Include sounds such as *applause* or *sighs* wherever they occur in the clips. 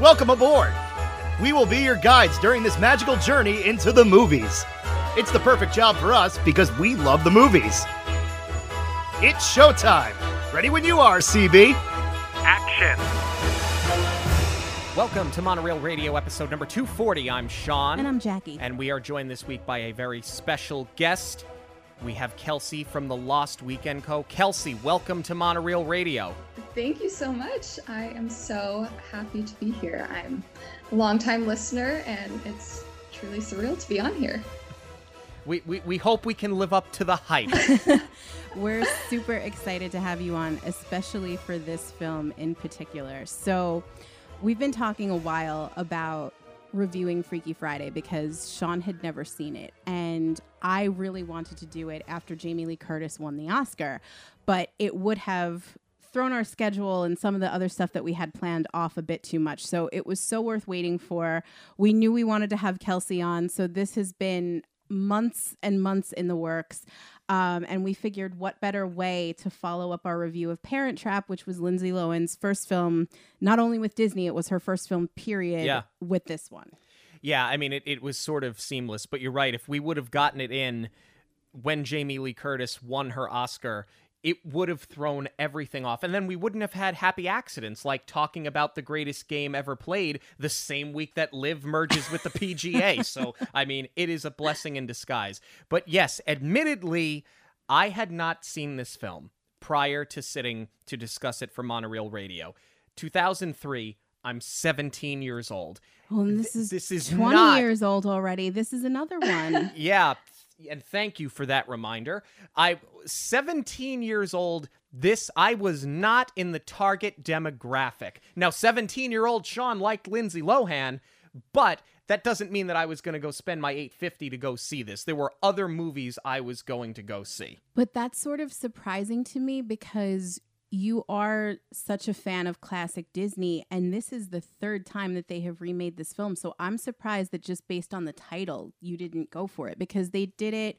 Welcome aboard! We will be your guides during this magical journey into the movies. It's the perfect job for us because we love the movies. It's showtime! Ready when you are, CB! Action! Welcome to Monoreel Radio episode number 240. I'm Sean. And I'm Jackie. And we are joined this week by a very special guest. We have Kelsey from the Lost Weekend Co. Kelsey, welcome to Monoreel Radio. Thank you so much. I am so happy to be here. I'm a longtime listener, and it's truly surreal to be on here. We, we, we hope we can live up to the hype. *laughs* *laughs* We're super excited to have you on, especially for this film in particular. So, we've been talking a while about reviewing Freaky Friday because Sean had never seen it. And I really wanted to do it after Jamie Lee Curtis won the Oscar, but it would have thrown our schedule and some of the other stuff that we had planned off a bit too much. So it was so worth waiting for. We knew we wanted to have Kelsey on. So this has been months and months in the works. Um, and we figured what better way to follow up our review of Parent Trap, which was Lindsay Lohan's first film, not only with Disney, it was her first film, period, Yeah. with this one. yeah, I mean, it, it was sort of seamless, but you're right. If we would have gotten it in when Jamie Lee Curtis won her Oscar, it would have thrown everything off. And then we wouldn't have had happy accidents like talking about the greatest game ever played the same week that LIV merges with the PGA. *laughs* so, I mean, it is a blessing in disguise. But yes, admittedly, I had not seen this film prior to sitting to discuss it for Monoreel Radio. 2003, I'm 17 years old. Well, and this is this is 20 not- years old already. This is another one. *laughs* Yeah, and thank you for that reminder. I 17 years old. This I was not in the target demographic. Now 17-year-old Sean liked Lindsay Lohan, but that doesn't mean that I was going to go spend my 850 to go see this. There were other movies I was going to go see. But that's sort of surprising to me because you are such a fan of classic Disney, and this is the third time that they have remade this film. So I'm surprised that just based on the title, you didn't go for it because they did it.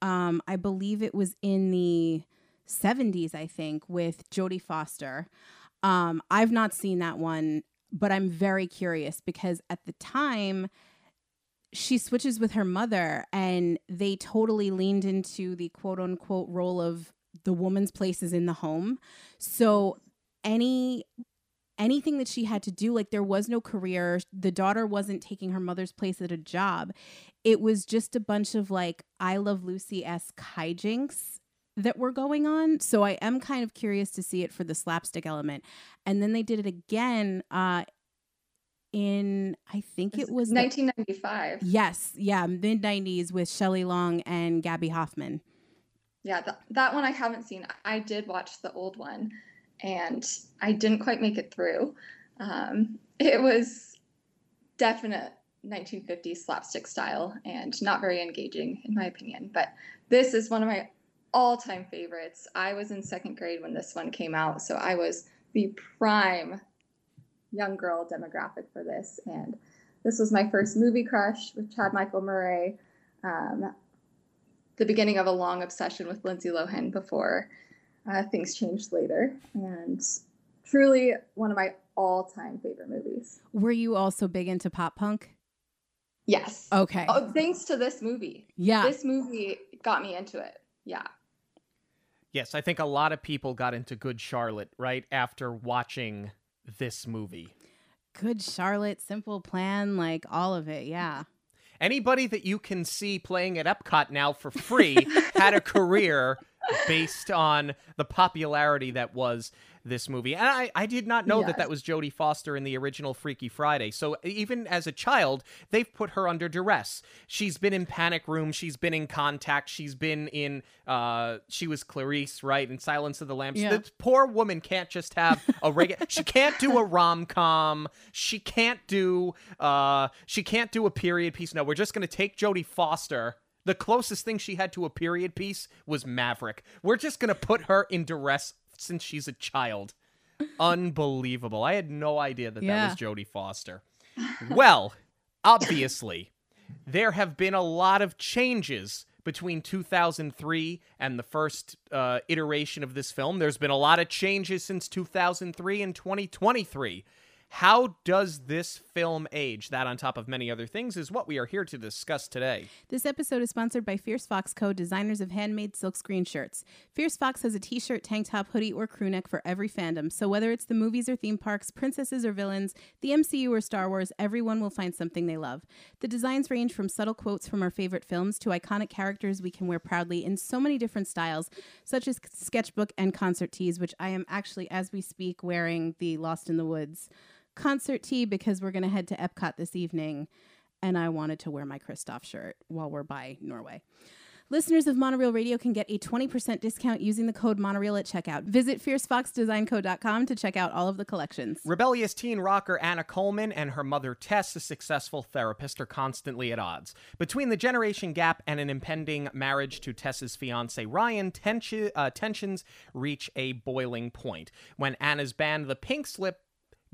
Um, I believe it was in the 70s, I think, with Jodie Foster. Um, I've not seen that one, but I'm very curious because at the time, she switches with her mother and they totally leaned into the quote unquote role of the woman's place is in the home. So any anything that she had to do like there was no career. The daughter wasn't taking her mother's place at a job. It was just a bunch of like i love lucy-esque hijinks that were going on. So i am kind of curious to see it for the slapstick element. And then they did it again uh in i think it was the- 1995. Yes, yeah, mid 90s with Shelley Long and Gaby Hoffmann. Yeah, th- that one I haven't seen. I did watch the old one, and I didn't quite make it through. Um, it was definite 1950s slapstick style and not very engaging, in my opinion. But this is one of my all-time favorites. I was in second grade when this one came out, so I was the prime young girl demographic for this, and this was my first movie crush with Chad Michael Murray. Um, the beginning of a long obsession with Lindsay Lohan before uh, things changed later, and truly one of my all-time favorite movies. Were you also big into pop punk? Yes. Okay. Oh, thanks to this movie. yeah. This movie got me into it. Yeah. Yes, I think a lot of people got into Good Charlotte right after watching this movie. Good Charlotte, Simple Plan, like all of it. Yeah. Anybody that you can see playing at Epcot now for free had a *laughs* career based on the popularity that was this movie. And I, I did not know that Yes. that was Jodie Foster in the original Freaky Friday. So even as a child, they've put her under duress. She's been in Panic Room. She's been in Contact. She's been in, uh, she was Clarice, right? In Silence of the Lambs. Yeah. The poor woman can't just have a regular, *laughs* she can't do a rom com. She can't do, uh, she can't do a period piece. No, we're just going to take Jodie Foster. The closest thing she had to a period piece was Maverick. We're just going to put her in duress since she's a child. Unbelievable. I had no idea that Yeah. that was Jodie Foster. Well, obviously, there have been a lot of changes between 2003 and the first uh, iteration of this film. There's been a lot of changes since 2003 and 2023. How does this film age? That, on top of many other things, is what we are here to discuss today. This episode is sponsored by Fierce Fox Co., designers of handmade silkscreen shirts. Fierce Fox has a t shirt, tank top, hoodie, or crew neck for every fandom. So whether it's the movies or theme parks, princesses or villains, the MCU or Star Wars, everyone will find something they love. The designs range from subtle quotes from our favorite films to iconic characters we can wear proudly in so many different styles, such as sketchbook and concert tees, which I am actually, as we speak, wearing the Lost in the Woods concert tee because we're going to head to Epcot this evening. And I wanted to wear my Kristoff shirt while we're by Norway. Listeners of Monoreel Radio can get a 20% discount using the code Monoreel at checkout. Visit fiercefoxdesignco.com to check out all of the collections. Rebellious teen rocker Anna Coleman and her mother Tess, a successful therapist, are constantly at odds. Between the generation gap and an impending marriage to Tess's fiance Ryan, uh, tensions reach a boiling point. When Anna's band, the Pink Slip,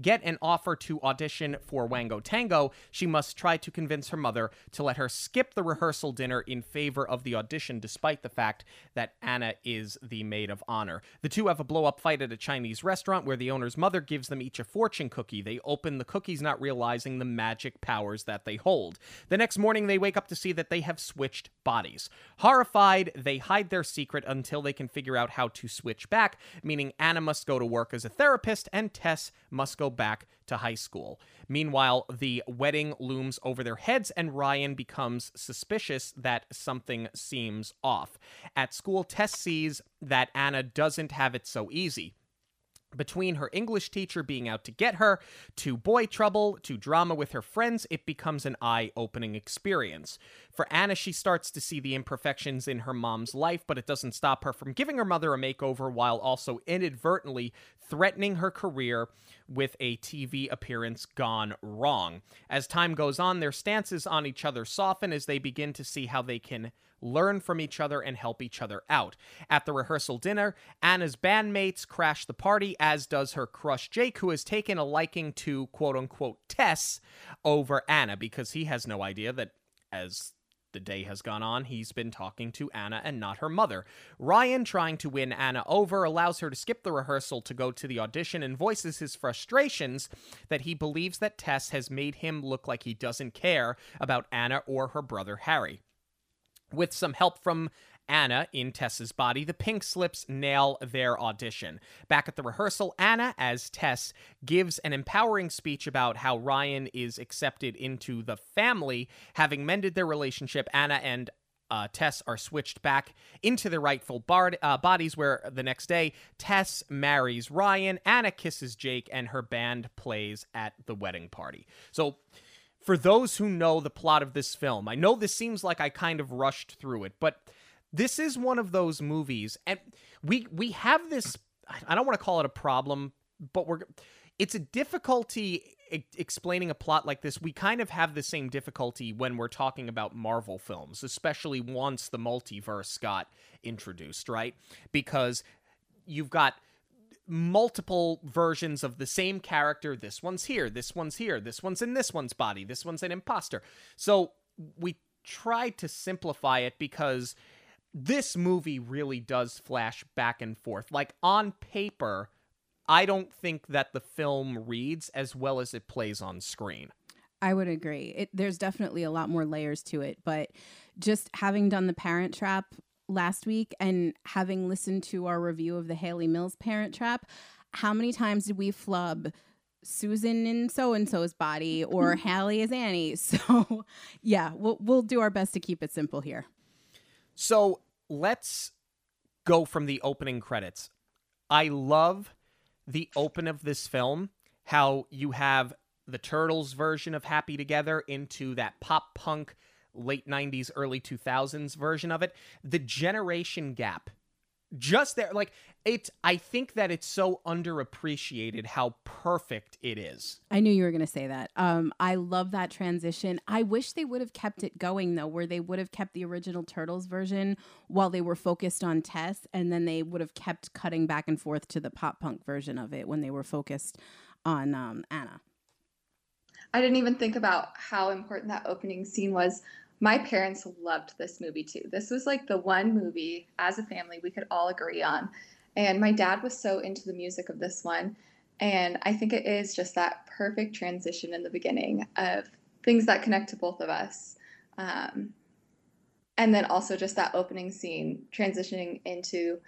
get an offer to audition for Wango Tango, she must try to convince her mother to let her skip the rehearsal dinner in favor of the audition, despite the fact that Anna is the maid of honor. The two have a blow up fight at a Chinese restaurant where the owner's mother gives them each a fortune cookie. They open the cookies, not realizing the magic powers that they hold. The next morning, they wake up to see that they have switched bodies. Horrified, they hide their secret until they can figure out how to switch back, meaning Anna must go to work as a therapist and Tess must go back to high school. Meanwhile, the wedding looms over their heads, and Ryan becomes suspicious that something seems off. At school, Tess sees that Anna doesn't have it so easy between her English teacher being out to get her, to boy trouble, to drama with her friends, it becomes an eye opening experience. For Anna, she starts to see the imperfections in her mom's life, but it doesn't stop her from giving her mother a makeover while also inadvertently threatening her career with a TV appearance gone wrong. As time goes on, their stances on each other soften as they begin to see how they can learn from each other, and help each other out. At the rehearsal dinner, Anna's bandmates crash the party, as does her crush Jake, who has taken a liking to quote unquote Tess over Anna because he has no idea that as the day has gone on, he's been talking to Anna and not her mother. Ryan, trying to win Anna over, allows her to skip the rehearsal to go to the audition and voices his frustrations that he believes that Tess has made him look like he doesn't care about Anna or her brother Harry. With some help from Anna in Tess's body, the pink slips nail their audition. Back at the rehearsal, Anna, as Tess, gives an empowering speech about how Ryan is accepted into the family. Having mended their relationship, Anna and uh, Tess are switched back into their rightful bar- uh, bodies, where the next day, Tess marries Ryan, Anna kisses Jake, and her band plays at the wedding party. So, for those who know the plot of this film, I know this seems like I kind of rushed through it, but this is one of those movies, and we we have this. I don't want to call it a problem, but we're it's a difficulty explaining a plot like this. We kind of have the same difficulty when we're talking about Marvel films, especially once the multiverse got introduced, right? Because you've got multiple versions of the same character. This one's here, this one's here, this one's in this one's body, this one's an imposter. So we tried to simplify it because this movie really does flash back and forth. Like on paper, I don't think that the film reads as well as it plays on screen. I would agree. It, there's definitely a lot more layers to it, but just having done the Parent Trap last week and having listened to our review of the Hayley Mills Parent Trap, how many times did we flub Susan in so and so's body or *laughs* Hallie as Annie? *laughs* So, yeah, we'll we'll do our best to keep it simple here. So let's go from the opening credits. I love the open of this film, how you have the Turtles version of Happy Together into that pop punk late 90s, early 2000s version of it. The generation gap just there like it's i think that it's so underappreciated how perfect it is I knew you were going to say that. Um, I love that transition. I wish they would have kept it going though, where they would have kept the original Turtles version while they were focused on Tess, and then they would have kept cutting back and forth to the pop punk version of it when they were focused on um, Anna. I didn't even think about how important that opening scene was. My parents loved this movie too. This was like the one movie as a family we could all agree on. And my dad was so into the music of this one. And I think it is just that perfect transition in the beginning of things that connect to both of us. Um, and then also just that opening scene transitioning into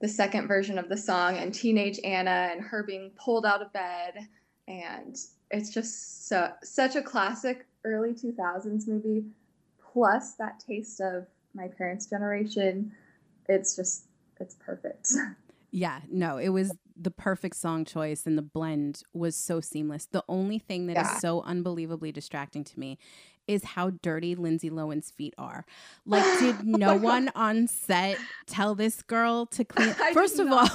the second version of the song and teenage Anna and her being pulled out of bed. And it's just so, such a classic early 2000s movie, plus that taste of my parents' generation. It's just, it's perfect. *laughs* Yeah, no, it was the perfect song choice and the blend was so seamless. The only thing that yeah. is so unbelievably distracting to me is how dirty Lindsay Lohan's feet are. Like, *gasps* did oh no oh one on set tell this girl to *laughs* clean? first of all,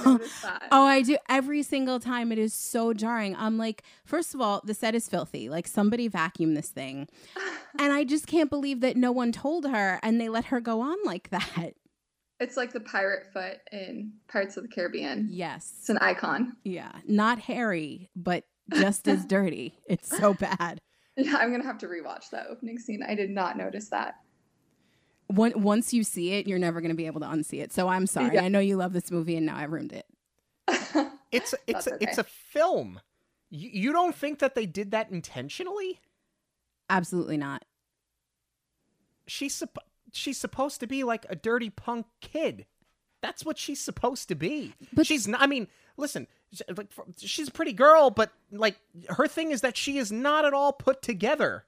oh, I do every single time. It is so jarring. I'm like, first of all, the set is filthy. Like, somebody vacuum this thing. *laughs* and I just can't believe that no one told her and they let her go on like that. It's like the pirate foot in Pirates of the Caribbean. Yes. It's an icon. Yeah. Not hairy, but just as *laughs* dirty. It's so bad. Yeah, *laughs* I'm going to have to rewatch that opening scene. I did not notice that. once you see it, you're never going to be able to unsee it. So I'm sorry. Yeah. I know you love this movie and now I've ruined it. *laughs* it's it's okay. it's a film. You, you don't think that they did that intentionally? Absolutely not. She's supposed she's supposed to be like a dirty punk kid. That's what she's supposed to be. But she's not. I mean, listen, like she's a pretty girl, but like her thing is that she is not at all put together.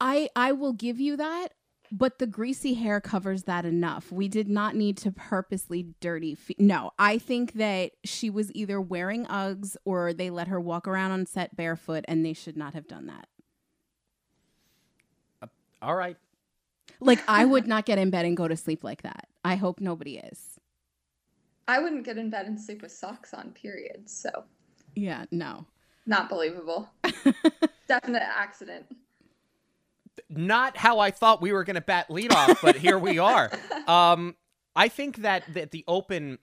I I will give you that, but the greasy hair covers that enough. We did not need to purposely dirty. Fe- no, I think that she was either wearing Uggs or they let her walk around on set barefoot, and they should not have done that. Uh, all right, like I *laughs* would not get in bed and go to sleep like that. I hope nobody is. I wouldn't get in bed and sleep with socks on, period. So, yeah, no. Not believable. *laughs* Definite accident. Not how I thought we were going to bat lead off, but here we are. *laughs* Um, I think that, that the open,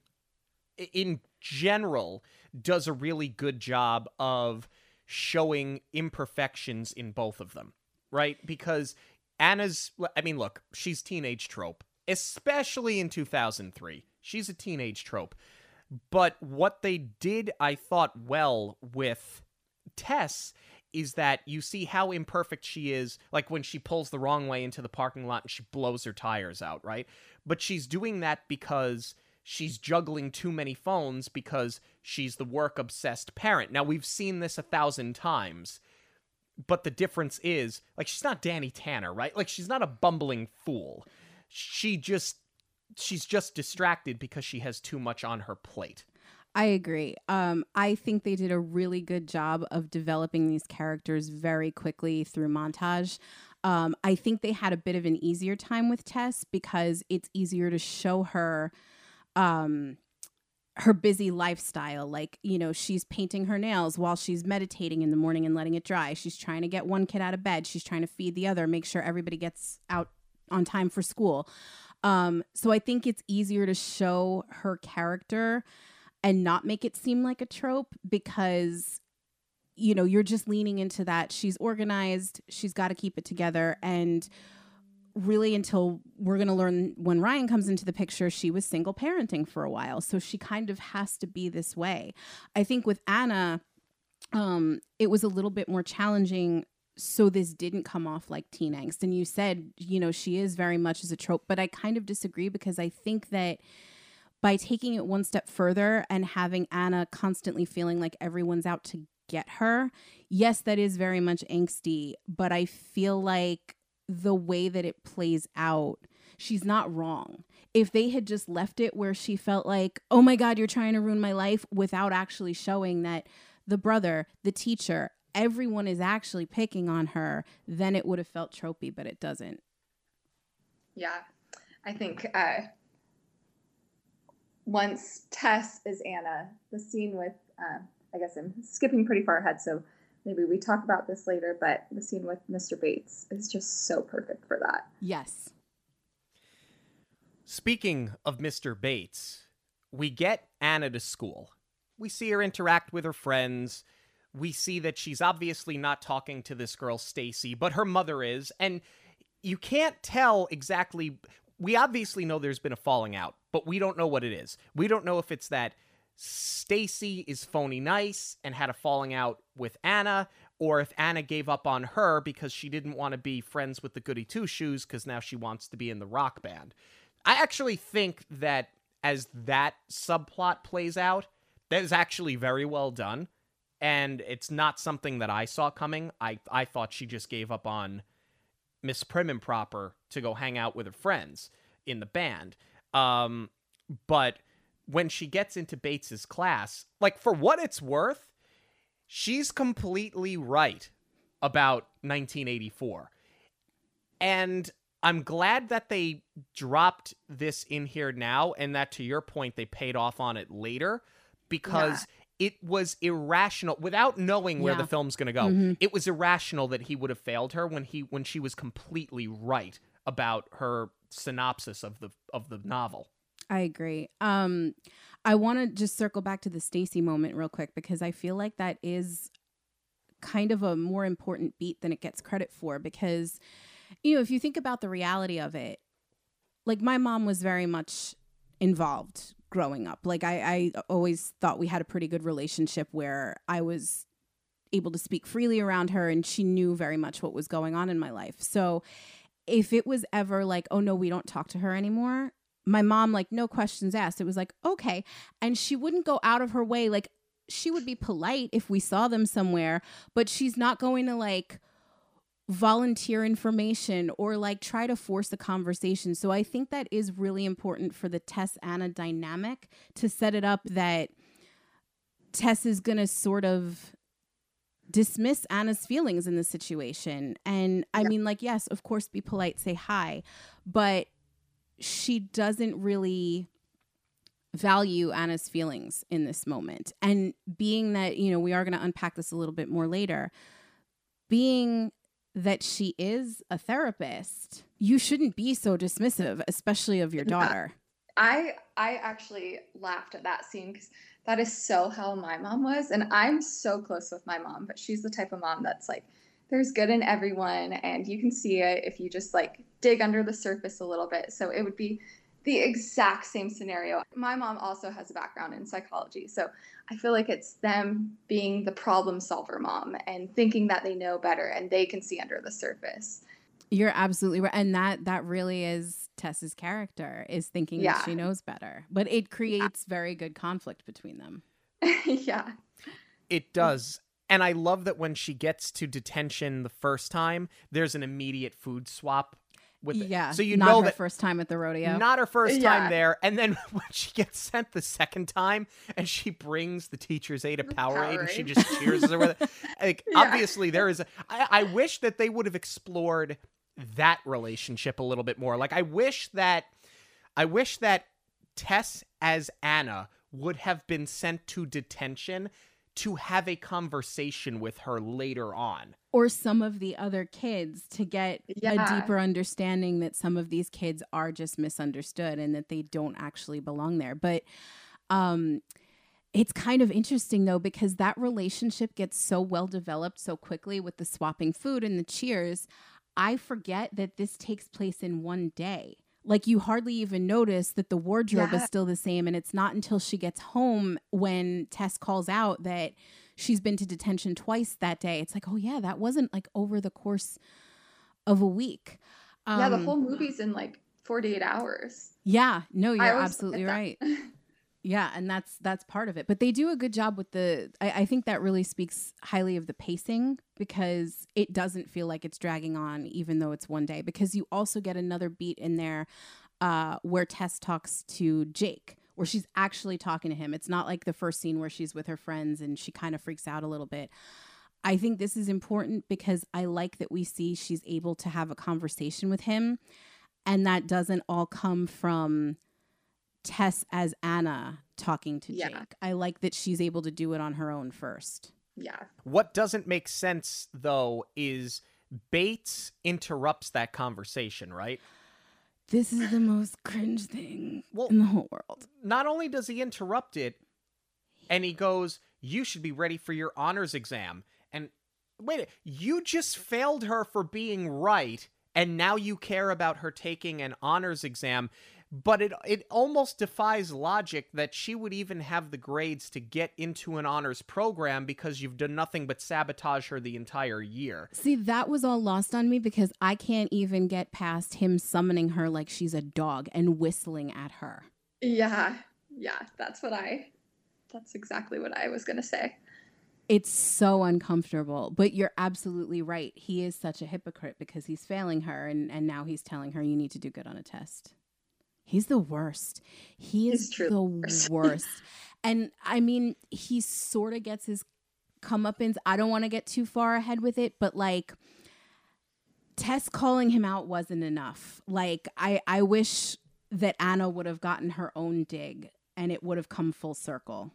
in general, does a really good job of showing imperfections in both of them, right? Because Anna's, I mean, look, she's teenage trope, especially in 2003. She's a teenage trope. But what they did, I thought, well with Tess is that you see how imperfect she is, like when she pulls the wrong way into the parking lot and she blows her tires out, right? But she's doing that because she's juggling too many phones because she's the work obsessed parent. Now, we've seen this a thousand times but the difference is like she's not Danny Tanner, right? Like she's not a bumbling fool. She just she's just distracted because she has too much on her plate. I agree. Um, I think they did a really good job of developing these characters very quickly through montage. Um, I think they had a bit of an easier time with Tess because it's easier to show her um, her busy lifestyle like you know she's painting her nails while she's meditating in the morning and letting it dry she's trying to get one kid out of bed she's trying to feed the other make sure everybody gets out on time for school um, so i think it's easier to show her character and not make it seem like a trope because you know you're just leaning into that she's organized she's got to keep it together and really until we're going to learn when Ryan comes into the picture, she was single parenting for a while. So she kind of has to be this way. I think with Anna, um, it was a little bit more challenging. So this didn't come off like teen angst. And you said, you know, she is very much as a trope, but I kind of disagree because I think that by taking it one step further and having Anna constantly feeling like everyone's out to get her, yes, that is very much angsty, but I feel like the way that it plays out, she's not wrong. If they had just left it where she felt like, oh my God, you're trying to ruin my life without actually showing that the brother, the teacher, everyone is actually picking on her, then it would have felt tropey, but it doesn't. Yeah. I think uh, once Tess is Anna, the scene with, uh, I guess I'm skipping pretty far ahead, so maybe we talk about this later, but the scene with Mr. Bates is just so perfect for that. Yes. Speaking of Mr. Bates, we get Anna to school. We see her interact with her friends. We see that she's obviously not talking to this girl, Stacy, but her mother is. And you can't tell exactly. We obviously know there's been a falling out, but we don't know what it is. We don't know if it's that Stacy is phony nice and had a falling out with Anna, or if Anna gave up on her because she didn't want to be friends with the goody two shoes because now she wants to be in the rock band. I actually think that as that subplot plays out, that is actually very well done. And it's not something that I saw coming. I, I thought she just gave up on Miss Prim and Proper to go hang out with her friends in the band. Um, but when she gets into Bates's class, like for what it's worth, she's completely right about 1984. And I'm glad that they dropped this in here now and that to your point they paid off on it later because. It was irrational without knowing where yeah. the film's going to go. Mm-hmm. It was irrational that he would have failed her when he when she was completely right about her synopsis of the of the novel. I agree. Um I want to just circle back to the Stacy moment real quick because I feel like that is kind of a more important beat than it gets credit for because you know, if you think about the reality of it, like my mom was very much involved growing up. Like I, I always thought we had a pretty good relationship where I was able to speak freely around her and she knew very much what was going on in my life. So if it was ever like, oh no, we don't talk to her anymore, my mom, like, no questions asked. It was like, okay. And she wouldn't go out of her way. Like, she would be polite if we saw them somewhere, but she's not going to like volunteer information or like try to force a conversation. So I think that is really important for the Tess Anna dynamic to set it up that Tess is going to sort of dismiss Anna's feelings in the situation. And I yeah. mean, like, yes, of course, be polite, say hi, but she doesn't really value Anna's feelings in this moment. And being that, you know, we are going to unpack this a little bit more later, being that she is a therapist, you shouldn't be so dismissive, especially of your daughter. I I actually laughed at that scene because that is so how my mom was, and I'm so close with my mom, but she's the type of mom that's like, there's good in everyone, and you can see it if you just like dig under the surface a little bit. So it would be the exact same scenario. My mom also has a background in psychology. So I feel like it's them being the problem solver mom and thinking that they know better and they can see under the surface. You're absolutely right. And that that really is Tess's character is thinking yeah. that she knows better. But it creates yeah. very good conflict between them. *laughs* yeah. It does. And I love that when she gets to detention the first time, there's an immediate food swap with it. Yeah. So you not know her that first time at the rodeo. Not her first yeah. time there. And then *laughs* when she gets sent the second time and she brings the teacher's aid a Powerade, Powerade. and she just cheers her with it. *laughs* Like yeah. obviously there is a, I, I wish that they would have explored that relationship a little bit more. Like I wish that I wish that Tess as Anna would have been sent to detention to have a conversation with her later on. Or some of the other kids to get yeah. a deeper understanding that some of these kids are just misunderstood and that they don't actually belong there. But um it's kind of interesting though because that relationship gets so well developed so quickly with the swapping food and the cheers. I forget that this takes place in one day like you hardly even notice that the wardrobe yeah. is still the same and it's not until she gets home when Tess calls out that she's been to detention twice that day it's like oh yeah that wasn't like over the course of a week um, yeah the um, whole movie's in like 48 hours yeah no you're absolutely right *laughs* Yeah, and that's that's part of it. But they do a good job with the. I, I, think that really speaks highly of the pacing because it doesn't feel like it's dragging on, even though it's one day. Because you also get another beat in there uh, where Tess talks to Jake, where she's actually talking to him. It's not like the first scene where she's with her friends and she kind of freaks out a little bit. I think this is important because I like that we see she's able to have a conversation with him, and that doesn't all come from Tess as Anna talking to yeah. Jake. I like that she's able to do it on her own first. Yeah. What doesn't make sense though is Bates interrupts that conversation, right? This is the most cringe thing well, in the whole world. Not only does he interrupt it, and he goes, You should be ready for your honors exam. And wait, you just failed her for being right, and now you care about her taking an honors exam but it it almost defies logic that she would even have the grades to get into an honors program because you've done nothing but sabotage her the entire year. See, that was all lost on me because I can't even get past him summoning her like she's a dog and whistling at her. Yeah. Yeah, that's what I that's exactly what I was going to say. It's so uncomfortable, but you're absolutely right. He is such a hypocrite because he's failing her and and now he's telling her you need to do good on a test. He's the worst. He is the worst. *laughs* worst. and I mean, he sort of gets his comeuppance. I don't want to get too far ahead with it, but like Tess calling him out wasn't enough. Like I I wish that Anna would have gotten her own dig and it would have come full circle.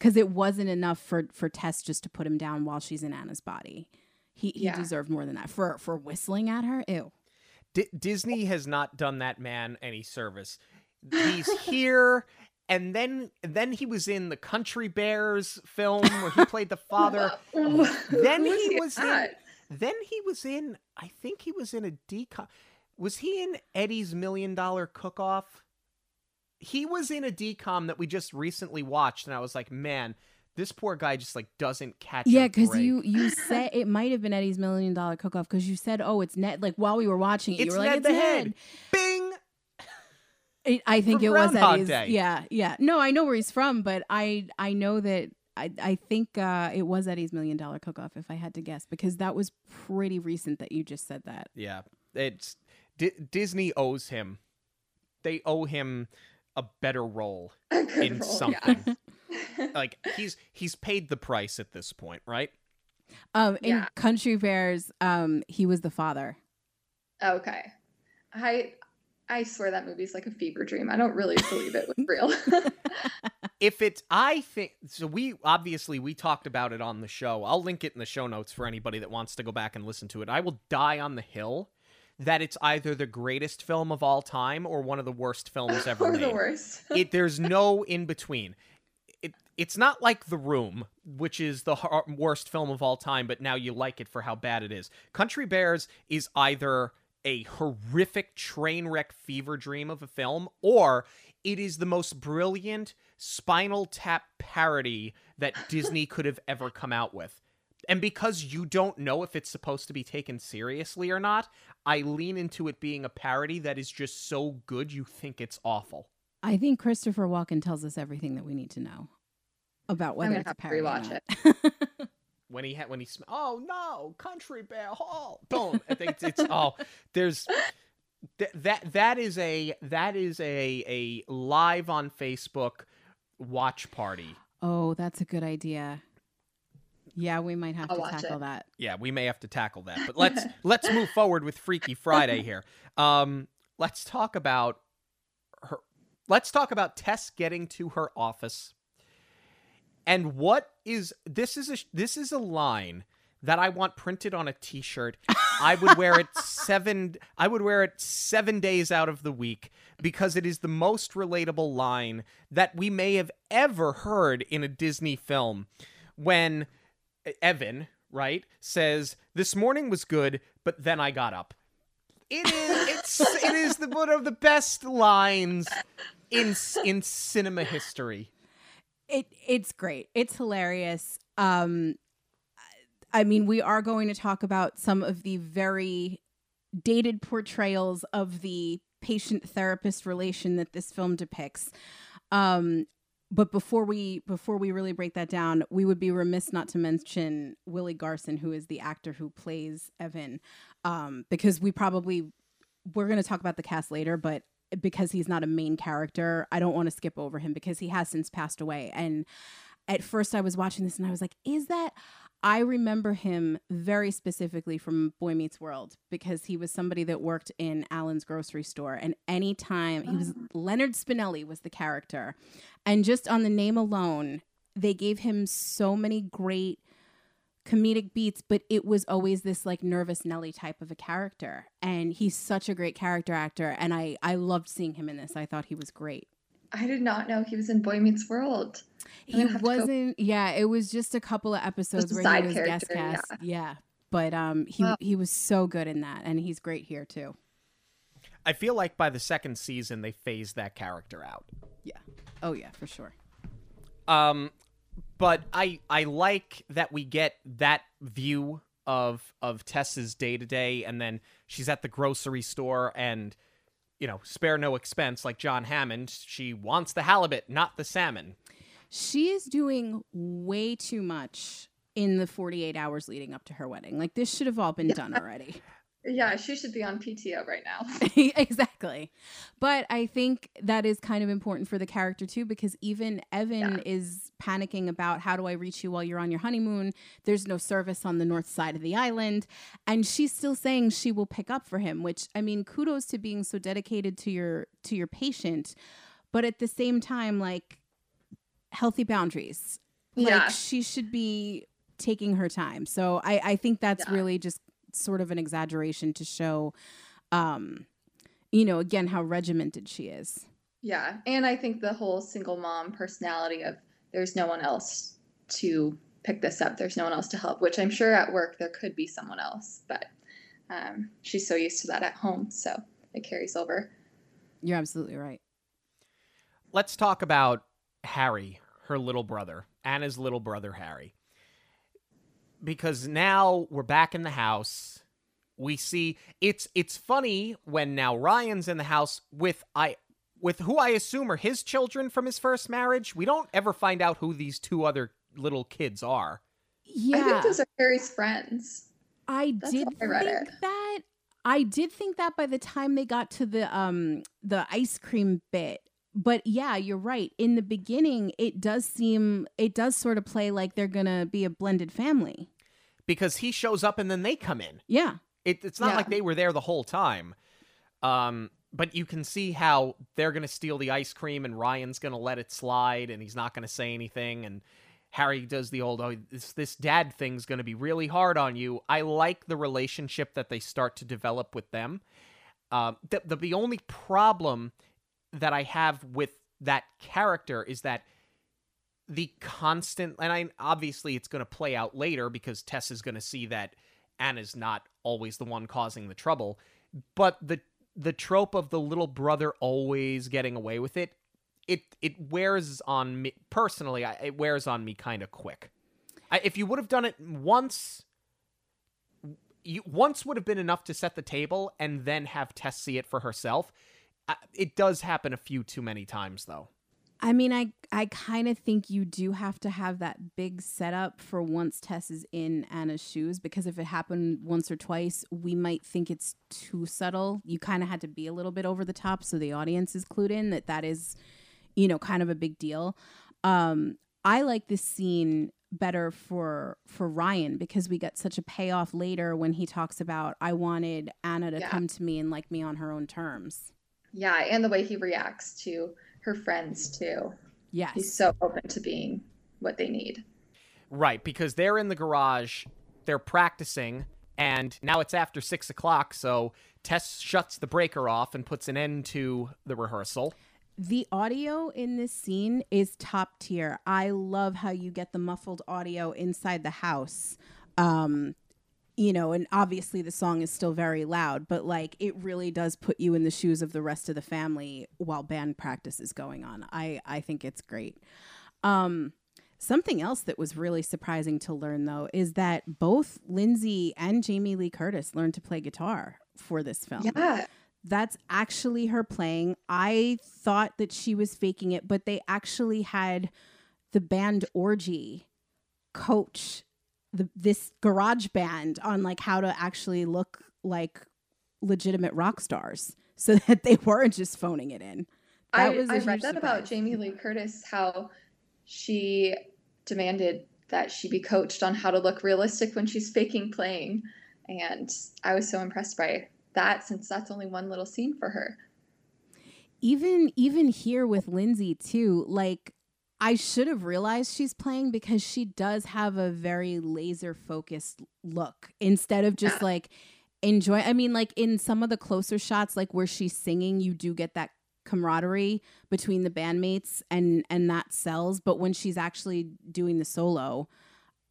Cuz it wasn't enough for for Tess just to put him down while she's in Anna's body. He he yeah. deserved more than that. For for whistling at her. Ew. D- Disney has not done that man any service. He's *laughs* here, and then then he was in the Country Bears film where he played the *laughs* father. then he was in. Then he was in. I think he was in a DCOM. Was he in Eddie's Million Dollar Cook Off? He was in a DCOM that we just recently watched, and I was like, man, this poor guy just like doesn't catch. Yeah, because you you *laughs* said it might have been Eddie's million dollar cook off because you said, oh, it's Ned. Like while we were watching it, it's you were like, it's the Ned. Head. Bing. It, I think it was Eddie's. Day. Yeah, yeah. No, I know where he's from, but I I know that I I think uh, it was Eddie's million dollar cook off if I had to guess because that was pretty recent that you just said that. Yeah, it's D- Disney owes him. They owe him a better role *laughs* A in role, something. yeah. *laughs* like he's he's paid the price at this point, right? Um, in Yeah. Country Bears, um, he was the father. okay. I I swear that movie's like a fever dream. I don't really believe it was real. *laughs* If it's I think so we obviously we talked about it on the show. I'll link it in the show notes for anybody that wants to go back and listen to it. I will die on the hill that it's either the greatest film of all time or one of the worst films *laughs* ever or made. the worst. *laughs* it there's no in between. It it's not like The Room, which is the har- worst film of all time, but now you like it for how bad it is. Country Bears is either a horrific train wreck fever dream of a film, or it is the most brilliant Spinal Tap parody that Disney could have ever come out with. And because you don't know if it's supposed to be taken seriously or not, I lean into it being a parody that is just so good you think it's awful. I think Christopher Walken tells us everything that we need to know about whether gonna it's a have to parody or rewatch not. *laughs* when he had when he sm- oh no country bear hall boom i think it's, it's oh there's th- that that is a that is a a live on facebook watch party oh, that's a good idea. Yeah, we might have I'll to tackle it. that. yeah we may have to tackle that but *laughs* let's let's move forward with freaky friday here um let's talk about her let's talk about tess getting to her office and what is this is a this is a line that I want printed on a t-shirt. I would wear it *laughs* 7 I would wear it 7 days out of the week because it is the most relatable line that we may have ever heard in a Disney film when Evan, right, says this morning was good, but then I got up. It is it's it is the one of the best lines in in cinema history. It it's great. It's hilarious. Um I mean, we are going to talk about some of the very dated portrayals of the patient therapist relation that this film depicts. Um but before we before we really break that down, we would be remiss not to mention Willie Garson, who is the actor who plays Evan, um, because we probably we're going to talk about the cast later, but because he's not a main character, I don't want to skip over him because he has since passed away. And at first, I was watching this and I was like, "Is that?" I remember him very specifically from Boy Meets World because he was somebody that worked in Allen's grocery store. And anytime he was oh. Leonard Spinelli was the character. And just on the name alone, they gave him so many great comedic beats, but it was always this like nervous Nelly type of a character. And he's such a great character actor. And I, I loved seeing him in this. I thought he was great. I did not know he was in Boy Meets World. I'm He gonna go- wasn't. Yeah, it was just a couple of episodes where he was guest character, cast. Yeah. but um, he Wow. he was so good in that, and he's great here too. I feel like by the second season they phased that character out. Yeah. Oh yeah, for sure. Um, but I I like that we get that view of of Tess's day to day, and then she's at the grocery store and you know spare no expense like John Hammond. She wants the halibut, not the salmon. She is doing way too much in the 48 hours leading up to her wedding. Like this should have all been done already. *laughs* Yeah, she should be on PTO right now. *laughs* exactly. But I think that is kind of important for the character too, because even Evan yeah. is panicking about how do I reach you while you're on your honeymoon? There's no service on the north side of the island. And she's still saying she will pick up for him, which I mean, kudos to being so dedicated to your to your patient. But at the same time, like healthy boundaries. Like yeah. she should be taking her time. So I, I think that's yeah. really just sort of an exaggeration to show um you know again how regimented she is. Yeah and i think the whole single mom personality of there's no one else to pick this up there's no one else to help which i'm sure at work there could be someone else but um, she's so used to that at home so it carries over. You're absolutely right. Let's talk about harry her little brother anna's little brother harry because now we're back in the house. We see it's it's funny when now Ryan's in the house with I with who I assume are his children from his first marriage. We don't ever find out who these two other little kids are. Yeah. I think those are Harry's friends. I That's did I think it. that. I did think that by the time they got to the um the ice cream bit. But yeah, you're right. In the beginning, it does seem it does sort of play like they're gonna be a blended family because he shows up and then they come in. Yeah. It, it's not yeah. like they were there the whole time. Um, but you can see how they're going to steal the ice cream and Ryan's going to let it slide and he's not going to say anything. And Harry does the old, oh, this, this dad thing's going to be really hard on you. I like the relationship that they start to develop with them. Uh, the, the, the only problem that I have with that character is that the constant and I obviously it's going to play out later because Tess is going to see that Anna's not always the one causing the trouble, but the the trope of the little brother always getting away with it, it it wears on me personally. It wears on me kind of quick. I, if you would have done it once, you once would have been enough to set the table, and then have Tess see it for herself. It does happen a few too many times, though. I mean, I I kind of think you do have to have that big setup for once Tess is in Anna's shoes because if it happened once or twice, we might think it's too subtle. You kind of had to be a little bit over the top so the audience is clued in that that is, you know, kind of a big deal. Um, I like this scene better for for Ryan because we get such a payoff later when he talks about I wanted Anna to yeah. come to me and like me on her own terms. Yeah, and the way he reacts to her friends too. Yes. He's so open to being what they need. Right, because they're in the garage, they're practicing, and now it's after six o'clock, so Tess shuts the breaker off and puts an end to the rehearsal. The audio in this scene is top tier. I love how you get the muffled audio inside the house. Um, you know, and obviously the song is still very loud, but like it really does put you in the shoes of the rest of the family while band practice is going on. I I think it's great. Um, something else that was really surprising to learn though is that both Lindsay and Jamie Lee Curtis learned to play guitar for this film. Yeah. That's actually her playing. I thought that she was faking it, but they actually had the band orgy coach the, this garage band on like how to actually look like legitimate rock stars *laughs* so that they weren't just phoning it in. That I, I read that surprise. about Jamie Lee Curtis, how she demanded that she be coached on how to look realistic when she's faking playing. And I was so impressed by that since that's only one little scene for her. Even even here with Lindsay too, like I should have realized she's playing because she does have a very laser focused look instead of just like enjoy. I mean, like in some of the closer shots, like where she's singing, you do get that camaraderie between the bandmates and and that sells. But when she's actually doing the solo,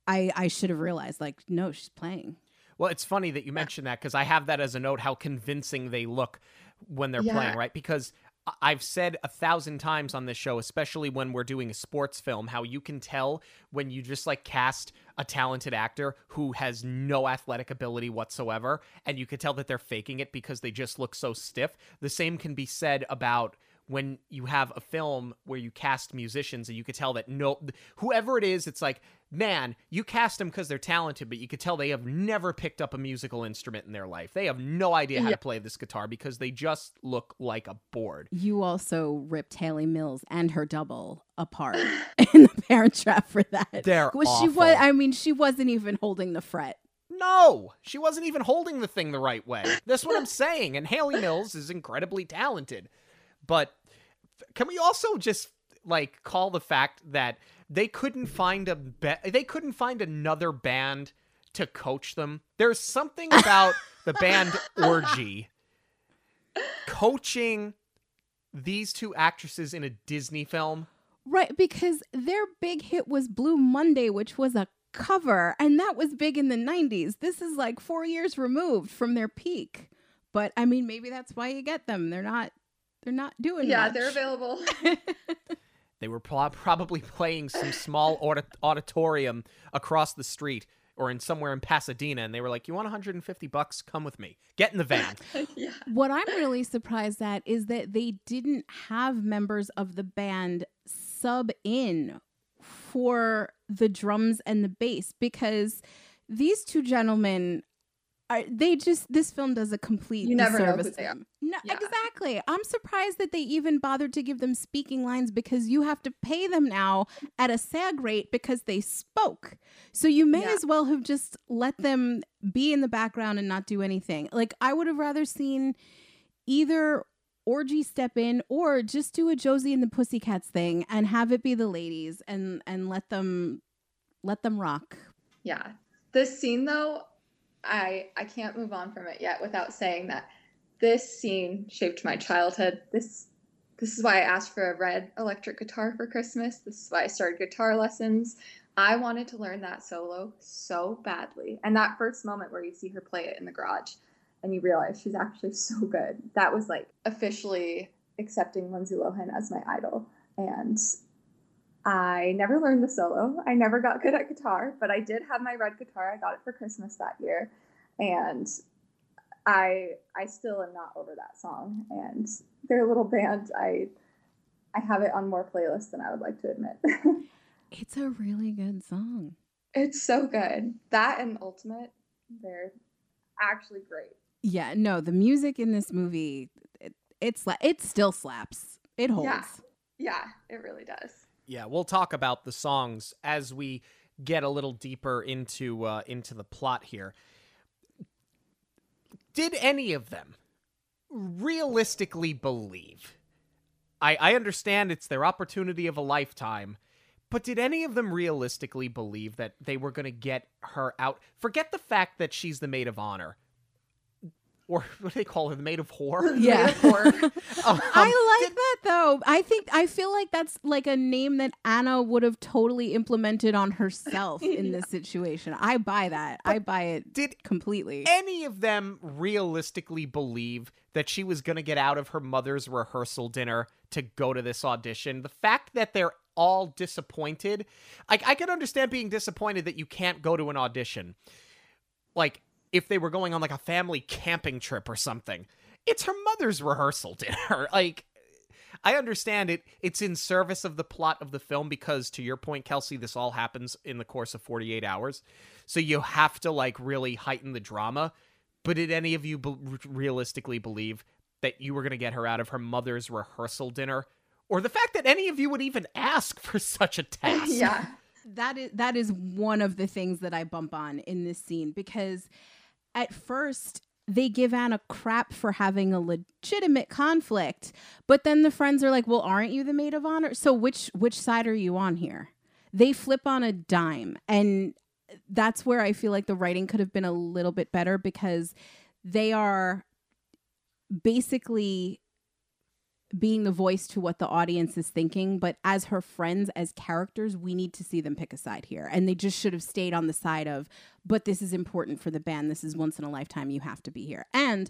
I I should have realized like no, she's playing. Well, it's funny that you mentioned that because I have that as a note how convincing they look when they're Yeah. playing, right? Because I- I've said a thousand times on this show, especially when we're doing a sports film, how you can tell when you just like cast a talented actor who has no athletic ability whatsoever, and you could tell that they're faking it because they just look so stiff. The same can be said about when you have a film where you cast musicians and you could tell that no whoever it is it's like man you cast them because they're talented but you could tell they have never picked up a musical instrument in their life they have no idea how Yeah. to play this guitar because they just look like a board You also ripped Hayley Mills and her double apart *laughs* in the Parent Trap for that. They're Well, she was i mean, she wasn't even holding the fret. no she wasn't even holding the thing the right way that's what i'm saying and hayley mills is incredibly talented but can we also just like call the fact that they couldn't find a ba- they couldn't find another band to coach them there's something about *laughs* the band orgy coaching these two actresses in a disney film Right, because their big hit was Blue Monday, which was a cover, and that was big in the 90s. This is like four years removed from their peak. But I mean, maybe that's why you get them. They're not. They're not doing. Yeah, much. they're available. *laughs* They were pro- probably playing some small audit- auditorium across the street or in somewhere in Pasadena, and they were like, "You want 150 bucks? Come with me. Get in the van." *laughs* yeah. What I'm really surprised at is that they didn't have members of the band sub in for the drums and the bass because these two gentlemen are they just this film does a complete You never know who they are. them. No, Yeah. exactly. I'm surprised that they even bothered to give them speaking lines because you have to pay them now at a SAG rate because they spoke. So you may Yeah. as well have just let them be in the background and not do anything. Like I would have rather seen either orgy step in or just do a Josie and the Pussycats thing and have it be the ladies and and let them let them rock. Yeah. This scene though, I I can't move on from it yet without saying that this scene shaped my childhood. This this is why I asked for a red electric guitar for Christmas. This is why I started guitar lessons. I wanted to learn that solo so badly. And that first moment where you see her play it in the garage and you realize she's actually so good. That was like officially accepting Lindsay Lohan as my idol. And I never learned the solo. I never got good at guitar, but I did have my red guitar. I got it for Christmas that year. And I I still am not over that song. And their little band, I I have it on more playlists than I would like to admit. *laughs* It's a really good song. it's so good. That and Ultimate, they're actually great. Yeah, no, the music in this movie it, it's it still slaps. It holds. Yeah. Yeah, it really does. Yeah, we'll talk about the songs as we get a little deeper into uh, into the plot here. Did any of them realistically believe? I, I understand it's their opportunity of a lifetime, but did any of them realistically believe that they were going to get her out? Forget the fact that she's the maid of honor. Or *laughs* what do they call her? The maid of whore? *laughs* Yeah. Metaphor. *laughs* Um, I like did- that though. I think I feel like that's like a name that Anna would have totally implemented on herself in Yeah. this situation. I buy that. I buy it did completely. any of them realistically believe that she was going to get out of her mother's rehearsal dinner to go to this audition? The fact that they're all disappointed, like I can understand being disappointed that you can't go to an audition. Like if they were going on like a family camping trip or something. It's her mother's rehearsal dinner. *laughs* like I understand it it's in service of the plot of the film because to your point Kelsey this all happens in the course of 48 hours. So you have to like really heighten the drama. But did any of you be- realistically believe that you were going to get her out of her mother's rehearsal dinner or the fact that any of you would even ask for *laughs* such a *laughs* task? yeah. that is that is one of the things that I bump on in this scene because at first they give Anna crap for having a legitimate conflict, but then the friends are like, "Well, aren't you the maid of honor? So which which side are you on here?" They flip on a dime, and that's where I feel like the writing could have been a little bit better because they are basically being the voice to what the audience is thinking, but as her friends, as characters, we need to see them pick a side here. And they just should have stayed on the side of, but this is important for the band. This is once in a lifetime. You have to be here. And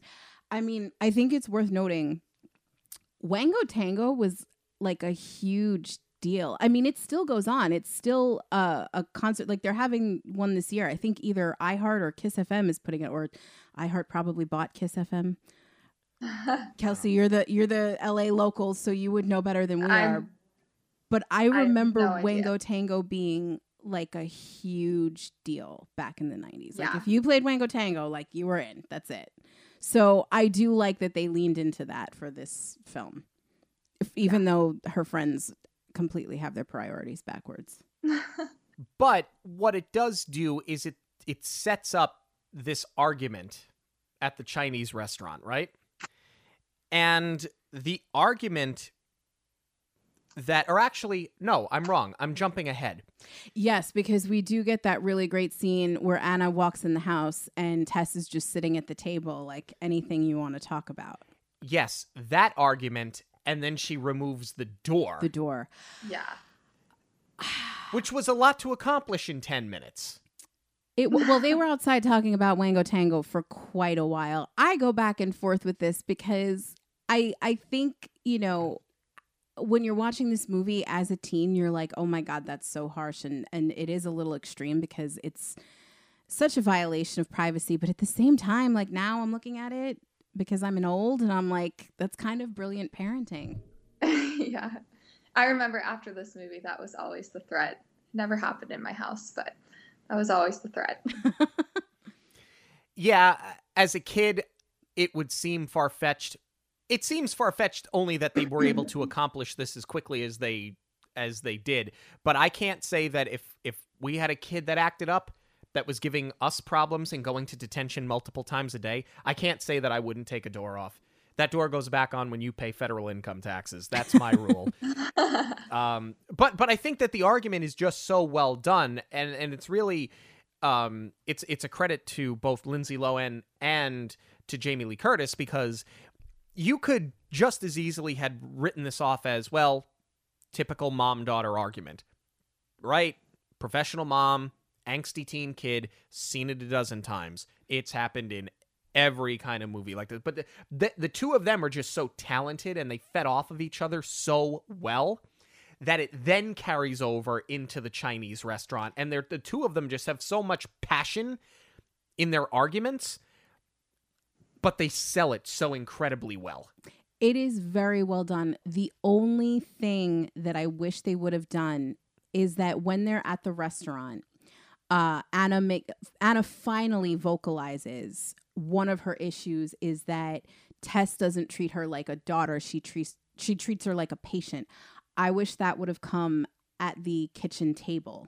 I mean, I think it's worth noting Wango Tango was like a huge deal. I mean, it still goes on. It's still a concert. Like they're having one this year. I think either iHeart or Kiss FM is putting it, or iHeart probably bought Kiss FM. Kelsey, um, you're the you're the LA locals, so you would know better than we I'm- are. But I I have remember no idea. Wango Tango being like a huge deal back in the 90s. Like Yeah. if you played Wango Tango, like you were in. That's it. So I do like that they leaned into that for this film. If, even though her friends completely have their priorities backwards. *laughs* But what it does do is it it sets up this argument at the Chinese restaurant, right? And the argument that or actually no, I'm wrong. I'm jumping ahead. Yes, because we do get that really great scene where Anna walks in the house and Tess is just sitting at the table, like anything you want to talk about. Yes, that argument and then she removes the door, The door. yeah. *sighs* which was a lot to accomplish in 10 minutes. It well, they were outside talking about Wango Tango for quite a while. I go back and forth with this because I I think you know when you're watching this movie as a teen, you're like, oh my god, that's so harsh, and and it is a little extreme because it's such a violation of privacy. But at the same time, like now I'm looking at it because I'm an old, and I'm like, that's kind of brilliant parenting. *laughs* yeah. I remember after this movie, that was always the threat. Never happened in my house, but that was always the threat. *laughs* Yeah, as a kid, it would seem far fetched. It seems far fetched only that they were able *clears throat* to accomplish this as quickly as they as they did. But I can't say that if if we had a kid that acted up that was giving us problems and going to detention multiple times a day, I can't say that I wouldn't take a door off. That door goes back on when you pay federal income taxes. That's my rule. *laughs* Um, but but I think that the argument is just so well done, and and it's really, um, it's it's a credit to both Lindsay Lohan and to Jamie Lee Curtis because you could just as easily had written this off as well, typical mom daughter argument, right? Professional mom, angsty teen kid, seen it a dozen times. It's happened in every kind of movie like this. But the, the the two of them are just so talented and they fed off of each other so well that it then carries over into the Chinese restaurant. And the two of them just have so much passion in their arguments, but they sell it so incredibly well. It is very well done. The only thing that I wish they would have done is that when they're at the restaurant, uh, Anna make Anna finally vocalizes one of her issues is that Tess doesn't treat her like a daughter. She treats she treats her like a patient. I wish that would have come at the kitchen table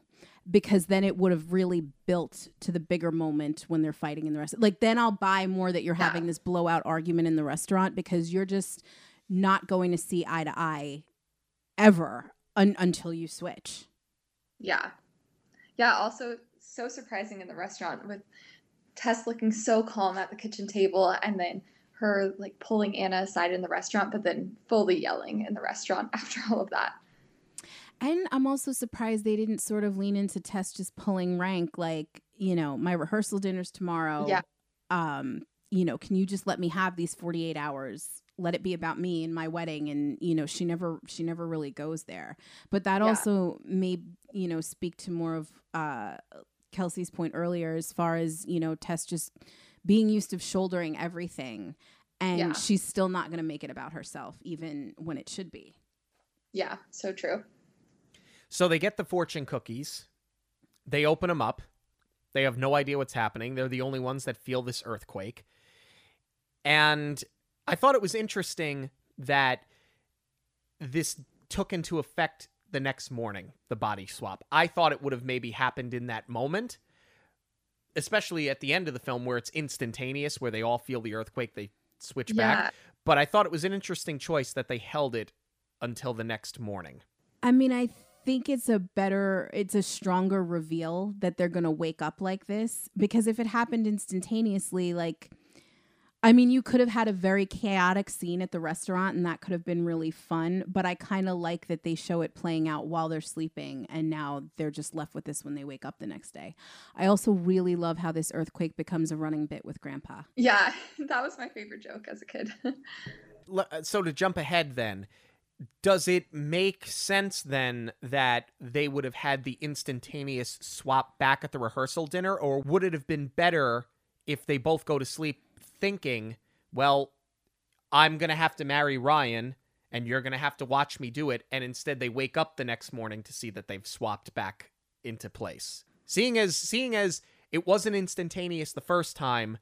because then it would have really built to the bigger moment when they're fighting in the restaurant. Like then I'll buy more that you're Yeah. having this blowout argument in the restaurant because you're just not going to see eye to eye ever un- until you switch. yeah. Yeah. Also, so surprising in the restaurant with Tess looking so calm at the kitchen table and then her like pulling Anna aside in the restaurant, but then fully yelling in the restaurant *laughs* after all of that. And I'm also surprised they didn't sort of lean into Tess just pulling rank, like, you know, my rehearsal dinner's tomorrow. Yeah. Um, you know, can you just let me have these 48 hours? Let it be about me and my wedding. And, you know, she never she never really goes there. But that Yeah. also may, you know, speak to more of uh Kelsey's point earlier as far as, you know, Tess just being used to shouldering everything. And Yeah. she's still not gonna make it about herself, even when it should be. Yeah. So true. So they get the fortune cookies. They open them up. They have no idea what's happening. They're the only ones that feel this earthquake. And I thought it was interesting that this took into effect the next morning, the body swap. I thought it would have maybe happened in that moment, especially at the end of the film where it's instantaneous, where they all feel the earthquake, they switch back. But I thought it was an interesting choice that they held it until the next morning. I mean, I think it's a better, it's a stronger reveal that they're going to wake up like this because if it happened instantaneously, like, I mean, you could have had a very chaotic scene at the restaurant and that could have been really fun, but I kind of like that they show it playing out while they're sleeping and now they're just left with this when they wake up the next day. I also really love how this earthquake becomes a running bit with Grandpa. Yeah, *laughs* that was my favorite joke as a kid. *laughs* Uh, so to jump ahead then, does it make sense then that they would have had the instantaneous swap back at the rehearsal dinner or would it have been better if they both go to sleep thinking, well, I'm going to have to marry Ryan and you're going to have to watch me do it. And instead they wake up the next morning to see that they've swapped back into place. Seeing as, seeing as it wasn't instantaneous the first time,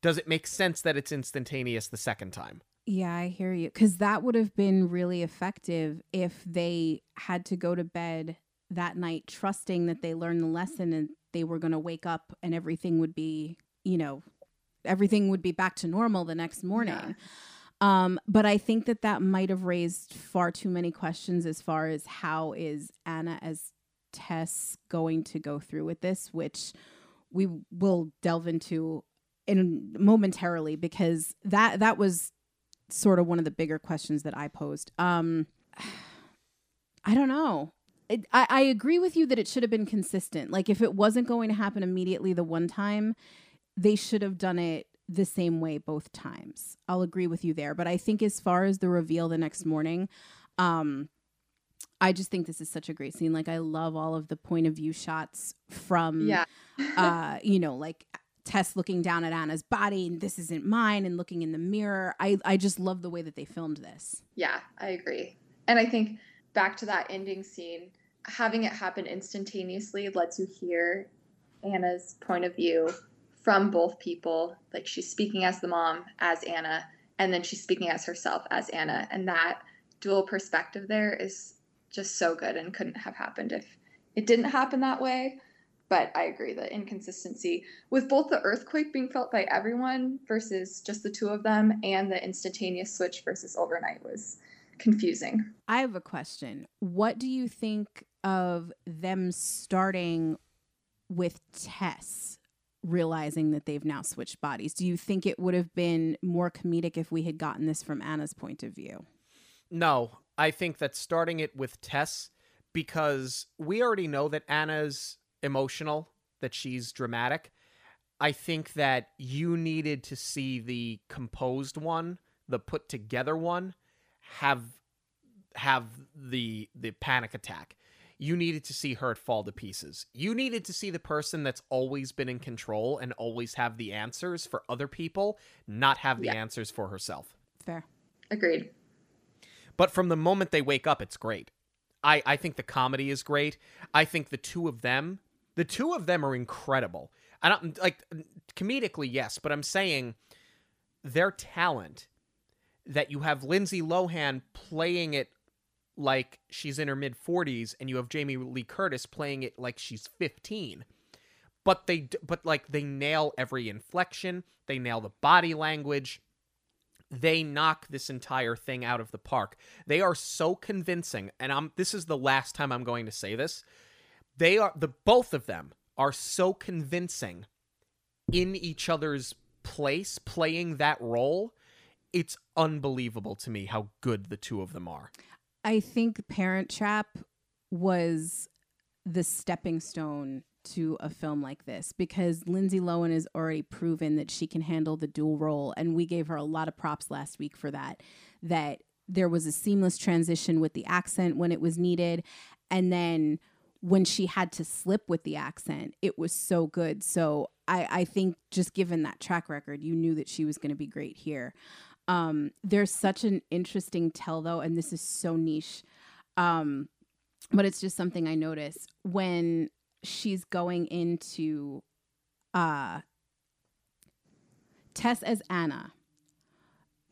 does it make sense that it's instantaneous the second time? Yeah, I hear you. Because that would have been really effective if they had to go to bed that night trusting that they learned the lesson and they were going to wake up and everything would be, you know, everything would be back to normal the next morning. Yeah. Um, but I think that that might have raised far too many questions as far as how is Anna as Tess going to go through with this, which we will delve into in momentarily because that that was sort of one of the bigger questions that I posed. Um, *sighs* I don't know. It, I, I agree with you that it should have been consistent. Like if it wasn't going to happen immediately the one time, they should have done it the same way both times. I'll agree with you there. But I think as far as the reveal the next morning, um, I just think this is such a great scene. Like I love all of the point of view shots from yeah. uh, you know, like Tess looking down at Anna's body and this isn't mine and looking in the mirror. I I just love the way that they filmed this. Yeah, I agree. And I think back to that ending scene, having it happen instantaneously lets you hear Anna's point of view from both people. Like she's speaking as the mom, as Anna, and then she's speaking as herself, as Anna. And that dual perspective there is just so good and couldn't have happened if it didn't happen that way. But I agree the inconsistency with both the earthquake being felt by everyone versus just the two of them and the instantaneous switch versus overnight was confusing. I have a question. What do you think of them starting with Tess realizing that they've now switched bodies. Do you think it would have been more comedic if we had gotten this from Anna's point of view? No, I think that starting it with Tess, because we already know that Anna's emotional, that she's dramatic. I think that you needed to see the composed one, the put together one, have have the the panic attack you needed to see her fall to pieces. You needed to see the person that's always been in control and always have the answers for other people, not have the yeah. answers for herself. Fair. Agreed. But from the moment they wake up, it's great. I, I think the comedy is great. I think the two of them, the two of them are incredible. I don't like comedically, yes, but I'm saying their talent that you have Lindsay Lohan playing it like she's in her mid 40s and you have Jamie Lee Curtis playing it like she's 15 but they but like they nail every inflection. They nail the body language. They knock this entire thing out of the park. They are so convincing. And i'm this is the last time i'm going to say this they are the both of them are so convincing in each other's place playing that role. It's unbelievable to me how good the two of them are. I think Parent Trap was the stepping stone to a film like this because Lindsay Lohan has already proven that she can handle the dual role and we gave her a lot of props last week for that that there was a seamless transition with the accent when it was needed and then when she had to slip with the accent it was so good so I, I think just given that track record you knew that she was going to be great here um, there's such an interesting tell though, and this is so niche. Um, but it's just something I notice when she's going into uh Tess as Anna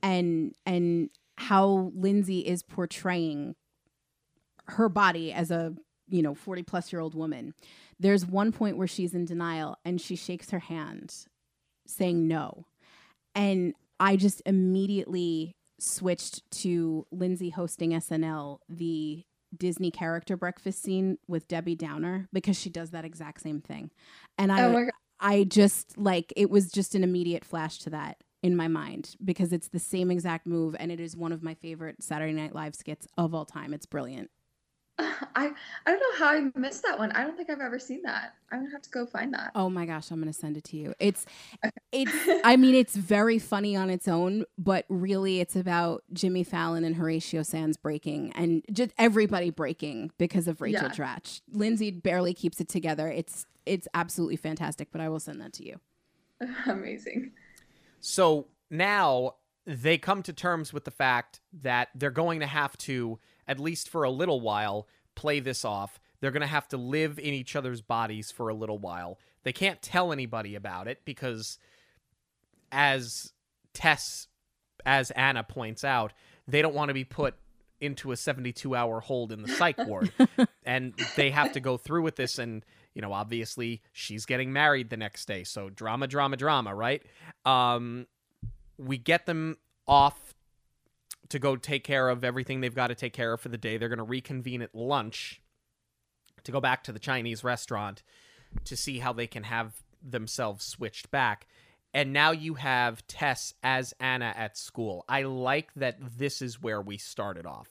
and and how Lindsay is portraying her body as a you know 40 plus year old woman there's one point where she's in denial and she shakes her hand saying no and I just immediately switched to Lindsay hosting SNL, the Disney character breakfast scene with Debbie Downer because she does that exact same thing. And I oh I just like it was just an immediate flash to that. in my mind because it's the same exact move and it is one of my favorite Saturday Night Live skits of all time. It's brilliant. *laughs* I I don't know how I missed that one. I don't think I've ever seen that. I'm gonna have to go find that. Oh my gosh, I'm gonna send it to you. It's it's *laughs* I mean it's very funny on its own, but really it's about Jimmy Fallon and Horatio Sanz breaking and just everybody breaking because of Rachel Yeah. Dratch. Lindsay barely keeps it together. It's it's absolutely fantastic, but I will send that to you. *laughs* Amazing. So now they come to terms with the fact that they're going to have to, at least for a little while, play this off. They're going to have to live in each other's bodies for a little while. They can't tell anybody about it because, as Tess, as Anna points out, they don't want to be put into a 72 hour hold in the psych *laughs* ward. and they have to go through with this. And, you know, obviously she's getting married the next day. So drama, drama, drama, right? Um, we get them off to go take care of everything they've got to take care of for the day. They're going to reconvene at lunch to go back to the Chinese restaurant to see how they can have themselves switched back. And now you have Tess as Anna at school. I like that this is where we started off.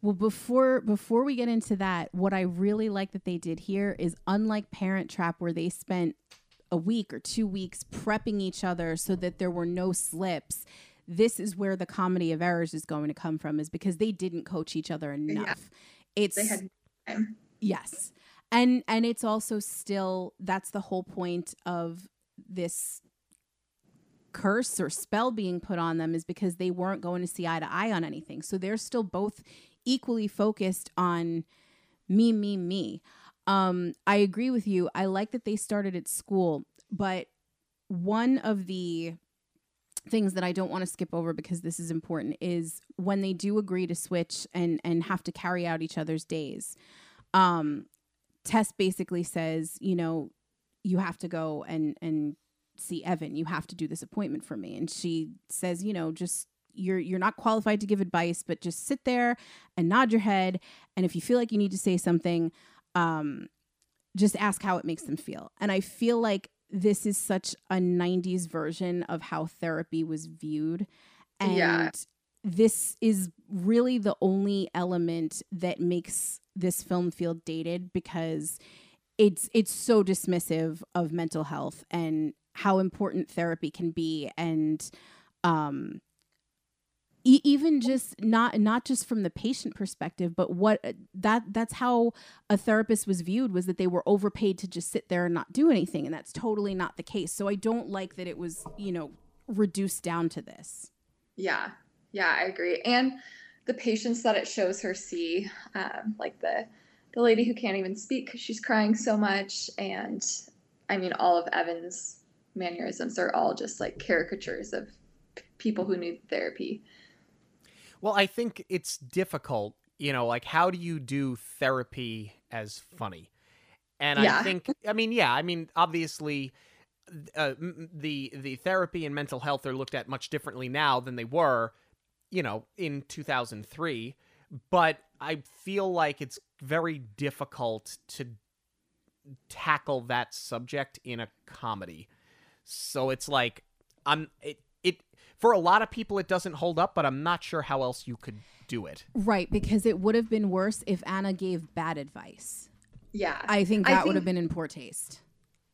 Well, before before we get into that, what I really like that they did here is unlike Parent Trap, where they spent a week or two weeks prepping each other so that there were no slips. This is where the comedy of errors is going to come from, is because they didn't coach each other enough. It's They had time. Yes. And and it's also still that's the whole point of this curse or spell being put on them is because they weren't going to see eye to eye on anything. So they're still both equally focused on me me me. Um I agree with you. I like that they started at school, but one of the things that I don't want to skip over because this is important is when they do agree to switch and and have to carry out each other's days. Um Tess basically says, you know, you have to go and and see Evan. You have to do this appointment for me. And she says, you know, just you're you're not qualified to give advice, but just sit there and nod your head. And if you feel like you need to say something, um, just ask how it makes them feel. And I feel like this is such a 90s version of how therapy was viewed. And Yeah. this is really the only element that makes this film feel dated because it's it's so dismissive of mental health and how important therapy can be and um e- even just not not just from the patient perspective but what that that's how a therapist was viewed was that they were overpaid to just sit there and not do anything and that's totally not the case so i don't like that it was you know reduced down to this Yeah, yeah, I agree. And the patients that it shows her see, um, like the the lady who can't even speak because she's crying so much, and I mean, all of Evan's mannerisms are all just like caricatures of people who need therapy. Well, I think it's difficult, you know, like how do you do therapy as funny? And I think I mean, yeah, I mean, obviously uh, the the therapy and mental health are looked at much differently now than they were, you know, in 2003, but I feel like it's very difficult to tackle that subject in a comedy. So it's like I'm it, it for a lot of people it doesn't hold up, but I'm not sure how else you could do it. right because it would have been worse if anna gave bad advice Yeah, i think I that would have been in poor taste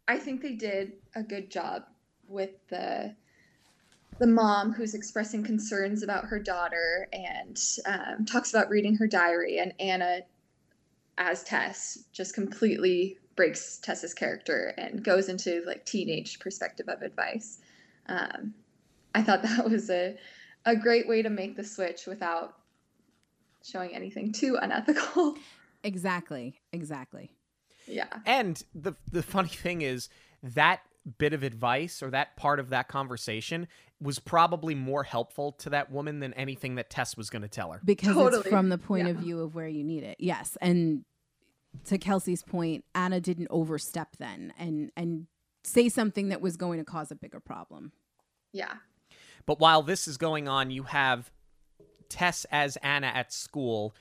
I think they did a good job with the the mom who's expressing concerns about her daughter and um, talks about reading her diary, and Anna, as Tess, just completely breaks Tess's character and goes into like teenage perspective of advice. Um, I thought *laughs* that was a a great way to make the switch without showing anything too unethical. *laughs* exactly exactly. Yeah, And the the funny thing is that bit of advice or that part of that conversation was probably more helpful to that woman than anything that Tess was going to tell her. because it's from the point of view of where you need it. Yes and to kelsey's point anna didn't overstep then and and say something that was going to cause a bigger problem. Yeah, But while this is going on, you have Tess as Anna at school,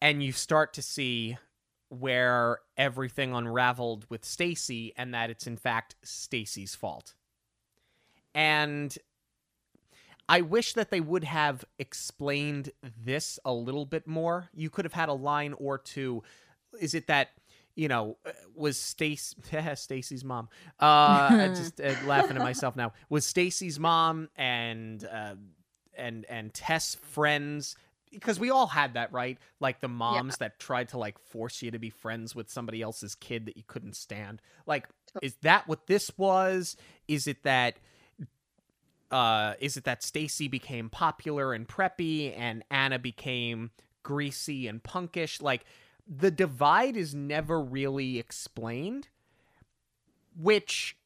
and you start to see where everything unraveled with Stacy and that it's in fact Stacy's fault. And I wish that they would have explained this a little bit more. You could have had a line or two. Is it that you know was Stacy *laughs* Stacy's mom? Uh, I'm just uh, *laughs* laughing at myself now. Was Stacy's mom and uh, and and Tess friends? Because we all had that, right? Like the moms that tried to like force you to be friends with somebody else's kid that you couldn't stand. Like, is that what this was? Is it that? uh, is it that Stacy became popular and preppy and Anna became greasy and punkish? Like the divide is never really explained, which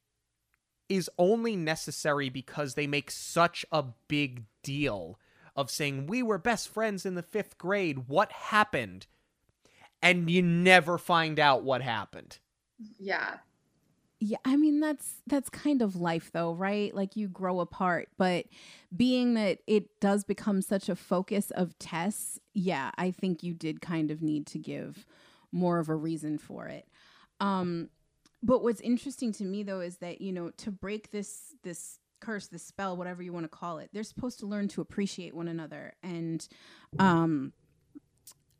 is only necessary because they make such a big deal of saying we were best friends in the fifth grade. What happened? And you never find out what happened. Yeah. Yeah, I mean that's that's kind of life though, right? Like you grow apart, but being that it does become such a focus of tests yeah, I think you did kind of need to give more of a reason for it. Um but what's interesting to me though is that, you know, to break this this curse, this spell, whatever you want to call it, they're supposed to learn to appreciate one another and um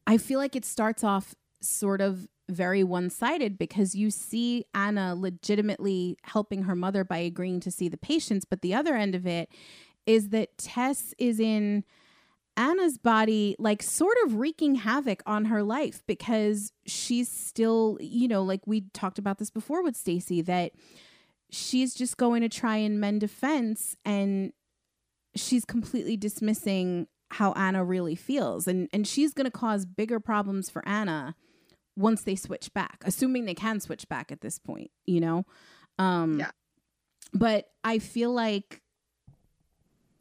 I feel like it starts off sort of very one sided because you see Anna legitimately helping her mother by agreeing to see the patients. But the other end of it is that Tess is in Anna's body, like sort of wreaking havoc on her life because she's still, you know, like we talked about this before with Stacy, that she's just going to try and mend a fence and she's completely dismissing how Anna really feels. And and she's gonna cause bigger problems for Anna once they switch back, assuming they can switch back at this point, you know? Um, Yeah. But I feel like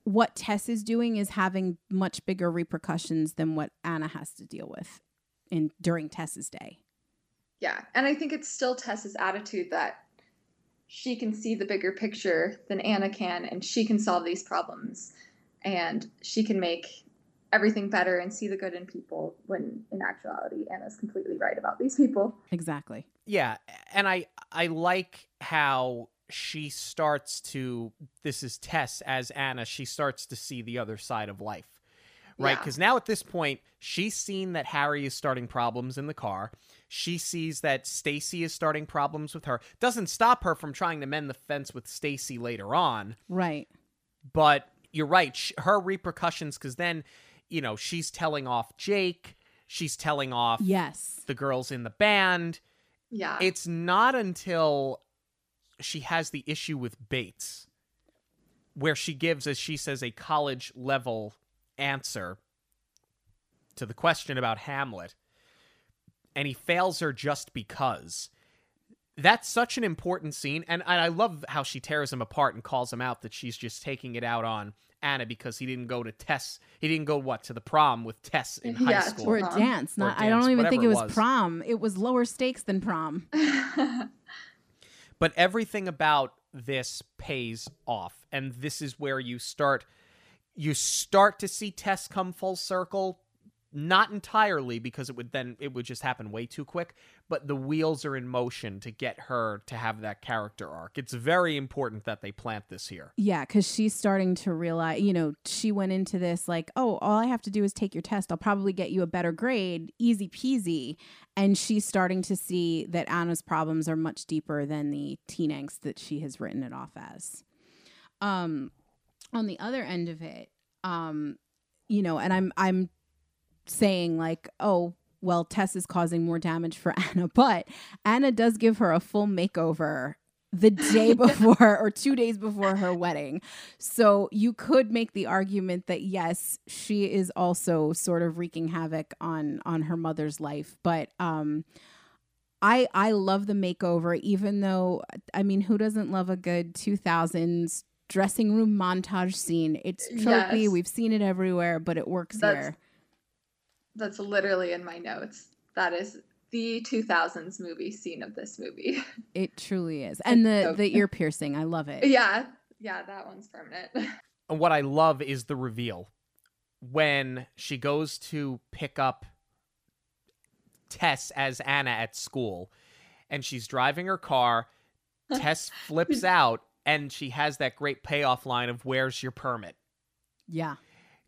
what Tess is doing is having much bigger repercussions than what Anna has to deal with in during Tess's day. Yeah. And I think it's still Tess's attitude that she can see the bigger picture than Anna can, and she can solve these problems, and she can make everything better and see the good in people when in actuality Anna's completely right about these people. Exactly. Yeah, and I I like how she starts to this is Tess as Anna, she starts to see the other side of life. Right? Yeah. Cuz now at this point, she's seen that Harry is starting problems in the car. She sees that Stacy is starting problems with her. Doesn't stop her from trying to mend the fence with Stacy later on, Right. but you're right, her repercussions cuz then, you know, she's telling off Jake, she's telling off Yes. the girls in the band Yeah. it's not until she has the issue with Bates where she gives, as she says, a college level answer to the question about Hamlet, and he fails her just because. That's such an important scene, and, and I love how she tears him apart and calls him out that she's just taking it out on Anna because he didn't go to Tess. He didn't go what to the prom with Tess in high Yeah, school. Or a Prom. dance. Or a Not I don't even think it was, it was. prom. It was lower stakes than prom. *laughs* but everything about this pays off and this is where you start you start to see Tess come full circle not entirely because it would then it would just happen way too quick but the wheels are in motion to get her to have that character arc it's very important that they plant this here Yeah, because she's starting to realize, you know, she went into this like, oh, all I have to do is take your test. I'll probably get you a better grade, easy peasy. And she's starting to see that Anna's problems are much deeper than the teen angst that she has written it off as. Um, on the other end of it, um, you know, and I'm I'm saying like, oh, well, Tess is causing more damage for *laughs* Anna, but Anna does give her a full makeover the day *laughs* before or two days before her wedding. So you could make the argument that yes, she is also sort of wreaking havoc on on her mother's life, but um I I love the makeover even though I mean who doesn't love a good 2000s dressing room montage scene. It's tropey, Yes. we've seen it everywhere, but it works That's- here. That's literally in my notes. That is the 2000s movie scene of this movie. *laughs* It truly is. And the so the ear piercing, I love it. yeah. Yeah, that one's permanent. *laughs* and what i love is the reveal when she goes to pick up Tess as Anna at school and she's driving her car *laughs* Tess flips out and she has that great payoff line of where's your permit Yeah.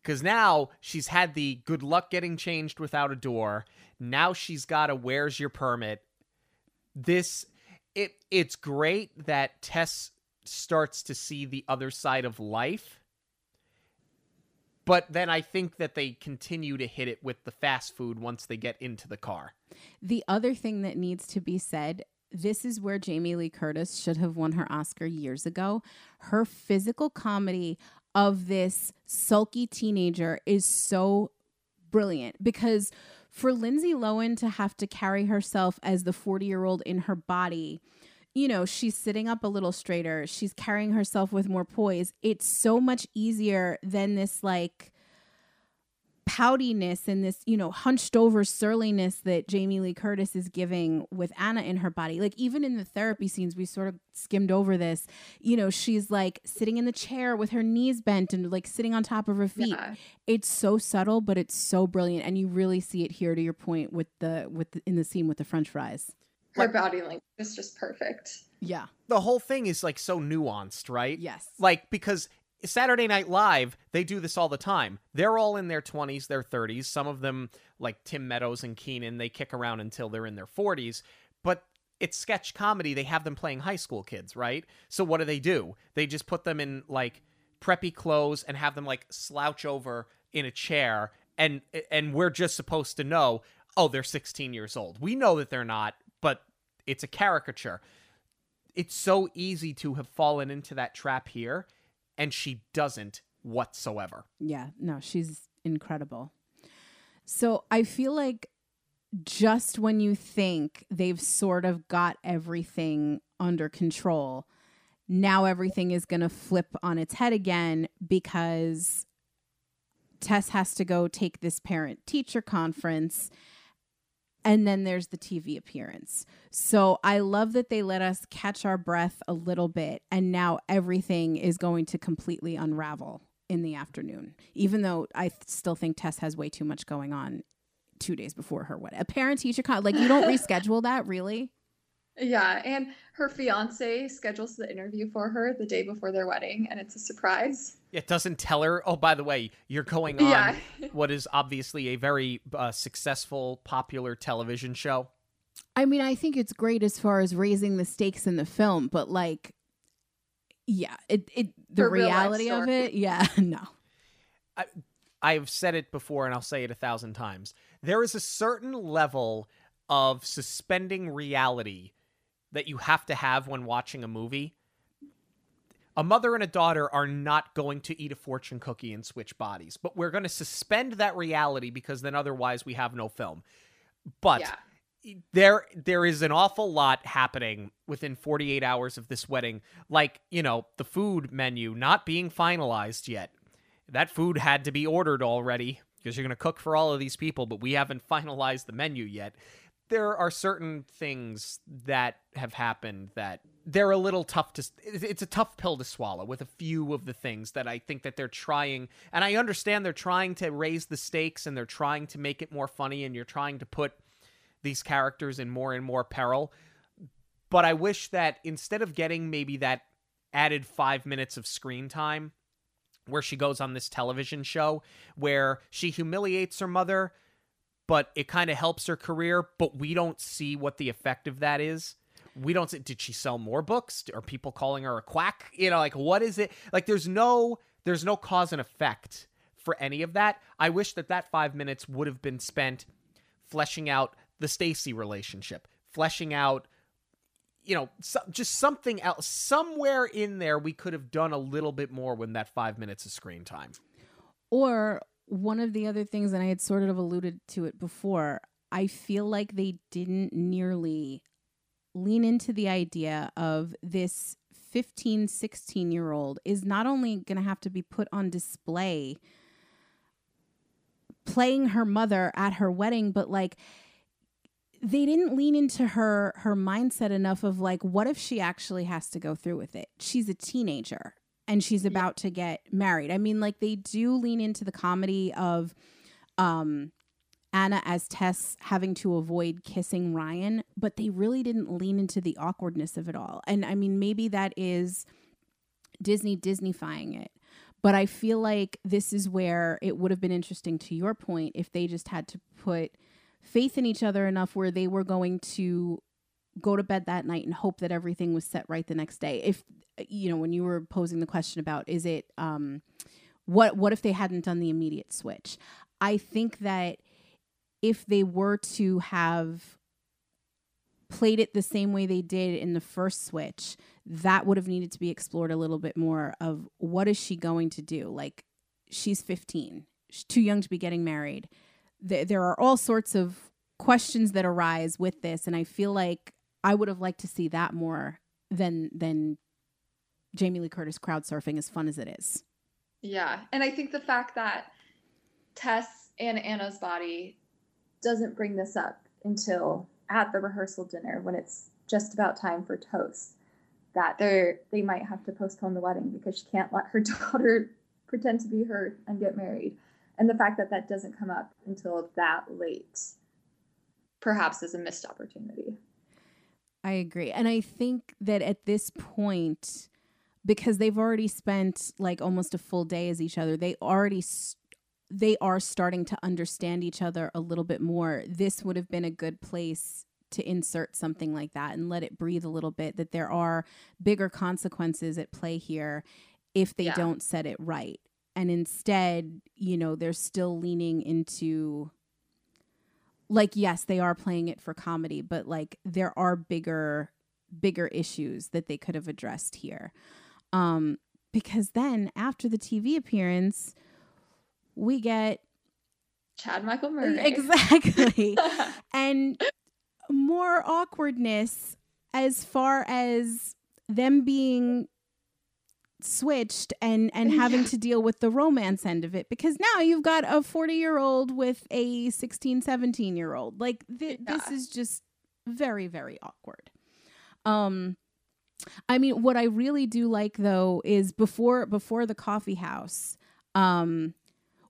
Because now she's had the good luck getting changed without a door. Now she's got a where's your permit? This it it's great that tess starts to see the other side of life but then i think that they continue to hit it with the fast food once they get into the car. The other thing that needs to be said this is where Jamie Lee Curtis should have won her Oscar years ago. Her physical comedy of this sulky teenager is so brilliant because for Lindsay Lohan to have to carry herself as the 40 year old in her body, you know, she's sitting up a little straighter, she's carrying herself with more poise. It's so much easier than this, like, poutiness and this, you know, hunched over surliness that Jamie Lee Curtis is giving with Anna in her body. Like even in the therapy scenes, we sort of skimmed over this. You know, she's like sitting in the chair with her knees bent and like sitting on top of her feet. Yeah. It's so subtle, but it's so brilliant, and you really see it here. To your point, with the with the, in the scene with the French fries. Her body language is just perfect. Yeah. the whole thing is like so nuanced right Yes. like because Saturday Night Live, they do this all the time. They're all in their 20s, their 30s. Some of them, like Tim Meadows and Kenan, they kick around until they're in their 40s. But it's sketch comedy. They have them playing high school kids, right? So what do they do? They just put them in like preppy clothes and have them like slouch over in a chair and and we're just supposed to know, oh, they're 16 years old. We know that they're not, but it's a caricature. It's so easy to have fallen into that trap here and she doesn't whatsoever. Yeah, no, she's incredible. So I feel like just when you think they've sort of got everything under control, now everything is going to flip on its head again because Tess has to go take this parent teacher conference. And then there's the TV appearance. So I love that they let us catch our breath a little bit. And now everything is going to completely unravel in the afternoon, even though I th- still think Tess has way too much going on two days before her wedding. A parent teacher con like you don't *laughs* reschedule that, really? Yeah, and her fiance schedules the interview for her the day before their wedding, and it's a surprise. It doesn't tell her, oh, by the way, you're going *laughs* on Yeah. what is obviously a very uh, successful, popular television show. I mean, I think it's great as far as raising the stakes in the film, but like, yeah, it it the For real reality of it, yeah, *laughs* no, I've said it before and I'll say it a thousand times. There is a certain level of suspending reality that you have to have when watching a movie. A mother and a daughter are not going to eat a fortune cookie and switch bodies, but we're going to suspend that reality because then otherwise we have no film. But yeah. there there is an awful lot happening within 48 hours of this wedding like you know the food menu not being finalized yet that food had to be ordered already because you're going to cook for all of these people but we haven't *laughs* finalized the menu yet there are certain things that have happened that they're a little tough to it's a tough pill to swallow with a few of the things that I think that they're trying and I understand they're trying to raise the stakes and they're trying to make it more funny and you're trying to put these characters in more and more peril. But I wish that instead of getting maybe that added five minutes of screen time where she goes on this television show where she humiliates her mother, but it kind of helps her career, but we don't see what the effect of that is. We don't see, did she sell more books? Are people calling her a quack? You know, like what is it? Like there's no there's no cause and effect for any of that. I wish that that 5 minutes would have been spent fleshing out the Stacy relationship, fleshing out you know, so, just something else somewhere in there we could have done a little bit more when that 5 minutes of screen time. Or one of the other things, and I had sort of alluded to it before, I feel like they didn't nearly lean into the idea of this 15, 16 year old is not only going to have to be put on display playing her mother at her wedding, but like, they didn't lean into her her mindset enough of like what if she actually has to go through with it? She's a teenager and she's about to get married i mean like they do lean into the comedy of um anna as tess having to avoid kissing ryan but they really didn't lean into the awkwardness of it all and i mean maybe that is Disney Disneyfying it. But I feel like this is where it would have been interesting to your point if they just had to put faith in each other enough where they were going to go to bed that night and hope that everything was set right the next day. If you know, when you were posing the question about is it um what what if they hadn't done the immediate switch? I think that if they were to have played it the same way they did in the first switch, that would have needed to be explored a little bit more of what is she going to do? Like she's 15. She's too young to be getting married. Th- there are all sorts of questions that arise with this and I feel like I would have liked to see that more than than Jamie Lee Curtis crowd surfing as fun as it is. Yeah. And I think the fact that Tess and Anna's body doesn't bring this up until at the rehearsal dinner when it's just about time for toast that they're they might have to postpone the wedding because she can't let her *laughs* daughter pretend to be her and get married and the fact that that doesn't come up until that late perhaps is a missed opportunity i agree and i think that at this point because they've already spent like almost a full day as each other they already they are starting to understand each other a little bit more, this would have been a good place to insert something like that and let it breathe a little bit that there are bigger consequences at play here if they yeah. don't set it right. And instead, you know, they're still leaning into like yes, they are playing it for comedy, but like there are bigger bigger issues that they could have addressed here. Um because then after the TV appearance, we get Chad Michael Murray. *laughs* Exactly. and more awkwardness as far as them being switched and and having to deal with the romance end of it because now you've got a 40 year old with a 16 17 year old like th- yeah. this is just very very awkward um i mean what i really do like though is before before the coffee house um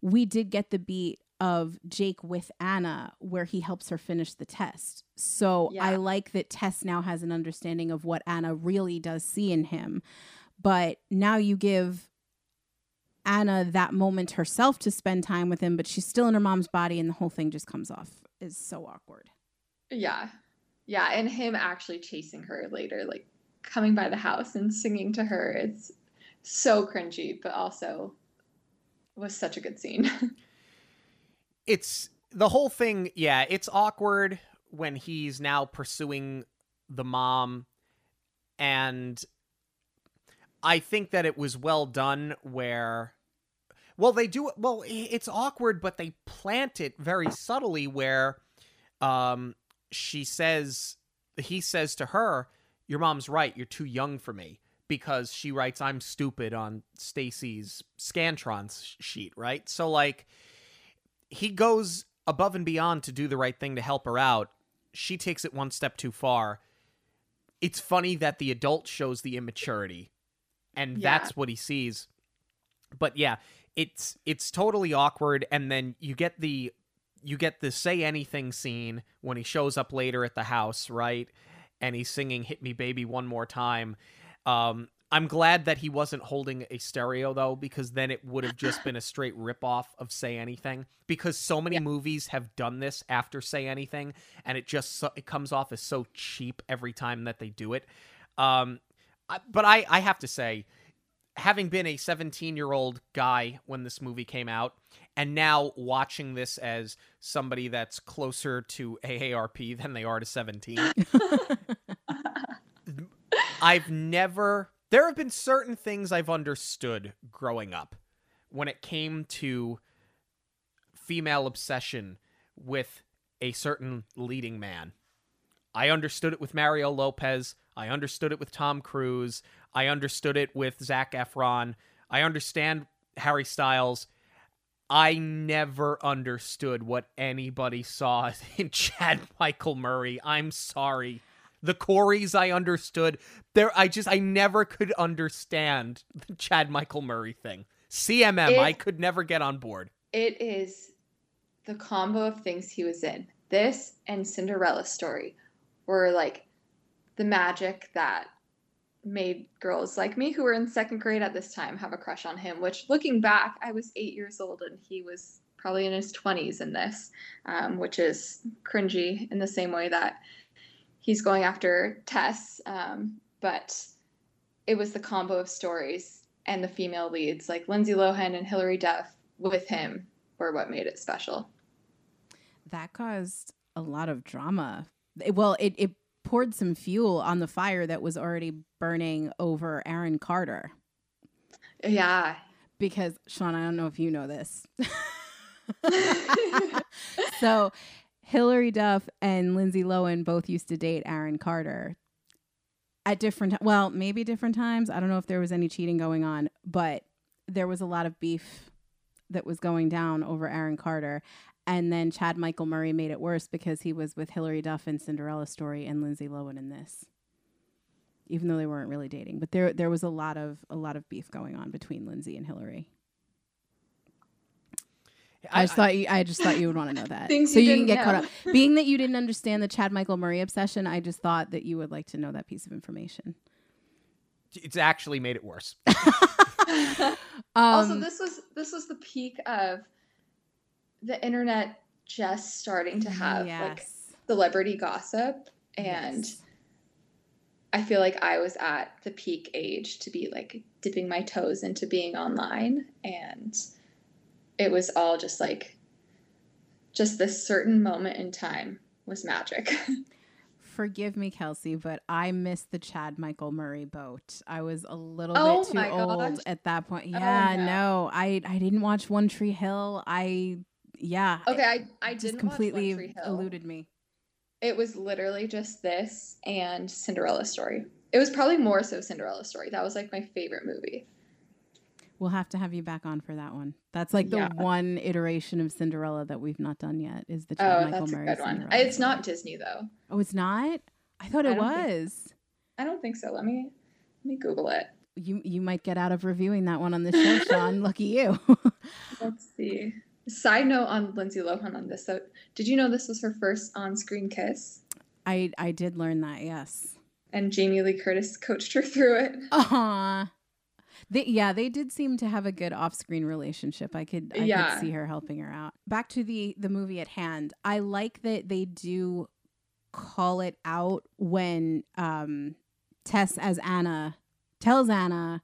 we did get the beat of Jake with Anna where he helps her finish the test. So yeah. I like that Tess now has an understanding of what Anna really does see in him. But now you give Anna that moment herself to spend time with him, but she's still in her mom's body and the whole thing just comes off is so awkward. Yeah. Yeah, and him actually chasing her later, like coming by the house and singing to her. It's so cringy, but also was such a good scene. *laughs* it's the whole thing, yeah, it's awkward when he's now pursuing the mom and I think that it was well done where well they do well it's awkward but they plant it very subtly where um she says he says to her your mom's right you're too young for me because she writes I'm stupid on Stacy's Scantron sheet, right? So like he goes above and beyond to do the right thing to help her out. She takes it one step too far. It's funny that the adult shows the immaturity and yeah. that's what he sees. But yeah, it's it's totally awkward and then you get the you get the say anything scene when he shows up later at the house, right? And he's singing Hit Me Baby one more time um, I'm glad that he wasn't holding a stereo though, because then it would have just been a straight ripoff of Say Anything. Because so many yeah. movies have done this after Say Anything, and it just it comes off as so cheap every time that they do it. Um, I, but I I have to say, having been a 17 year old guy when this movie came out, and now watching this as somebody that's closer to AARP than they are to 17. *laughs* I've never. There have been certain things I've understood growing up when it came to female obsession with a certain leading man. I understood it with Mario Lopez. I understood it with Tom Cruise. I understood it with Zac Efron. I understand Harry Styles. I never understood what anybody saw *laughs* in Chad Michael Murray. I'm sorry. The Coreys I understood. There I just I never could understand the Chad Michael Murray thing. CMM, it, I could never get on board. It is the combo of things he was in. This and Cinderella story were like the magic that made girls like me who were in second grade at this time have a crush on him, which looking back, I was eight years old and he was probably in his 20s in this, um, which is cringy in the same way that he's going after Tess. Um, but it was the combo of stories and the female leads, like Lindsay Lohan and Hilary Duff, with him, were what made it special. That caused a lot of drama. Well, it, it poured some fuel on the fire that was already burning over Aaron Carter. Yeah. Because, Sean, I don't know if you know this. *laughs* *laughs* so, Hilary Duff and Lindsay Lohan both used to date Aaron Carter at different well maybe different times i don't know if there was any cheating going on but there was a lot of beef that was going down over aaron carter and then chad michael murray made it worse because he was with hilary duff in cinderella story and lindsay lohan in this even though they weren't really dating but there there was a lot of a lot of beef going on between lindsay and hilary I, just thought you, I just thought you would want to know *laughs* that, so you you, can didn't get caught up. Being that you didn't understand the Chad Michael Murray obsession, I just thought that you would like to know that piece of information. It's actually made it worse. *laughs* *laughs* also, Um, this was this was the peak of the internet just starting to have like celebrity gossip and Yes. I feel like I was at the peak age to be like dipping my toes into being online and it was all just like just this certain moment in time was magic. *laughs* Forgive me, Kelsey, but I missed the Chad Michael Murray boat. I was a little Oh bit too old gosh. at that point. Oh, Yeah, no. no. I I didn't watch One Tree Hill. I yeah. okay, I I just didn't completely watch One Tree Hill. eluded me. It was literally just this and Cinderella story. It was probably more so Cinderella story. That was like my favorite movie. We'll have to have you back on for that one. That's like the Yeah. one iteration of Cinderella that we've not done yet. Is the Chad Oh, Michael that's a Murray good one. Cinderella It's not Disney though. Oh, it's not. I thought it think- was. I don't think so. Let me let me Google it. You you might get out of reviewing that one on the show, *laughs* Sean. Lucky you. Let's see. Side note on Lindsay Lohan on this. So, did you know this was her first on-screen kiss? I I did learn that. Yes. And Jamie Lee Curtis coached her through it. Aw. They, yeah, they did seem to have a good off-screen relationship. I could I Yeah. could see her helping her out. Back to the the movie at hand. I like that they do call it out when um Tess as Anna tells Anna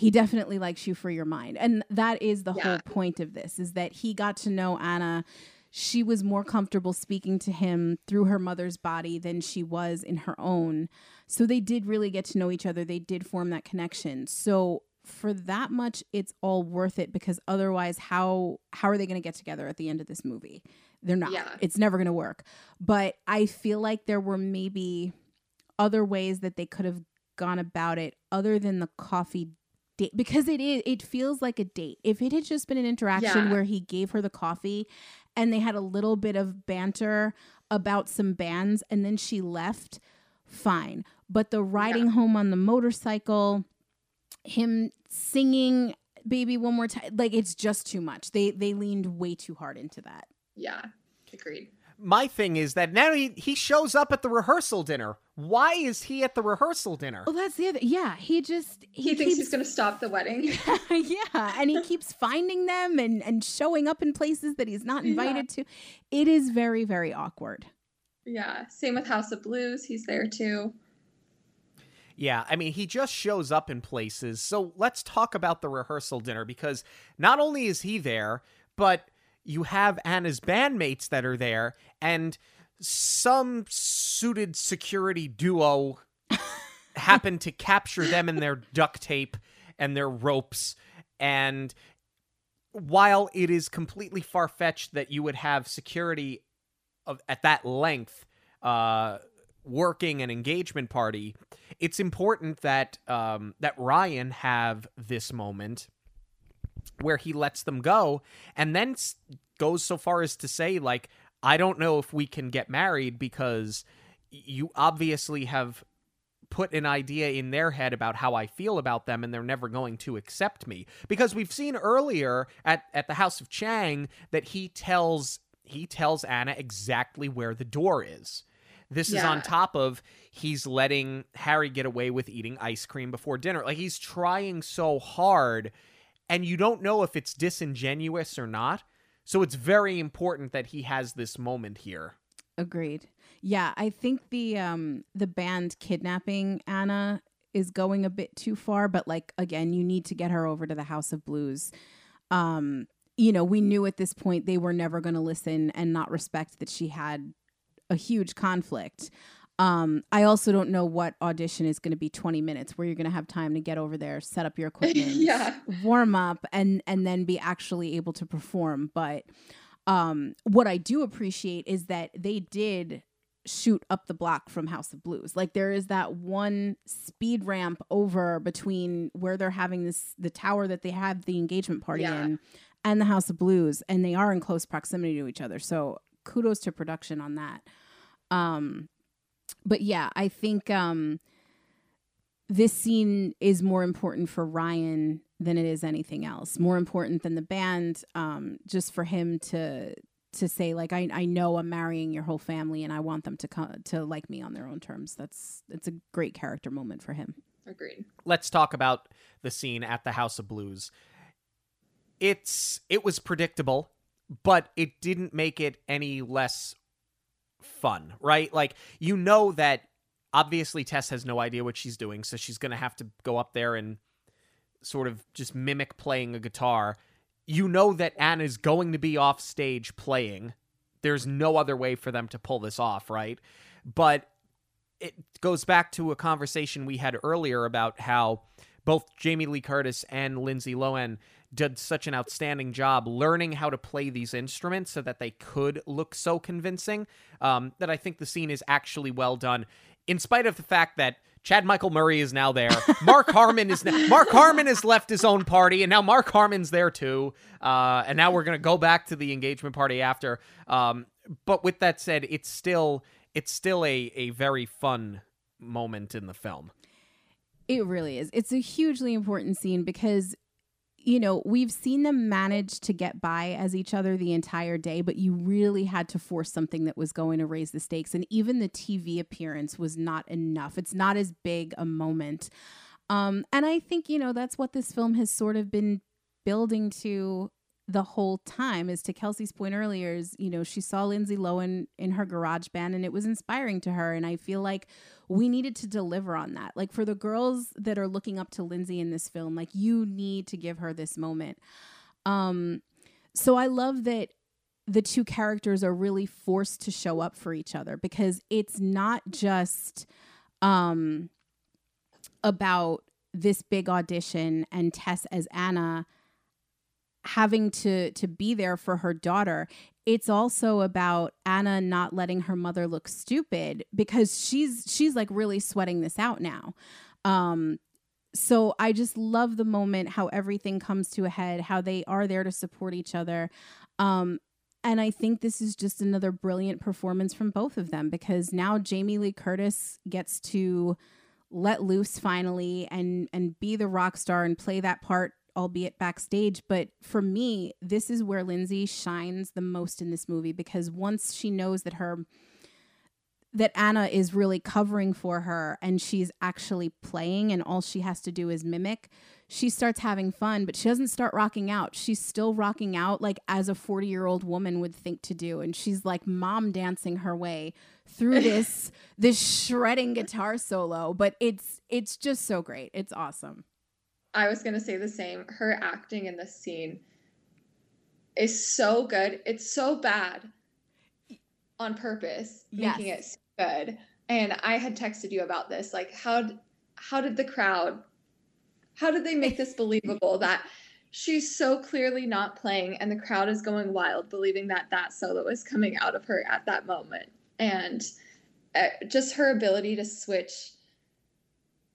he definitely likes you for your mind. And that is the Yeah. whole point of this is that he got to know Anna she was more comfortable speaking to him through her mother's body than she was in her own. So they did really get to know each other. They did form that connection. So for that much it's all worth it because otherwise how how are they going to get together at the end of this movie? They're not. Yeah. It's never going to work. But I feel like there were maybe other ways that they could have gone about it other than the coffee date because it is it feels like a date. If it had just been an interaction Yeah. where he gave her the coffee and they had a little bit of banter about some bands and then she left, fine. But the riding home on the motorcycle, him singing baby one more time like it's just too much. They they leaned way too hard into that. Yeah, agreed. My thing is that now he, he shows up at the rehearsal dinner. Why is he at the rehearsal dinner? Oh, that's the other. Yeah, he just He, he, thinks keeps, he's going to stop the wedding. *laughs* yeah, and he keeps finding them and and showing up in places that he's not invited to. It is very very awkward. yeah. Same with House of Blues. He's there too. Yeah, I mean, he just shows up in places. So let's talk about the rehearsal dinner because not only is he there, but you have Anna's bandmates that are there and some suited security duo *laughs* happen to capture them in their duct tape and their ropes. And while it is completely far fetched that you would have security of at that length uh, working an engagement party, it's important that um, that Ryan have this moment where he lets them go and then goes so far as to say like I don't know if we can get married because you obviously have put an idea in their head about how I feel about them and they're never going to accept me. Because we've seen earlier at at the House of Chang that he tells he tells Anna exactly where the door is. This is on top of he's letting Harry get away with eating ice cream before dinner. Like he's trying so hard and you don't know if it's disingenuous or not. So it's very important that he has this moment here. Agreed. Yeah, I think the um the band kidnapping Anna is going a bit too far, but like again, you need to get her over to the House of Blues. Um, you know, we knew at this point they were never going to listen and not respect that she had a huge conflict. Um, I also don't know what audition is going to be 20 minutes where you're going to have time to get over there, set up your *laughs* equipment, Yeah. warm up and and then be actually able to perform, but um what I do appreciate is that they did shoot up the block from House of Blues. Like there is that one speed ramp over between where they're having this the tower that they have the engagement party Yeah. in and the House of Blues and they are in close proximity to each other. So kudos to production on that. Um but yeah, I think um this scene is more important for Ryan than it is anything else. More important than the band, um, just for him to to say like I, I know I'm marrying your whole family and I want them to come to like me on their own terms. That's it's a great character moment for him. Agreed. let's talk about the scene at the House of Blues. It's it was predictable, but it didn't make it any less fun, right? Like you know that obviously Tess has no idea what she's doing, so she's going to have to go up there and sort of just mimic playing a guitar. You know that Anna's going to be off stage playing. There's no other way for them to pull this off, right? But it goes back to a conversation we had earlier about how both Jamie Lee Curtis and Lindsay Lohan did such an outstanding job learning how to play these instruments so that they could look so convincing um, that I think the scene is actually well done, in spite of the fact that Chad Michael Murray is now there. *laughs* Mark Harmon is now, Mark Harmon has left his own party, and now Mark Harmon's there too. Uh, and now we're gonna go back to the engagement party after. Um, but with that said, it's still it's still a a very fun moment in the film. It really is. It's a hugely important scene because you know, we've seen them manage to get by as each other the entire day, but you really had to force something that was going to raise the stakes. And even the TV appearance was not enough. It's not as big a moment. Um, and I think, you know, that's what this film has sort of been building to the whole time is to Kelsey's point earlier is, you know, she saw Lindsay Lohan in her garage band and it was inspiring to her. And I feel like we needed to deliver on that. Like for the girls that are looking up to Lindsay in this film, like you need to give her this moment. Um, so I love that the two characters are really forced to show up for each other because it's not just um about this big audition and Tess as Anna having to to be there for her daughter it's also about Anna not letting her mother look stupid because she's she's like really sweating this out now. Um so I just love the moment how everything comes to a head how they are there to support each other. Um and I think this is just another brilliant performance from both of them because now Jamie Lee Curtis gets to let loose finally and and be the rock star and play that part albeit backstage but for me this is where Lindsay shines the most in this movie because once she knows that her that Anna is really covering for her and she's actually playing and all she has to do is mimic she starts having fun but she doesn't start rocking out. She's still rocking out like as a 40 year old woman would think to do and she's like mom dancing her way through *laughs* this this shredding guitar solo but it's it's just so great. It's awesome I was gonna say the same. Her acting in this scene is so good. It's so bad on purpose, making it so good. And I had texted you about this. Like, how how did the crowd? How did they make this believable that she's so clearly not playing, and the crowd is going wild, believing that that solo is coming out of her at that moment, and uh, just her ability to switch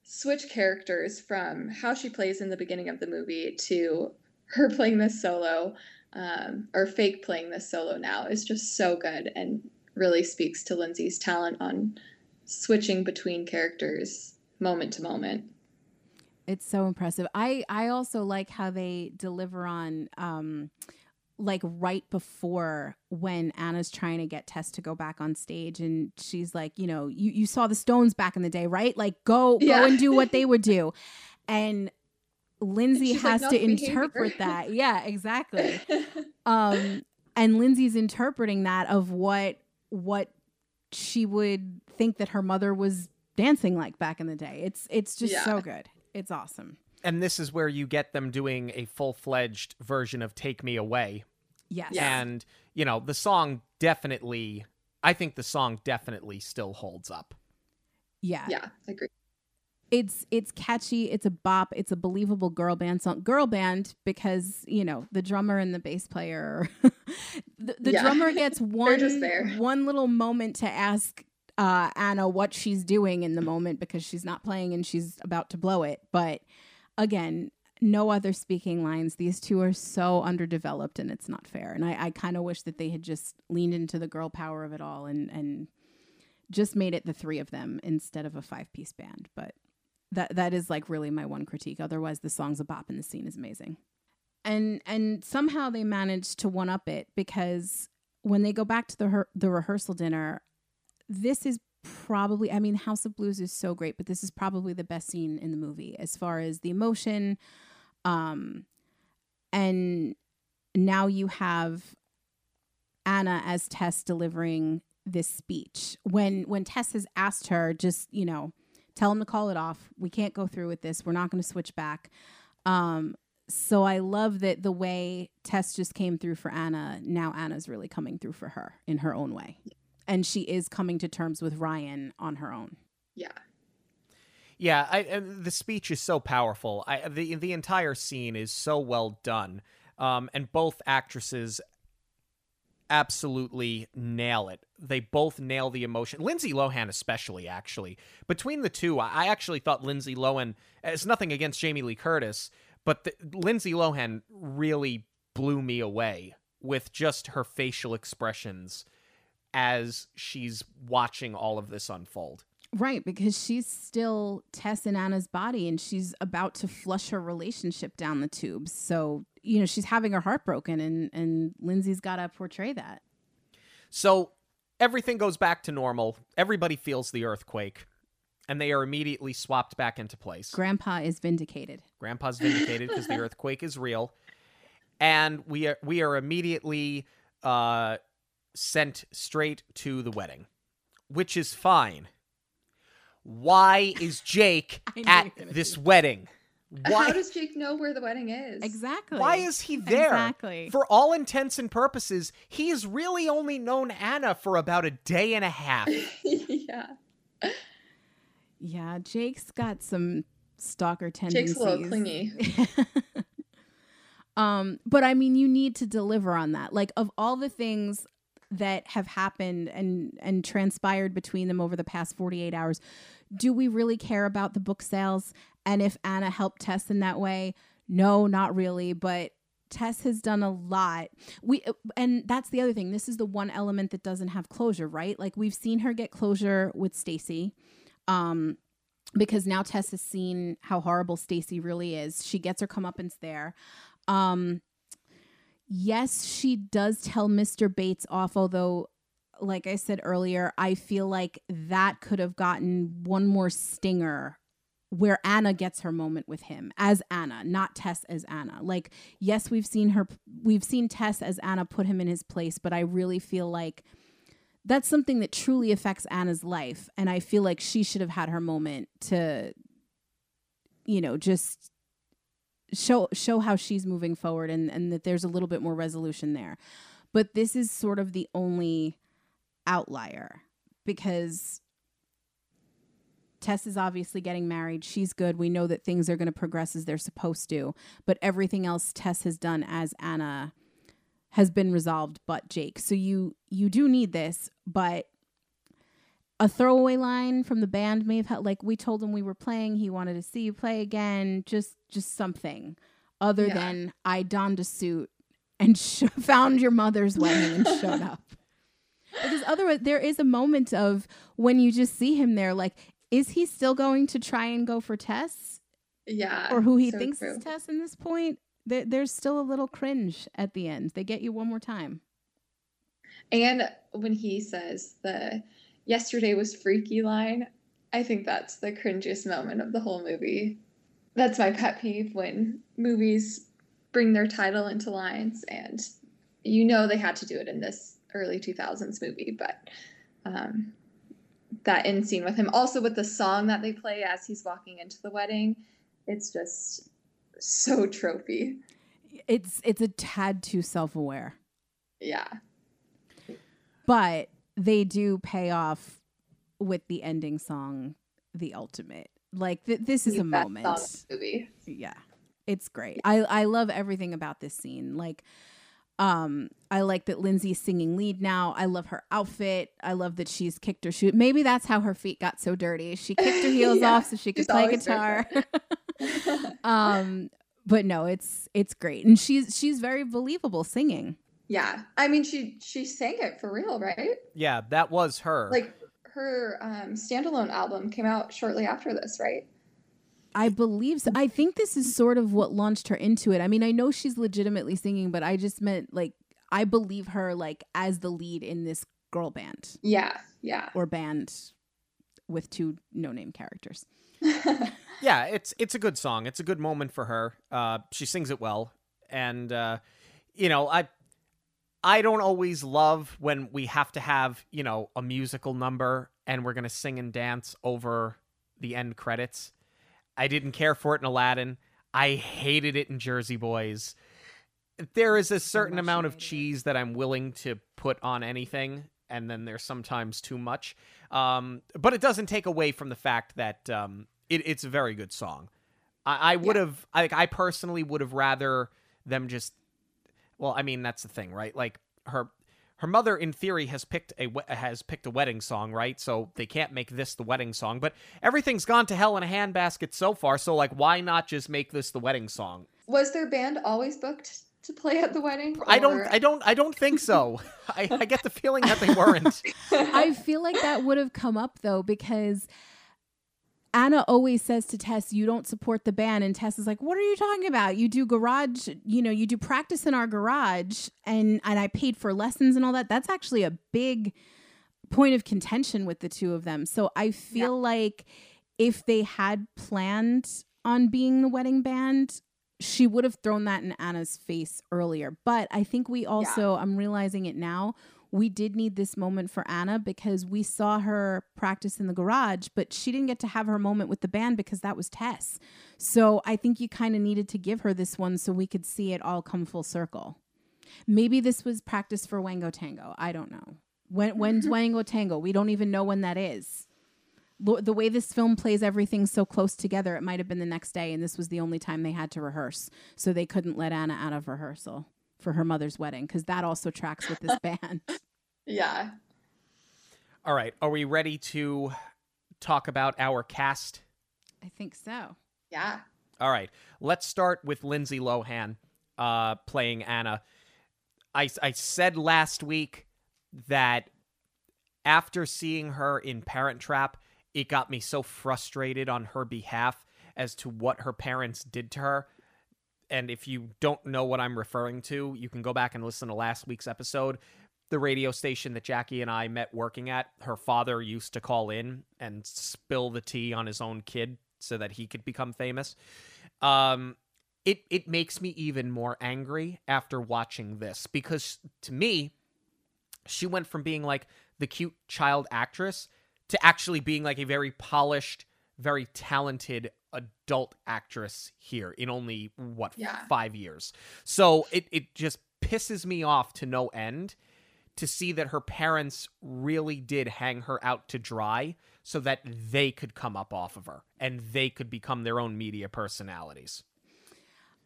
switch characters from how she plays in the beginning of the movie to her *laughs* playing this solo um, or fake playing this solo now is just so good and really speaks to Lindsay's talent on switching between characters moment to moment. It's so impressive. I I also like how they deliver on um like right before when Anna's trying to get Tess to go back on stage and she's like, you know, you, you saw the Stones back in the day, right? Like go Yeah. go and do what they would do. *laughs* And Lindsay like, has "Not to interpret that. Yeah, exactly. *laughs* um and Lindsay's interpreting that of what what she would think that her mother was dancing like back in the day. It's it's just so good. It's awesome. And this is where you get them doing a full fledged version of Take Me Away. Yes. Yeah. And, you know, the song definitely, I think the song definitely still holds up. Yeah. yeah, I agree. It's it's catchy, it's a bop, it's a believable girl band song. Girl band because, you know, the drummer and the bass player *laughs* the, the Yeah. drummer *laughs* gets one just there. one little moment to ask uh Anna what she's doing in the moment because she's not playing and she's about to blow it. But again, no other speaking lines. These two are so underdeveloped and it's not fair. And I, I kind of wish that they had just leaned into the girl power of it all and and just made it the three of them instead of a five piece band. But that that is like really my one critique. Otherwise the song's a bop and the scene is amazing. And and somehow they managed to one up it because when they go back to the her- the rehearsal dinner, this is probably I mean House of Blues is so great, but this is probably the best scene in the movie as far as the emotion um and now you have Anna as Tess delivering this speech. When when Tess has asked her just, you know, tell him to call it off. We can't go through with this. We're not going to switch back. Um so I love that the way Tess just came through for Anna, now Anna's really coming through for her in her own way. And she is coming to terms with Ryan on her own. Yeah. Yeah, I, the speech is so powerful. I, the the entire scene is so well done, um, and both actresses absolutely nail it. They both nail the emotion. Lindsay Lohan, especially, actually. Between the two, I I actually thought Lindsay Lohan. It's nothing against Jamie Lee Curtis, but the, Lindsay Lohan really blew me away with just her facial expressions as she's watching all of this unfold. Right, because she's still Tess in Anna's body and she's about to flush her relationship down the tubes. So, you know, she's having her heart broken and and Lindsay's got to portray that. So everything goes back to normal. Everybody feels the earthquake, and they are immediately swapped back into place. Grandpa is vindicated. Grandpa's vindicated because the *laughs* earthquake is real, and we are we are immediately uh, sent straight to the wedding, which is fine. Why is Jake *laughs* at you were gonna this do wedding? *laughs* Why? How does Jake know where the wedding is? Exactly. Why is he there? Exactly. For all intents and purposes, he's really only known Anna for about a day and a half. *laughs* yeah. Yeah, Jake's got some stalker tendencies. Jake's tendencies. a little clingy. um, but I mean, you need to deliver on that. Like, of all the things that have happened and and transpired between them over the past 48 hours, do we really care about the book sales? And if Anna helped Tess in that way? No, not really. But Tess has done a lot. We and that's the other thing. This is the one element that doesn't have closure, right? Like we've seen her get closure with Stacy. Um because now Tess has seen how horrible Stacy really is. She gets her comeuppance there. Um yes, she does tell Mr. Bates off, although like I said earlier, I feel like that could have gotten one more stinger where Anna gets her moment with him as Anna, not Tess as Anna. Like, yes, we've seen her, we've seen Tess as Anna put him in his place, but I really feel like that's something that truly affects Anna's life. And I feel like she should have had her moment to, you know, just show show how she's moving forward and, and that there's a little bit more resolution there. But this is sort of the only outlier because Tess is obviously getting married. She's good. We know that things are going to progress as they're supposed to. But everything else Tess has done as Anna has been resolved but Jake. So you you do need this, but a throwaway line from the band may have had like we told him we were playing, he wanted to see you play again, just just something other Yeah. than I donned a suit and *laughs* sh- found your mother's wedding and showed up. *laughs* Because otherwise there is a moment of when you just see him there like is he still going to try and go for Tess Yeah. or who he so thinks true. is Tess in this point? there, there's still a little cringe at the end. They get you one more time. And when he says the yesterday was freaky line, I think that's the cringiest moment of the whole movie. That's my pet peeve when movies bring their title into lines and you know they had to do it in this early 2000s movie, but um, that end scene with him, also with the song that they play as he's walking into the wedding, it's just so tropey. It's it's a tad too self-aware. Yeah. But they do pay off with the ending song, the ultimate. Like th- this is The a best moment. song the movie. Yeah. It's great. I I love everything about this scene. Like um I like that Lindsay's singing lead now. I love her outfit. I love that she's kicked her shoe. Maybe that's how her feet got so dirty. She kicked her *laughs* heels Yeah, off so she could she's play guitar. *laughs* *laughs* um but no, it's it's great. And she's she's very believable singing. yeah. I mean she she sang it for real, right? Yeah, that was her. Like her um, standalone album came out shortly after this, right? I believe so. I think this is sort of what launched her into it. I mean, I know she's legitimately singing, but I just meant like I believe her like as the lead in this girl band Yeah, yeah. or band with two no-name characters. *laughs* yeah, it's it's a good song. It's a good moment for her. Uh, she sings it well, and uh, you know, I I don't always love when we have to have you know a musical number and we're gonna sing and dance over the end credits. I didn't care for it in Aladdin. I hated it in Jersey Boys. There is a certain amount of cheese that I'm willing to put on anything, and then there's sometimes too much. Um, but it doesn't take away from the fact that um, it, it's a very good song. I, I would have, I, I personally would have rather them just. Well, I mean that's the thing, right? Like her, her mother, in theory, has picked a we- has picked a wedding song, right? So they can't make this the wedding song. But everything's gone to hell in a handbasket so far. So like, why not just make this the wedding song? Was their band always booked to play at the wedding? I don't, I don't, I don't think so. *laughs* I, I get the feeling that they weren't. *laughs* I feel like that would have come up though because Anna always says to Tess, "You don't support the band," and Tess is like, "What are you talking about? You do garage, you know, you do practice in our garage, and and I paid for lessons and all that. That's actually a big point of contention with the two of them. So I feel like if they had planned on being the wedding band." She would have thrown that in Anna's face earlier. But I think we also, I'm realizing it now, we did need this moment for Anna because we saw her practice in the garage, but she didn't get to have her moment with the band because that was Tess. So I think you kind of needed to give her this one so we could see it all come full circle. Maybe this was practice for Wango Tango. I don't know. When when's *laughs* Wango Tango? We don't even know when that is. Lo- The way this film plays everything so close together, it might have been the next day, and this was the only time they had to rehearse. So they couldn't let Anna out of rehearsal for her mother's wedding because that also tracks with this *laughs* band. Yeah. All right, are we ready to talk about our cast? I think so. Yeah. All right, let's start with Lindsay Lohan uh, playing Anna. I, I said last week that after seeing her in Parent Trap, it got me so frustrated on her behalf as to what her parents did to her. And if you don't know what I'm referring to, you can go back and listen to last week's episode. The radio station that Jackie and I met working at, her father used to call in and spill the tea on his own kid so that he could become famous. Um, it it makes me even more angry after watching this because to me, she went from being like the cute child actress to actually being like a very polished, very talented adult actress here in only what Yeah. five years. So it it just pisses me off to no end to see that her parents really did hang her out to dry so that they could come up off of her and they could become their own media personalities.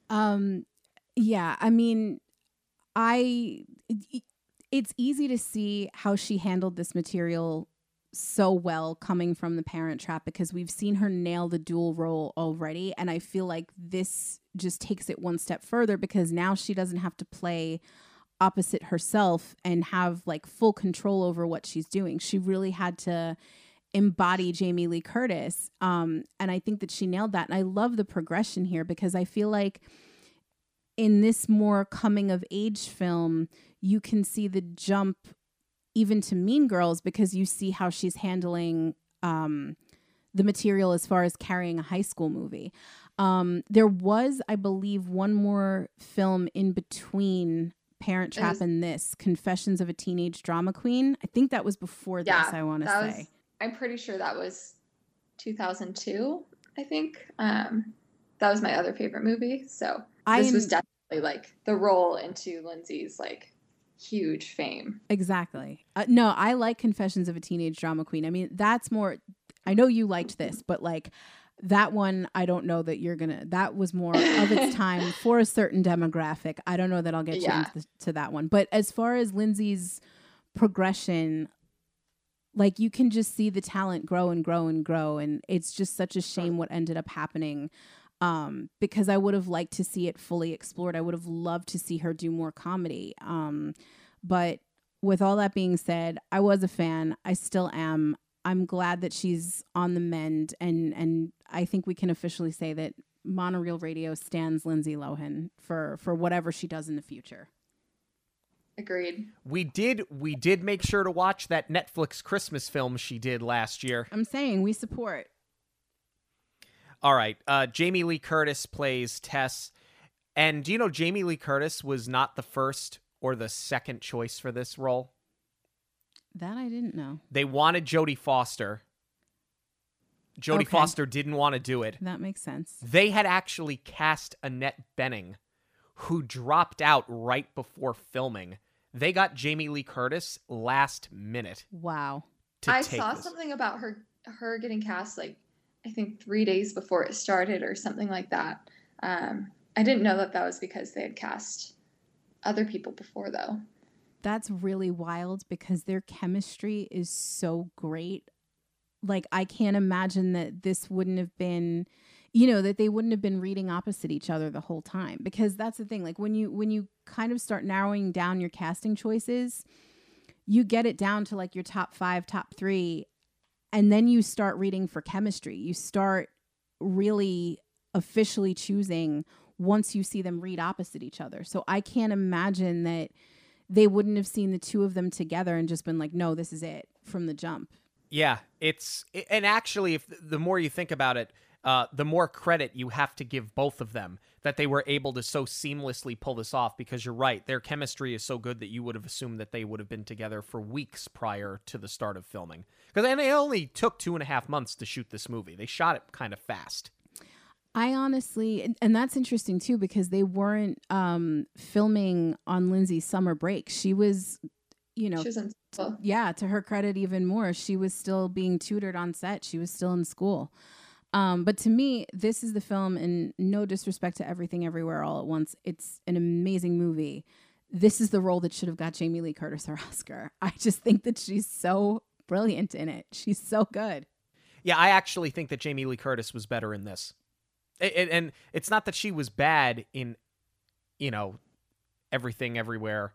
Um, yeah, I mean, I it- it's easy to see how she handled this material so well coming from the parent trap because we've seen her nail the dual role already and I feel like this just takes it one step further because now she doesn't have to play opposite herself and have like full control over what she's doing. She really had to embody Jamie Lee Curtis. Um, and I think that she nailed that. And I love the progression here because I feel like in this more coming of age film, you can see the jump even to Mean Girls because you see how she's handling um, the material as far as carrying a high school movie. Um, there was, I believe, one more film in between Parent Trap was, and this Confessions of a Teenage Drama Queen. I think that was before yeah, this. I want to say. Was, I'm pretty sure that was 2002. I think um, that was my other favorite movie. So this I'm, was definitely like the roll into Lindsay's like huge fame. Exactly. Uh, no, I like Confessions of a Teenage Drama Queen. I mean, that's more. I know you liked this, but like that one, I don't know that you're gonna. That was more of its *laughs* time for a certain demographic. I don't know that I'll get yeah. you into the, to that one. But as far as Lindsay's progression, like you can just see the talent grow and grow and grow, and it's just such a shame what ended up happening um, because I would have liked to see it fully explored. I would have loved to see her do more comedy. Um, but with all that being said, I was a fan. I still am. I'm glad that she's on the mend, and and I think we can officially say that Monoreel Radio stands Lindsay Lohan for for whatever she does in the future. Agreed. We did we did make sure to watch that Netflix Christmas film she did last year. I'm saying we support. All right. Uh, Jamie Lee Curtis plays Tess. And do you know Jamie Lee Curtis was not the first or the second choice for this role? That I didn't know. They wanted Jodie Foster. Jodie okay. Foster didn't want to do it. That makes sense. They had actually cast Annette Bening, who dropped out right before filming. They got Jamie Lee Curtis last minute. Wow. I saw this. something about her her getting cast like I think three days before it started or something like that. Um, I didn't know that that was because they had cast other people before, though. That's really wild because their chemistry is so great. Like, I can't imagine that this wouldn't have been you know that they wouldn't have been reading opposite each other the whole time because that's the thing like when you when you kind of start narrowing down your casting choices you get it down to like your top 5 top 3 and then you start reading for chemistry. You start really officially choosing once you see them read opposite each other. So I can't imagine that they wouldn't have seen the two of them together and just been like, no, this is it from the jump. Yeah, it's and actually, if the more you think about it, uh, the more credit you have to give both of them that they were able to so seamlessly pull this off because you're right their chemistry is so good that you would have assumed that they would have been together for weeks prior to the start of filming because and it only took two and a half months to shoot this movie they shot it kind of fast I honestly, and that's interesting too, because they weren't um, filming on Lindsay's summer break. She was, you know, yeah, to her credit, even more, she was still being tutored on set. She was still in school. Um, but to me, this is the film, and no disrespect to Everything Everywhere All at Once, it's an amazing movie. This is the role that should have got Jamie Lee Curtis her Oscar. *laughs* I just think that she's so brilliant in it. She's so good. Yeah, I actually think that Jamie Lee Curtis was better in this. It, it, and it's not that she was bad in, you know, everything everywhere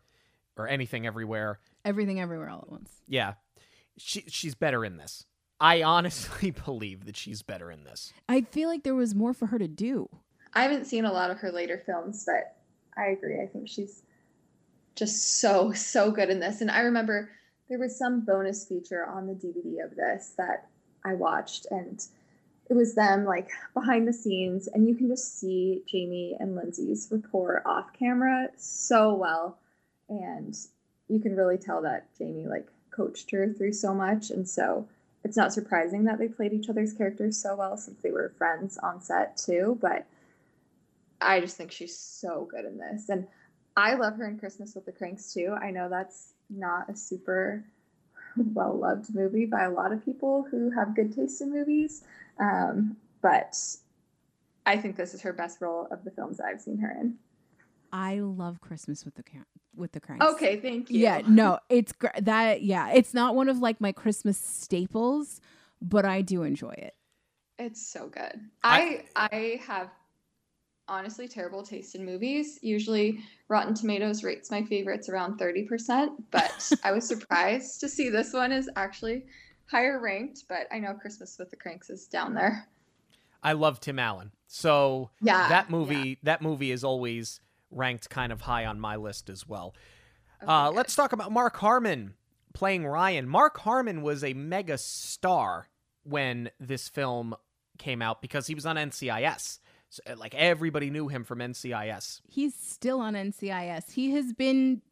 or anything everywhere. Everything everywhere all at once. Yeah. She she's better in this. I honestly *laughs* believe that she's better in this. I feel like there was more for her to do. I haven't seen a lot of her later films, but I agree. I think she's just so, so good in this. And I remember there was some bonus feature on the DVD of this that I watched, and it was them like behind the scenes, and you can just see Jamie and Lindsay's rapport off camera so well. And you can really tell that Jamie like coached her through so much. And so it's not surprising that they played each other's characters so well since they were friends on set too. But I just think she's so good in this. And I love her in Christmas with the Cranks too. I know that's not a super well loved movie by a lot of people who have good taste in movies. Um, but I think this is her best role of the films I've seen her in. I love Christmas with the with the cranks. Okay, thank you. Yeah, no, it's gr- that. Yeah, it's not one of like my Christmas staples, but I do enjoy it. It's so good. I I, I have honestly terrible taste in movies. Usually, Rotten Tomatoes rates my favorites around thirty percent, but *laughs* I was surprised to see this one is actually higher ranked. But I know Christmas with the Cranks is down there. I love Tim Allen, so yeah, that movie yeah. that movie is always ranked kind of high on my list as well. Okay, uh, let's talk about Mark Harmon playing Ryan. Mark Harmon was a mega star when this film came out because he was on NCIS. So, uh, like everybody knew him from NCIS. He's still on NCIS. He has been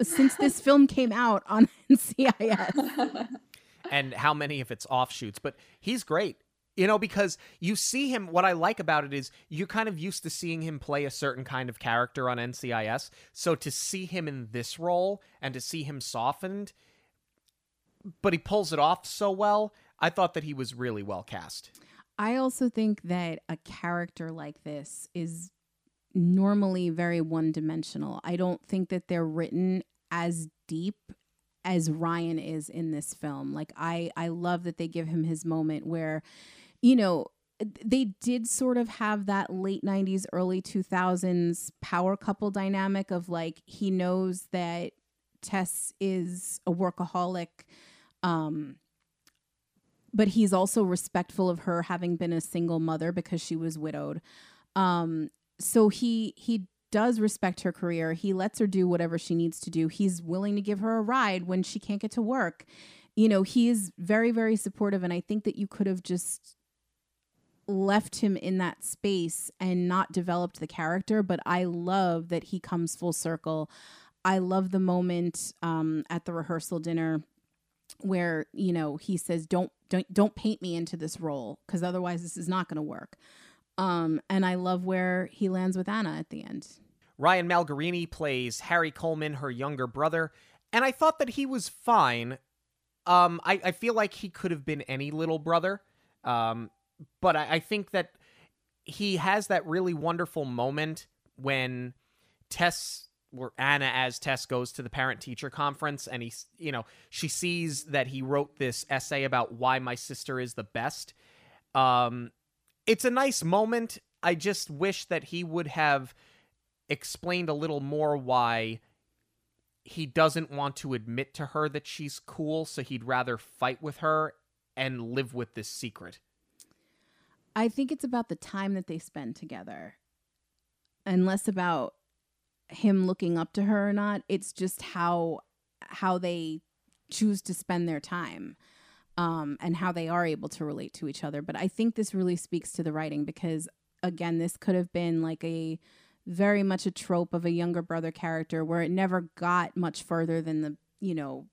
since this *laughs* film came out on *laughs* NCIS. *laughs* and how many of its offshoots, but he's great. You know, because you see him, what I like about it is you're kind of used to seeing him play a certain kind of character on NCIS. So to see him in this role and to see him softened, but he pulls it off so well, I thought that he was really well cast. I also think that a character like this is normally very one dimensional. I don't think that they're written as deep as Ryan is in this film. Like I I love that they give him his moment where you know they did sort of have that late 90s early 2000s power couple dynamic of like he knows that Tess is a workaholic um but he's also respectful of her having been a single mother because she was widowed. Um, so he he does respect her career. He lets her do whatever she needs to do. He's willing to give her a ride when she can't get to work. You know, he is very very supportive and I think that you could have just left him in that space and not developed the character, but I love that he comes full circle. I love the moment um, at the rehearsal dinner where you know he says don't don't don't paint me into this role because otherwise this is not going to work. Um and i love where he lands with anna at the end. Ryan malgarini plays harry coleman her younger brother and i thought that he was fine. Um i, I feel like he could have been any little brother um but I, I think that he has that really wonderful moment when tess where Anna as Tess goes to the parent teacher conference and he's you know she sees that he wrote this essay about why my sister is the best. Um it's a nice moment. I just wish that he would have explained a little more why he doesn't want to admit to her that she's cool so he'd rather fight with her and live with this secret. I think it's about the time that they spend together and less about him looking up to her or not. It's just how how they choose to spend their time um, and how they are able to relate to each other. But I think this really speaks to the writing because again, this could have been like a very much a trope of a younger brother character where it never got much further than the you know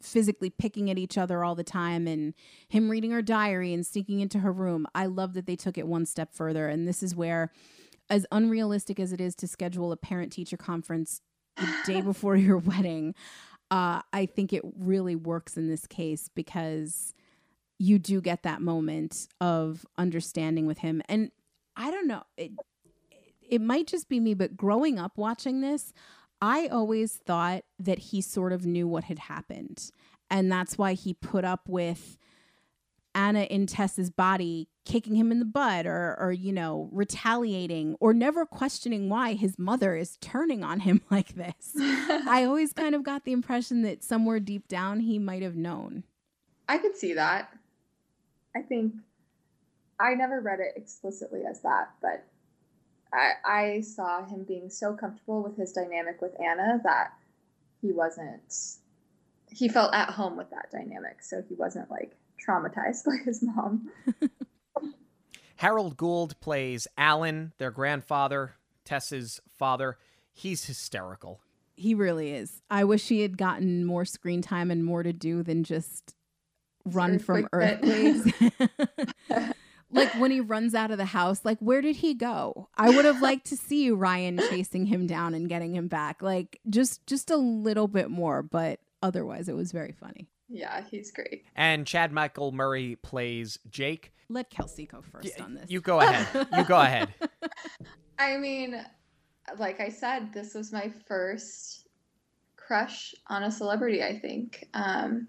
physically picking at each other all the time and him reading her diary and sneaking into her room. I love that they took it one step further. And this is where as unrealistic as it is to schedule a parent teacher conference the day before your *laughs* wedding, uh, I think it really works in this case because you do get that moment of understanding with him. And I don't know, it, it might just be me, but growing up watching this, I always thought that he sort of knew what had happened. And that's why he put up with Anna in Tess's body kicking him in the butt or or you know retaliating or never questioning why his mother is turning on him *laughs* like this. *laughs* I always kind of got the impression that somewhere deep down he might have known. I could see that. I think I never read it explicitly as that, but I, I saw him being so comfortable with his dynamic with Anna that he wasn't he felt at home with that dynamic so he wasn't like traumatized *laughs* by his mom. Harold Gould plays Alan, their grandfather, Tess's father. He's hysterical. He really is. I wish he had gotten more screen time and more to do than just run from earthquakes. *laughs* like when he runs out of the house, like where did he go? I would have liked to see Ryan chasing him down and getting him back. Like just just a little bit more, but otherwise it was very funny. Yeah, he's great. And Chad Michael Murray plays Jake. Let Kelsey go first y- on this. You go ahead. you go ahead. *laughs* *laughs* I mean, like I said, this was my first crush on a celebrity, I think. Um,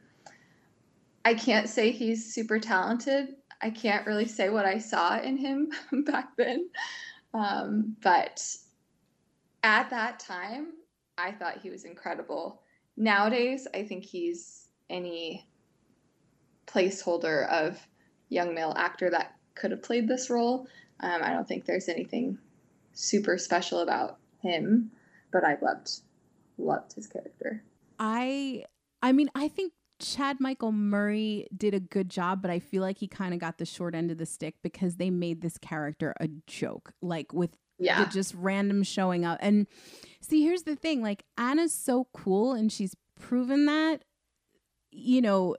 I can't say he's super talented. I can't really say what I saw in him *laughs* back then. Um, but at that time, I thought he was incredible. Nowadays, I think he's any placeholder of young male actor that could have played this role. Um, I don't think there's anything super special about him, but I loved loved his character. I I mean, I think Chad Michael Murray did a good job, but I feel like he kind of got the short end of the stick because they made this character a joke, like with Yeah. the just random showing up. And see, here's the thing like, Anna's so cool and she's proven that, you know,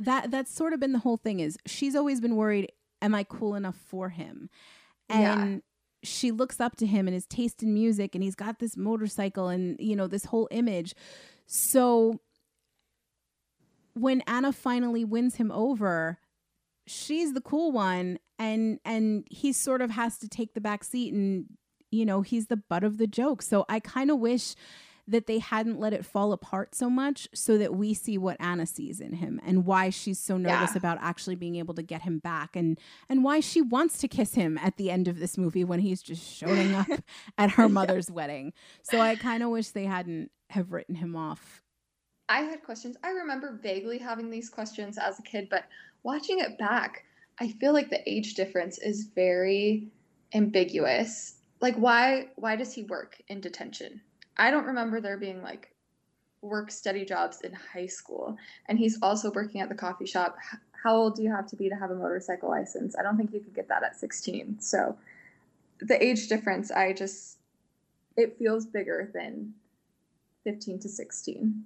that that's sort of been the whole thing is she's always been worried, am I cool enough for him? Yeah. And she looks up to him and his taste in music and he's got this motorcycle and you know this whole image. So when Anna finally wins him over, she's the cool one and and he sort of has to take the back seat and you know, he's the butt of the joke. So I kind of wish that they hadn't let it fall apart so much so that we see what Anna sees in him and why she's so nervous Yeah. about actually being able to get him back and and why she wants to kiss him at the end of this movie when he's just showing up *laughs* *laughs* at her mother's wedding. So I kind of wish they hadn't have written him off. I had questions. I remember vaguely having these questions as a kid, but watching it back, I feel like the age difference is very ambiguous. Like why why does he work in detention? I don't remember there being like work study jobs in high school. And he's also working at the coffee shop. How old do you have to be to have a motorcycle license? I don't think you could get that at 16. So the age difference, I just it feels bigger than 15 to 16.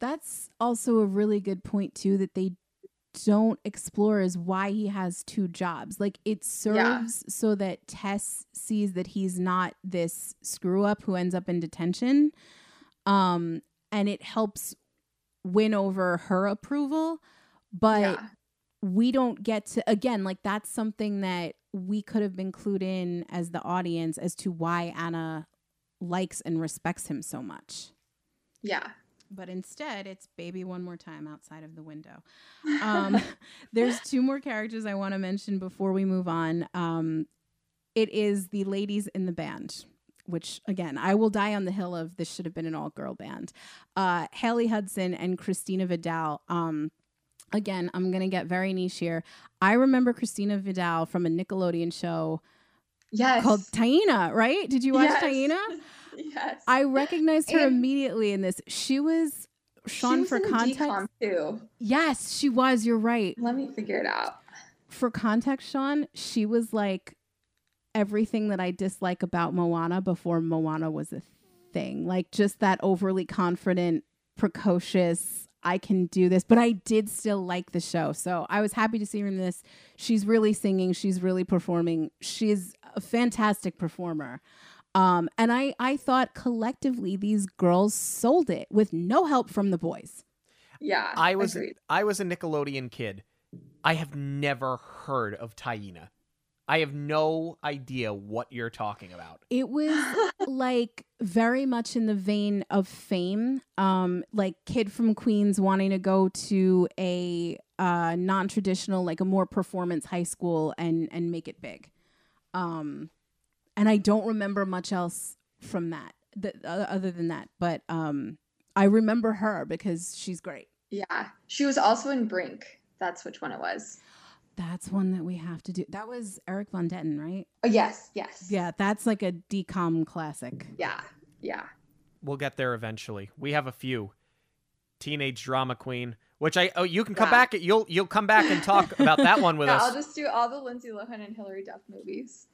That's also a really good point too that they don't explore is why he has two jobs. Like it serves so that Tess sees that he's not this screw up who ends up in detention. Um and it helps win over her approval, but yeah. we don't get to again like that's something that we could have been clued in as the audience as to why Anna likes and respects him so much. Yeah. But instead, it's baby one more time outside of the window. Um, *laughs* there's two more characters I want to mention before we move on. Um, it is the ladies in the band, which again, I will die on the hill of this should have been an all girl band. Uh, Haley Hudson and Christina Vidal. Um, again, I'm going to get very niche here. I remember Christina Vidal from a Nickelodeon show Yes. called Taina, right? Did you watch Yes. Taina? *laughs* yes. I recognized her And- immediately in this. She was Sean she was for context. Too. Yes, she was. You're right. Let me figure it out. For context, Sean, she was like everything that I dislike about Moana before Moana was a thing. Like just that overly confident, precocious, I can do this. But I did still like the show. So I was happy to see her in this. She's really singing, she's really performing. She's a fantastic performer. Um, and I, I thought collectively these girls sold it with no help from the boys. Yeah. I was agreed. I was a Nickelodeon kid. I have never heard of Taina. I have no idea what you're talking about. It was *laughs* like very much in the vein of fame. Um, like kid from Queens wanting to go to a uh, non-traditional, like a more performance high school and and make it big. Um, and I don't remember much else from that, th- uh, other than that. But um, I remember her because she's great. Yeah. She was also in Brink. That's which one it was. That's one that we have to do. That was Erik von Detten, right? Oh yes, yes. Yeah, that's like a DCOM classic. Yeah. Yeah. We'll get there eventually. We have a few. Teenage Drama Queen, which I oh you can come Yeah. back you'll you'll come back and talk about that one with *laughs* yeah, us. I'll just do all the Lindsay Lohan and Hilary Duff movies.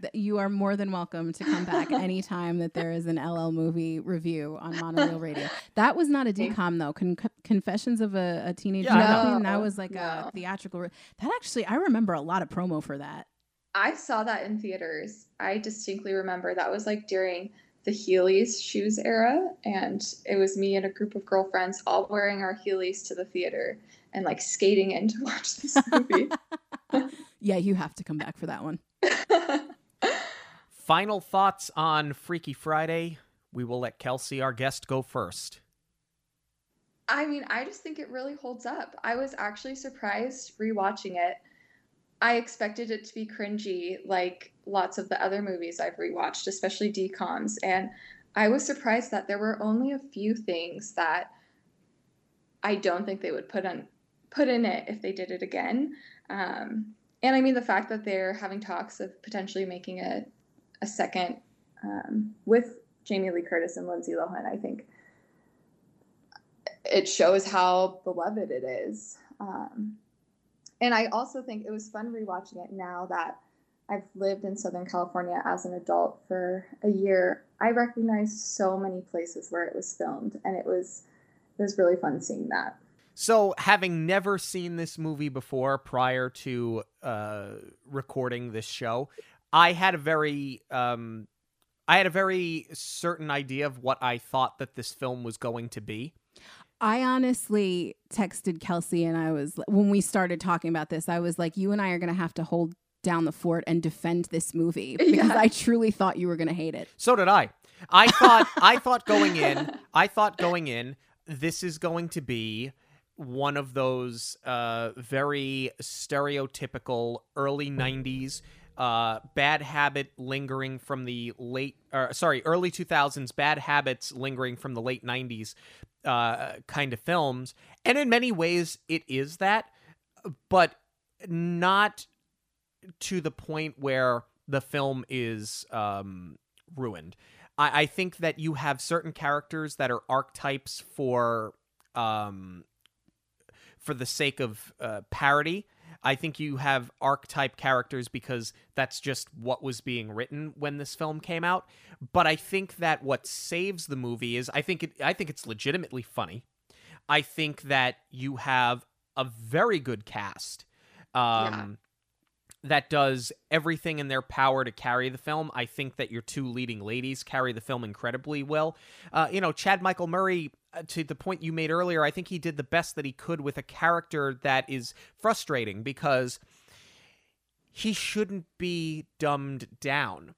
Th- You are more than welcome to come back *laughs* anytime that there is an LL movie review on Monoreel Radio. That was not a Thank- DCOM though. Con- Confessions of a, a Teenage Yeah, I Drama know. Queen. That was like a theatrical. Re- that actually, I remember a lot of promo for that. I saw that in theaters. I distinctly remember that was like during the Heelys shoes era, and it was me and a group of girlfriends all wearing our Heelys to the theater and like skating in to watch this movie. *laughs* Yeah, you have to come back for that one. *laughs* Final thoughts on Freaky Friday. We will let Kelsey, our guest, go first. I mean, I just think it really holds up. I was actually surprised rewatching it. I expected it to be cringy like lots of the other movies I've rewatched, especially DCOMs, and I was surprised that there were only a few things that I don't think they would put on put in it if they did it again. Um, and I mean the fact that they're having talks of potentially making a a second um, with Jamie Lee Curtis and Lindsay Lohan, I think it shows how beloved it is. Um, and I also think it was fun rewatching it now that I've lived in Southern California as an adult for a year. I recognized so many places where it was filmed, and it was it was really fun seeing that. So, having never seen this movie before prior to uh, recording this show, I had a very um, I had a very certain idea of what I thought that this film was going to be. I honestly texted Kelsey and I was when we started talking about this, I was like, you and I are gonna have to hold down the fort and defend this movie *laughs* because Yeah. I truly thought you were gonna hate it. So did I. I thought *laughs* I thought going in, I thought going in, this is going to be one of those uh, very stereotypical early '90s uh, bad habit lingering from the late, or sorry, early 2000s bad habits lingering from the late '90s uh, kind of films, and in many ways it is that, but not to the point where the film is um, ruined. I, I think that you have certain characters that are archetypes for um, for the sake of uh, parody. I think you have archetype characters because that's just what was being written when this film came out. But I think that what saves the movie is I think it I think it's legitimately funny. I think that you have a very good cast. Um, that does everything in their power to carry the film. I think that your two leading ladies carry the film incredibly well. Uh, you know, Chad Michael Murray, Uh, to the point you made earlier, I think he did the best that he could with a character that is frustrating because he shouldn't be dumbed down.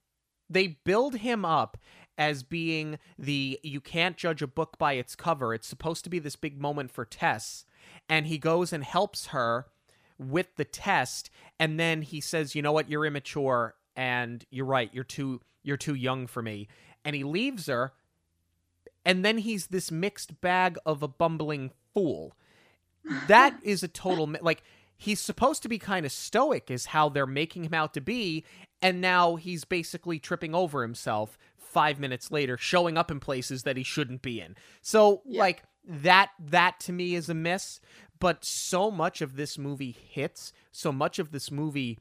They build him up as being the you can't judge a book by its cover. It's supposed to be this big moment for Tess, and he goes and helps her with the test and then he says you know what you're immature and you're right you're too you're too young for me and he leaves her and then he's this mixed bag of a bumbling fool that *laughs* is a total mi- like he's supposed to be kind of stoic is how they're making him out to be and now he's basically tripping over himself 5 minutes later showing up in places that he shouldn't be in so Yeah. like that that to me is a miss but so much of this movie hits so much of this movie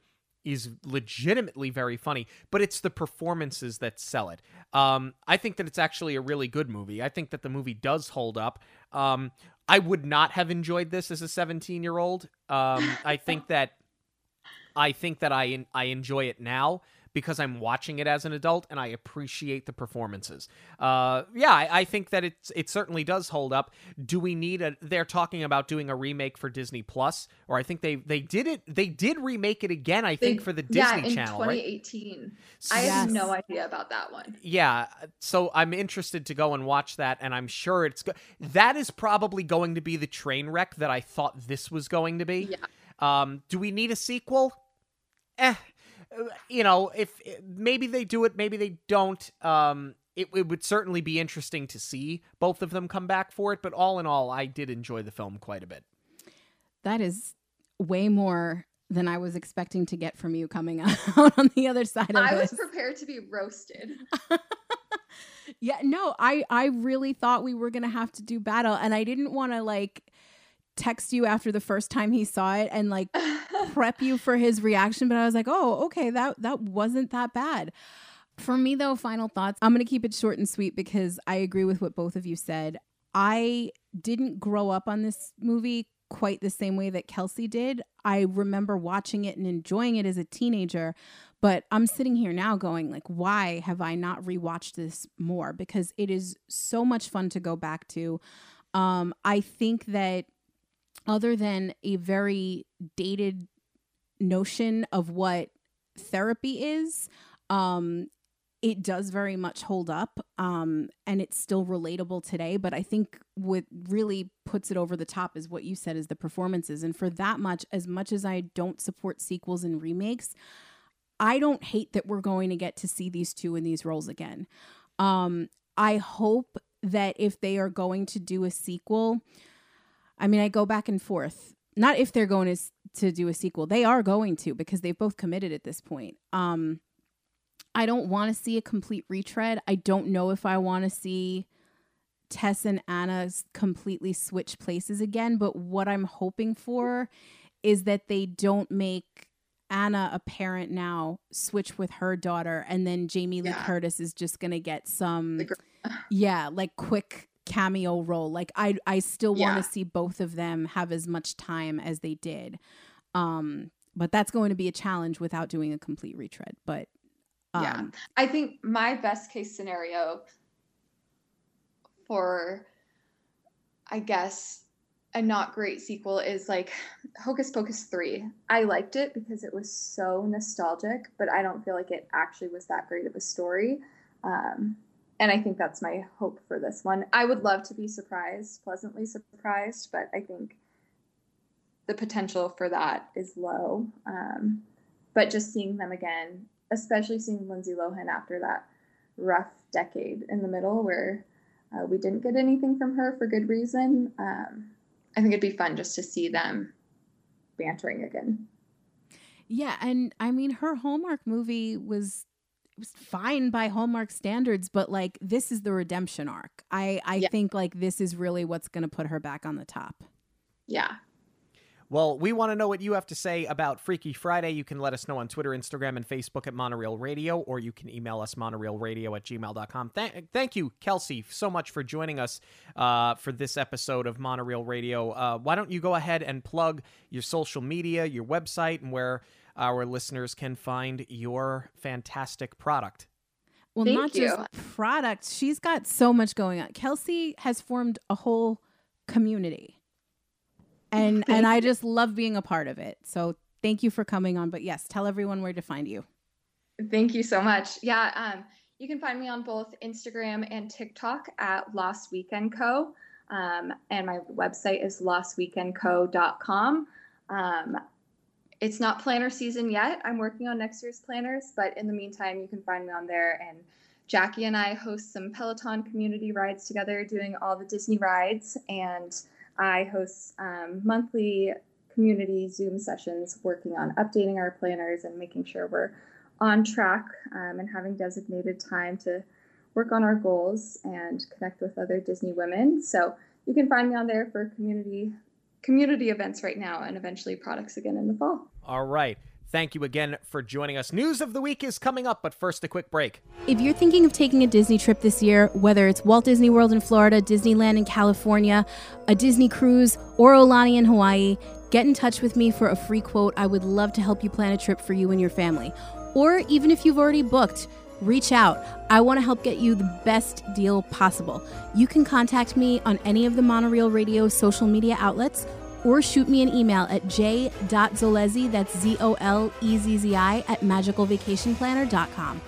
is legitimately very funny but it's the performances that sell it. Um, i think that it's actually a really good movie. I think that the movie does hold up. Um, i would not have enjoyed this as a 17 year old um, i think that i think that i i enjoy it now because I'm watching it as an adult and I appreciate the performances. Uh, yeah, I, I think that it's it certainly does hold up. Do we need a? They're talking about doing a remake for Disney Plus, or I think they they did it. They did remake it again. I think They- for the Disney yeah, in Channel, right? 2018. I Yes. have no idea about that one. Yeah, so I'm interested to go and watch that, and I'm sure it's go- that is probably going to be the train wreck that I thought this was going to be. Yeah. Um, do we need a sequel? Eh, you know, if maybe they do it, maybe they don't. Um, it, it would certainly be interesting to see both of them come back for it. But all in all, I did enjoy the film quite a bit. That is way more than I was expecting to get from you coming *laughs* out on the other side of I was prepared to be roasted. *laughs* yeah, no, I I really thought we were gonna have to do battle, and I didn't want to like text you after the first time he saw it and like *laughs* prep you for his reaction, but I was like, oh, okay, that that wasn't that bad. For me though, final thoughts. I'm gonna keep it short and sweet because I agree with what both of you said. I didn't grow up on this movie quite the same way that Kelsey did. I remember watching it and enjoying it as a teenager, but I'm sitting here now going like why have I not rewatched this more because it is so much fun to go back to. Um I think that other than a very dated notion of what therapy is, um it does very much hold up um and it's still relatable today but i think what really puts it over the top is what you said is the performances. And for that much as much as i don't support sequels and remakes i don't hate that we're going to get to see these two in these roles again. Um i hope that if they are going to do a sequel i mean i go back and forth not if they're going to, to do a sequel they are going to because they've both committed at this point um I don't want to see a complete retread. I don't know if I want to see Tess and Anna completely switch places again, but what I'm hoping for is that they don't make Anna a parent now switch with her daughter and then Jamie Lee Yeah. Curtis is just going to get some *sighs* yeah, like quick cameo role. Like I I still want Yeah. to see both of them have as much time as they did. Um but that's going to be a challenge without doing a complete retread. But um, Yeah. I think my best case scenario for, I guess, a not great sequel is like Hocus Pocus 3. I liked it because it was so nostalgic, but I don't feel like it actually was that great of a story. Um, and I think that's my hope for this one. I would love to be surprised, pleasantly surprised, but I think the potential for that is low. Um, but just seeing them again, especially seeing Lindsay Lohan after that rough decade in the middle where uh, we didn't get anything from her for good reason, um, I think it'd be fun just to see them bantering again. yeah, and I mean her Hallmark movie was was fine by Hallmark standards, but like this is the redemption arc. I I Yeah. think like this is really what's going to put her back on the top. Yeah. Well, we want to know what you have to say about Freaky Friday. You can let us know on Twitter, Instagram, and Facebook at Monoreel Radio, or you can email us monoreelradio at gmail.com. Th- thank you, Kelsey, so much for joining us uh, for this episode of Monoreel Radio. Uh, why don't you go ahead and plug your social media, your website, and where our listeners can find your fantastic product? Well, Thank not you. just products. She's got so much going on. Kelsey has formed a whole community. And and I just love being a part of it. So thank you for coming on. But yes, tell everyone where to find you. Thank you so much. Yeah, um, you can find me on both Instagram and TikTok at Lost Weekend Co. Um, and my website is lostweekendco.com. Um, it's not planner season yet. I'm working on next year's planners, but in the meantime, you can find me on there. And Jackie and I host some Peloton community rides together, doing all the Disney rides. And I host um, monthly community Zoom sessions working on updating our planners and making sure we're on track um, and having designated time to work on our goals and connect with other Disney women. So you can find me on there for community community events right now and eventually products again in the fall. All right. Thank you again for joining us. News of the week is coming up, but first, a quick break. If you're thinking of taking a Disney trip this year, whether it's Walt Disney World in Florida, Disneyland in California, a Disney cruise, or Aulani in Hawaii, get in touch with me for a free quote. I would love to help you plan a trip for you and your family. Or even if you've already booked, reach out. I want to help get you the best deal possible. You can contact me on any of the Monoreel Radio social media outlets or shoot me an email at j.zolezzi, that's Z O L E Z Z I, at magicalvacationplanner.com.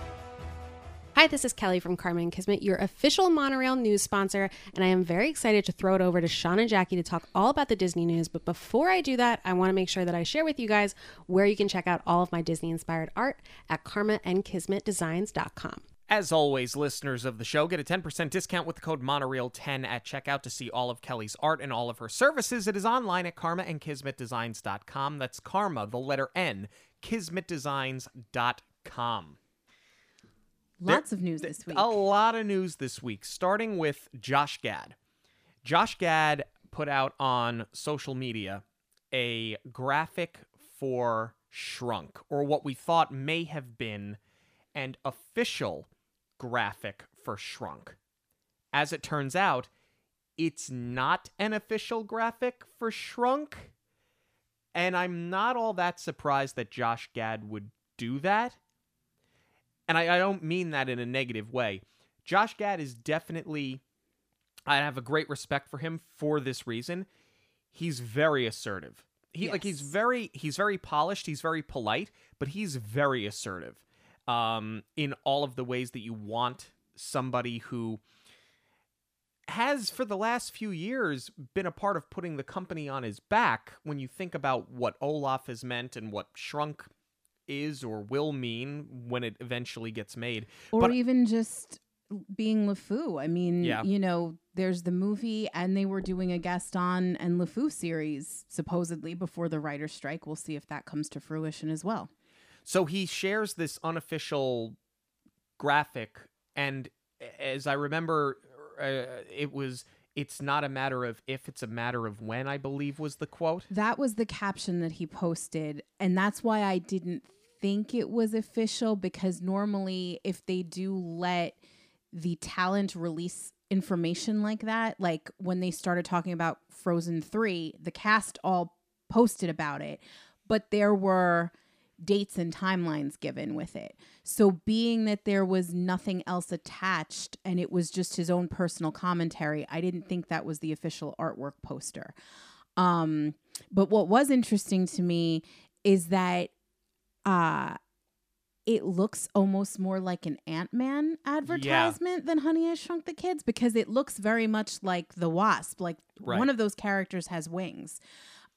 Hi, this is Kelly from Karma and Kismet, your official Monoreel news sponsor, and I am very excited to throw it over to Sean and Jackie to talk all about the Disney news. But before I do that, I want to make sure that I share with you guys where you can check out all of my Disney inspired art at karmaandkismetdesigns.com. As always, listeners of the show get a 10% discount with the code Monoreel10 at checkout to see all of Kelly's art and all of her services. It is online at karmaandkismetdesigns.com. That's karma, the letter N, kismetdesigns.com. Lots of news Th- this week. A lot of news this week, starting with Josh Gad. Josh Gad put out on social media a graphic for Shrunk, or what we thought may have been an official graphic for Shrunk. As it turns out, it's not an official graphic for Shrunk, and I'm not all that surprised that Josh Gad would do that and I, I don't mean that in a negative way. Josh Gad is definitely, I have a great respect for him for this reason. He's very assertive. He like he's very he's very polished. He's very polite, but he's very assertive um, in all of the ways that you want somebody who has for the last few years been a part of putting the company on his back when you think about what Olaf has meant and what Shrunk is or will mean when it eventually gets made. or but- even just being LeFou. I mean, Yeah. you know, there's the movie, and they were doing a Gaston and LeFou series supposedly before the writer's strike. We'll see if that comes to fruition as well. So he shares this unofficial graphic and as I remember uh, it was it's not a matter of if it's a matter of when I believe was the quote. That was the caption that he posted and that's why I didn't think it was official because normally if they do let the talent release information like that, like when they started talking about Frozen 3, the cast all posted about it, but there were dates and timelines given with it. So, being that there was nothing else attached and it was just his own personal commentary, I didn't think that was the official artwork poster. Um, but what was interesting to me is that uh, it looks almost more like an Ant Man advertisement yeah. than Honey I Shrunk the Kids because it looks very much like the Wasp. Like right. one of those characters has wings.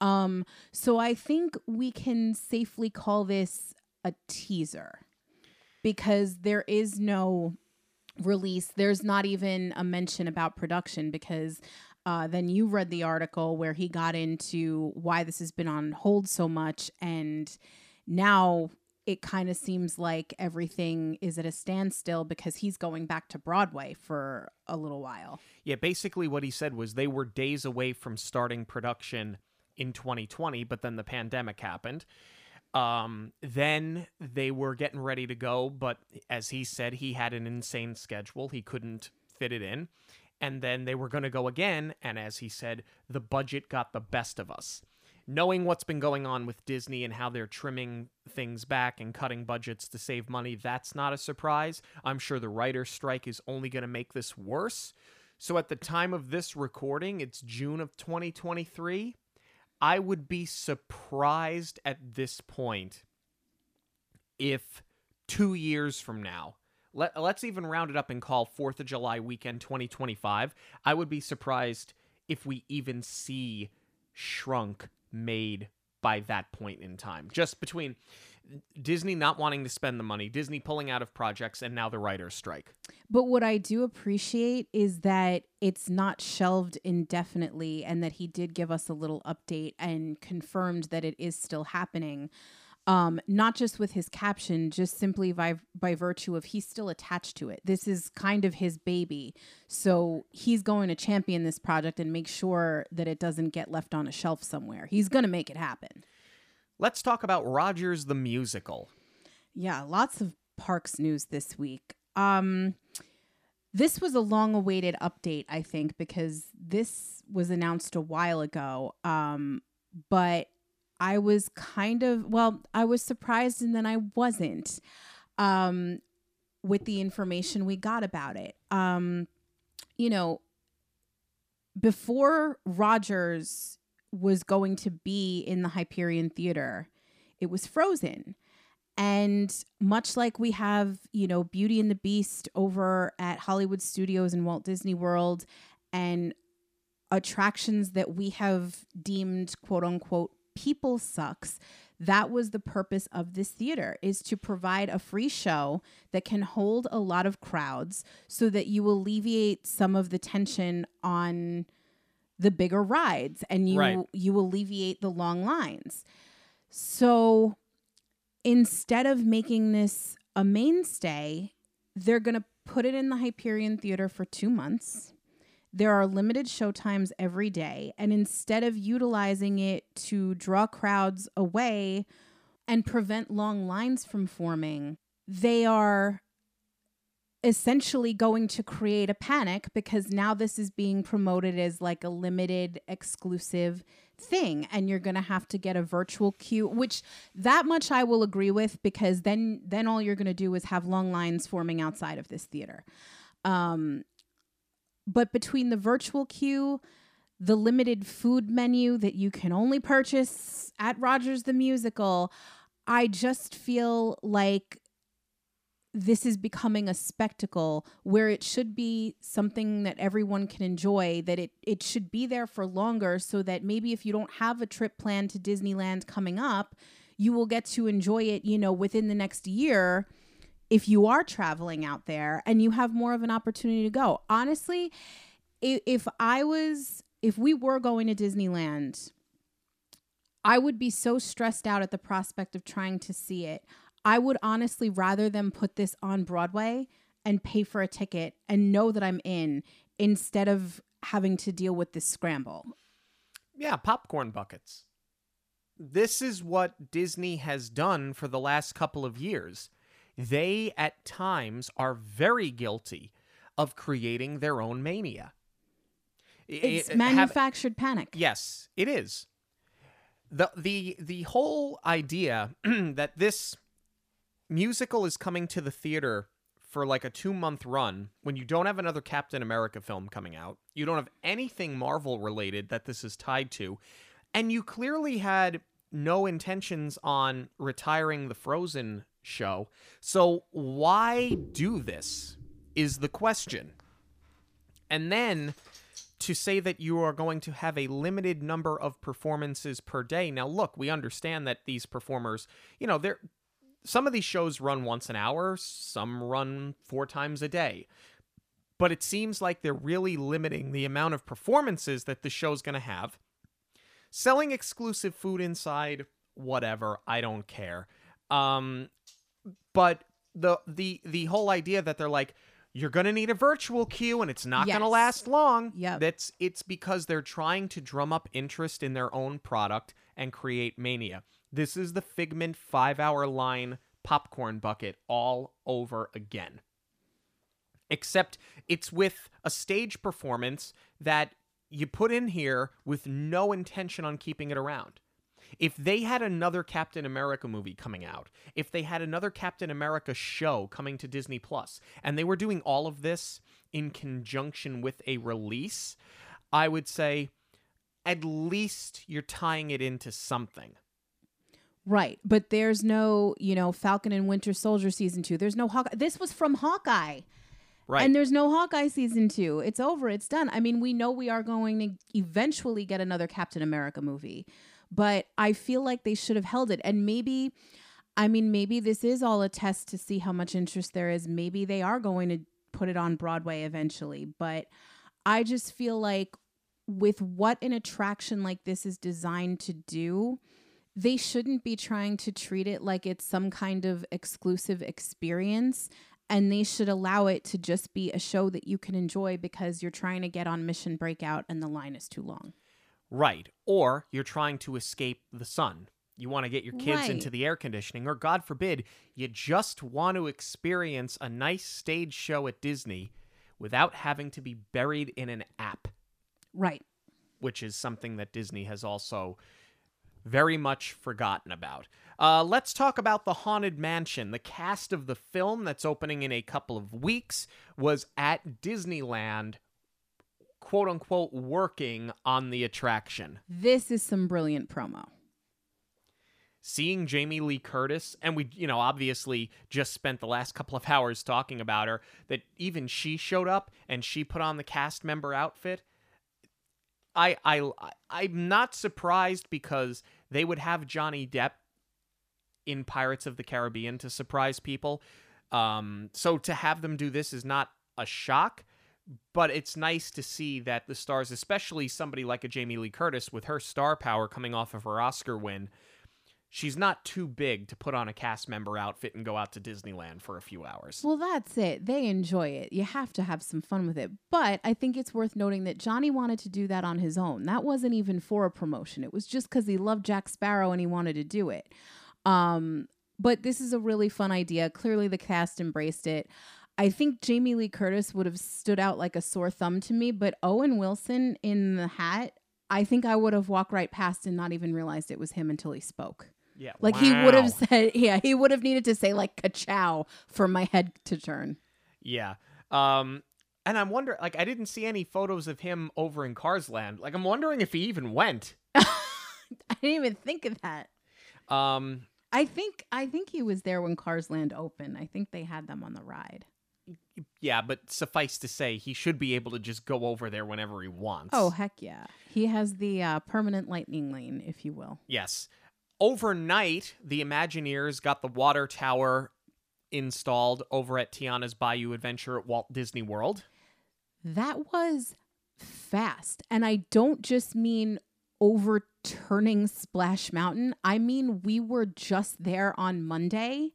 Um, so I think we can safely call this a teaser because there is no release. There's not even a mention about production because uh, then you read the article where he got into why this has been on hold so much and now it kind of seems like everything is at a standstill because he's going back to Broadway for a little while. Yeah, basically what he said was they were days away from starting production in 2020, but then the pandemic happened. Um, then they were getting ready to go, but as he said, he had an insane schedule. He couldn't fit it in. And then they were going to go again. And as he said, the budget got the best of us knowing what's been going on with Disney and how they're trimming things back and cutting budgets to save money, that's not a surprise. I'm sure the writer's strike is only going to make this worse. So at the time of this recording, it's June of 2023. I would be surprised at this point if two years from now, let, let's even round it up and call 4th of July weekend 2025, I would be surprised if we even see Shrunk made by that point in time. Just between Disney not wanting to spend the money, Disney pulling out of projects, and now the writer's strike. But what I do appreciate is that it's not shelved indefinitely and that he did give us a little update and confirmed that it is still happening um, not just with his caption, just simply by by virtue of he's still attached to it. This is kind of his baby, so he's going to champion this project and make sure that it doesn't get left on a shelf somewhere. He's going to make it happen. Let's talk about Rogers the musical. Yeah, lots of parks news this week. Um, this was a long awaited update, I think, because this was announced a while ago. Um, but I was kind of, well, I was surprised and then I wasn't um, with the information we got about it. Um, you know, before Rogers was going to be in the Hyperion Theater, it was Frozen. And much like we have, you know, Beauty and the Beast over at Hollywood Studios and Walt Disney World and attractions that we have deemed quote unquote people sucks that was the purpose of this theater is to provide a free show that can hold a lot of crowds so that you alleviate some of the tension on the bigger rides and you right. you alleviate the long lines so instead of making this a mainstay they're going to put it in the Hyperion Theater for 2 months there are limited showtimes every day. And instead of utilizing it to draw crowds away and prevent long lines from forming, they are essentially going to create a panic because now this is being promoted as like a limited exclusive thing and you're going to have to get a virtual queue which that much I will agree with because then then all you're going to do is have long lines forming outside of this theater um but between the virtual queue, the limited food menu that you can only purchase at Rogers the Musical, I just feel like this is becoming a spectacle where it should be something that everyone can enjoy that it it should be there for longer so that maybe if you don't have a trip planned to Disneyland coming up you will get to enjoy it you know within the next year if you are traveling out there and you have more of an opportunity to go. Honestly, if I was, if we were going to Disneyland, I would be so stressed out at the prospect of trying to see it. I would honestly rather them put this on Broadway and pay for a ticket and know that I'm in instead of having to deal with this scramble. Yeah, popcorn buckets. This is what Disney has done for the last couple of years. They, at times, are very guilty of creating their own mania. It's It- have- manufactured panic. Yes, it is. The the the whole idea *clears throat* that this musical is coming to the theater for like a 2-month run when you don't have another Captain America film coming out. You don't have anything Marvel related that this is tied to. And you clearly had no intentions on retiring the Frozen show. So why do this is the question. And then to say that you are going to have a limited number of performances per day. Now, look, we understand that these performers, you know, they're some of these shows run once an hour, some run four times a day. But it seems like they're really limiting the amount of performances that the show's going to have. Selling exclusive food inside, whatever, I don't care. Um, but the the the whole idea that they're like you're going to need a virtual queue and it's not going to last long. Yeah. That's it's because they're trying to drum up interest in their own product and create mania. This is the Figment 5-hour line popcorn bucket all over again. Except it's with a stage performance that you put in here with no intention on keeping it around. If they had another Captain America movie coming out, if they had another Captain America show coming to Disney Plus, and they were doing all of this in conjunction with a release, I would say at least you're tying it into something. Right. But there's no, you know, Falcon and Winter Soldier season two. There's no Hawkeye. This was from Hawkeye. Right. And there's no Hawkeye season two. It's over. It's done. I mean, we know we are going to eventually get another Captain America movie, but I feel like they should have held it. And maybe, I mean, maybe this is all a test to see how much interest there is. Maybe they are going to put it on Broadway eventually. But I just feel like with what an attraction like this is designed to do, they shouldn't be trying to treat it like it's some kind of exclusive experience and they should allow it to just be a show that you can enjoy because you're trying to get on mission breakout and the line is too long. Right. Or you're trying to escape the sun. You want to get your kids Right. into the air conditioning, or God forbid, you just want to experience a nice stage show at Disney without having to be buried in an app, Right. which is something that Disney has also very much forgotten about. Uh, let's talk about The Haunted Mansion. The cast of the film that's opening in a couple of weeks was at Disneyland, quote unquote, working on the attraction. This is some brilliant promo. seeing Jamie Lee Curtis, and we, you know, obviously just spent the last couple of *laughs* hours talking about her, that even she showed up and she put on the cast member outfit. I, I, I'm not surprised because they would have Johnny Depp in Pirates of the Caribbean to surprise people. Um, so to have them do this is not a shock, but it's nice to see that the stars, especially somebody like a Jamie Lee Curtis with her star power coming off of her Oscar win, she's not too big to put on a cast member outfit and go out to Disneyland for a few hours. Well, that's it. They enjoy it. You have to have some fun with it. But I think it's worth noting that Johnny wanted to do that on his own. That wasn't even for a promotion. It was just because he loved Jack Sparrow and he wanted to do it. Um, but this is a really fun idea. Clearly, the cast embraced it. I think Jamie Lee Curtis would have stood out like a sore thumb to me, but Owen Wilson in the hat, I think I would have walked right past and not even realized it was him until he spoke. Yeah, Like he would have said, *laughs* yeah, he would have needed to say like ka-chow for my head to turn. Yeah. Um and I'm wondering like I didn't see any photos of him over in Cars Land. Like I'm wondering if he even went. *laughs* I didn't even think of that. Um I think I think he was there when Cars Land opened. I think they had them on the ride. Yeah, but suffice to say he should be able to just go over there whenever he wants. Oh heck yeah, he has the uh, permanent lightning lane, if you will. Yes. Overnight, the Imagineers got the water tower installed over at Tiana's Bayou Adventure at Walt Disney World. That was fast, and I don't just mean overturning Splash Mountain. I mean, we were just there on Monday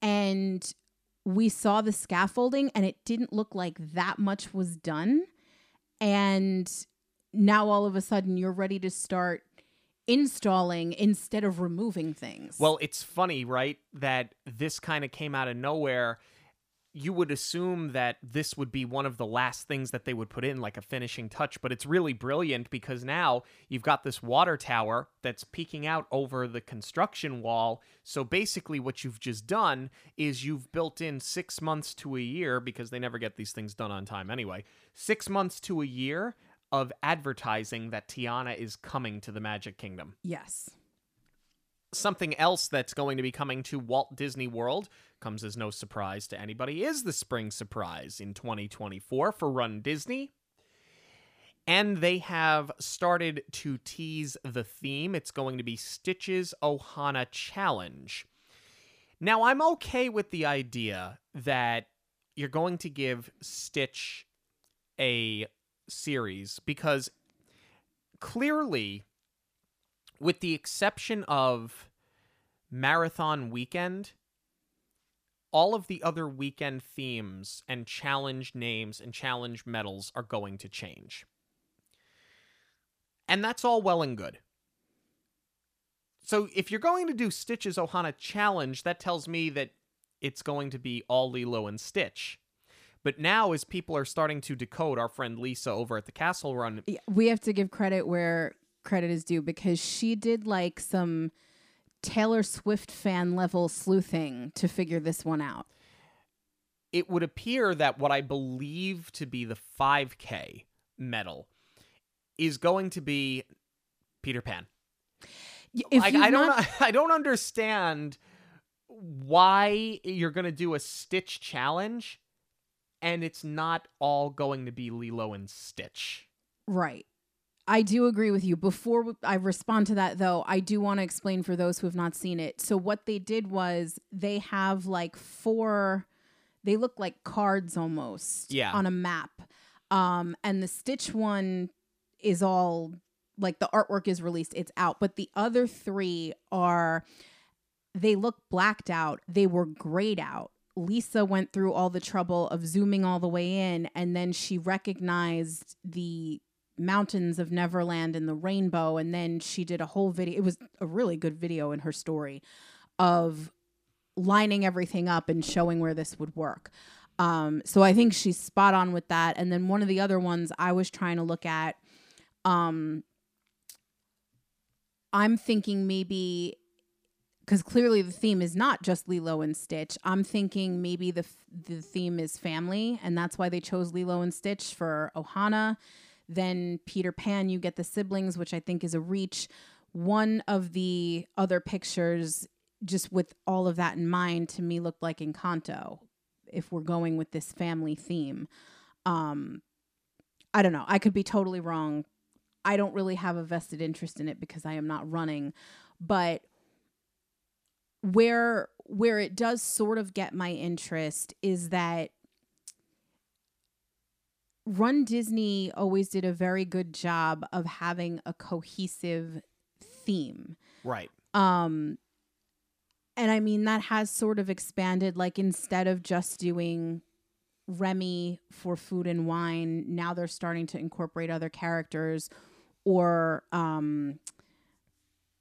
and we saw the scaffolding and it didn't look like that much was done. And now all of a sudden you're ready to start installing instead of removing things. Well, it's funny, right? That this kind of came out of nowhere. You would assume that this would be one of the last things that they would put in, like a finishing touch, but it's really brilliant because now you've got this water tower that's peeking out over the construction wall. So basically, what you've just done is you've built in six months to a year, because they never get these things done on time anyway, six months to a year of advertising that Tiana is coming to the Magic Kingdom. yes. Something else that's going to be coming to Walt Disney World comes as no surprise to anybody is the spring surprise in 2024 for Run Disney. And they have started to tease the theme. It's going to be Stitch's Ohana Challenge. Now, I'm okay with the idea that you're going to give Stitch a series because clearly, with the exception of Marathon Weekend, all of the other weekend themes and challenge names and challenge medals are going to change. And that's all well and good. So if you're going to do Stitch's Ohana Challenge, that tells me that it's going to be all Lilo and Stitch. But now, as people are starting to decode our friend Lisa over at the Castle Run, we have to give credit where credit is due because she did like some Taylor Swift fan level sleuthing to figure this one out. it would appear that what I believe to be the 5K medal is going to be Peter Pan. If like I don't not- *laughs* I don't understand why you're going to do a Stitch challenge and it's not all going to be Lilo and Stitch. Right. I do agree with you. Before I respond to that, though, I do want to explain for those who have not seen it. So, what they did was they have like four, they look like cards almost Yeah. on a map. Um, and the Stitch one is all like the artwork is released, it's out. But the other three are, they look blacked out, they were grayed out. Lisa went through all the trouble of zooming all the way in, and then she recognized the mountains of Neverland and the rainbow. And then she did a whole video. It was a really good video in her story of lining everything up and showing where this would work. Um, so I think she's spot on with that. And then one of the other ones I was trying to look at, um, I'm thinking maybe because clearly the theme is not just Lilo and Stitch. I'm thinking maybe the the theme is family, and that's why they chose Lilo and Stitch for Ohana. Then Peter Pan, you get the siblings, which I think is a reach. One of the other pictures, just with all of that in mind, to me looked like Encanto. If we're going with this family theme, um, I don't know. I could be totally wrong. I don't really have a vested interest in it because I am not running, but where where it does sort of get my interest is that Run Disney always did a very good job of having a cohesive theme. Right. Um and I mean that has sort of expanded like instead of just doing Remy for food and wine, now they're starting to incorporate other characters or um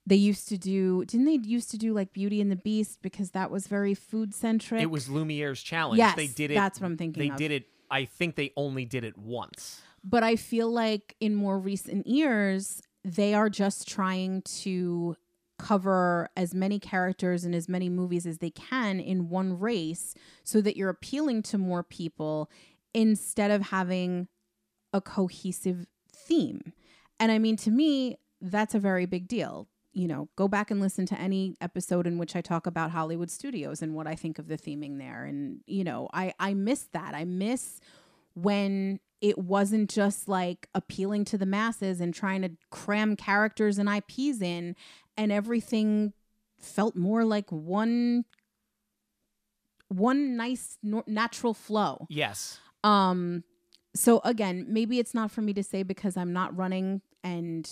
they used to do didn't they used to do like Beauty and the Beast because that was very food centric? It was Lumiere's challenge. Yes, they did it. that's what I'm thinking They of. did it. I think they only did it once. but I feel like in more recent years, they are just trying to cover as many characters and as many movies as they can in one race so that you're appealing to more people instead of having a cohesive theme. And I mean, to me, that's a very big deal. You know, go back and listen to any episode in which I talk about Hollywood studios and what I think of the theming there. And, you know, I, I miss that. I miss when it wasn't just like appealing to the masses and trying to cram characters and IPs in and everything felt more like one one nice nor- natural flow. Yes. Um so again, maybe it's not for me to say because I'm not running and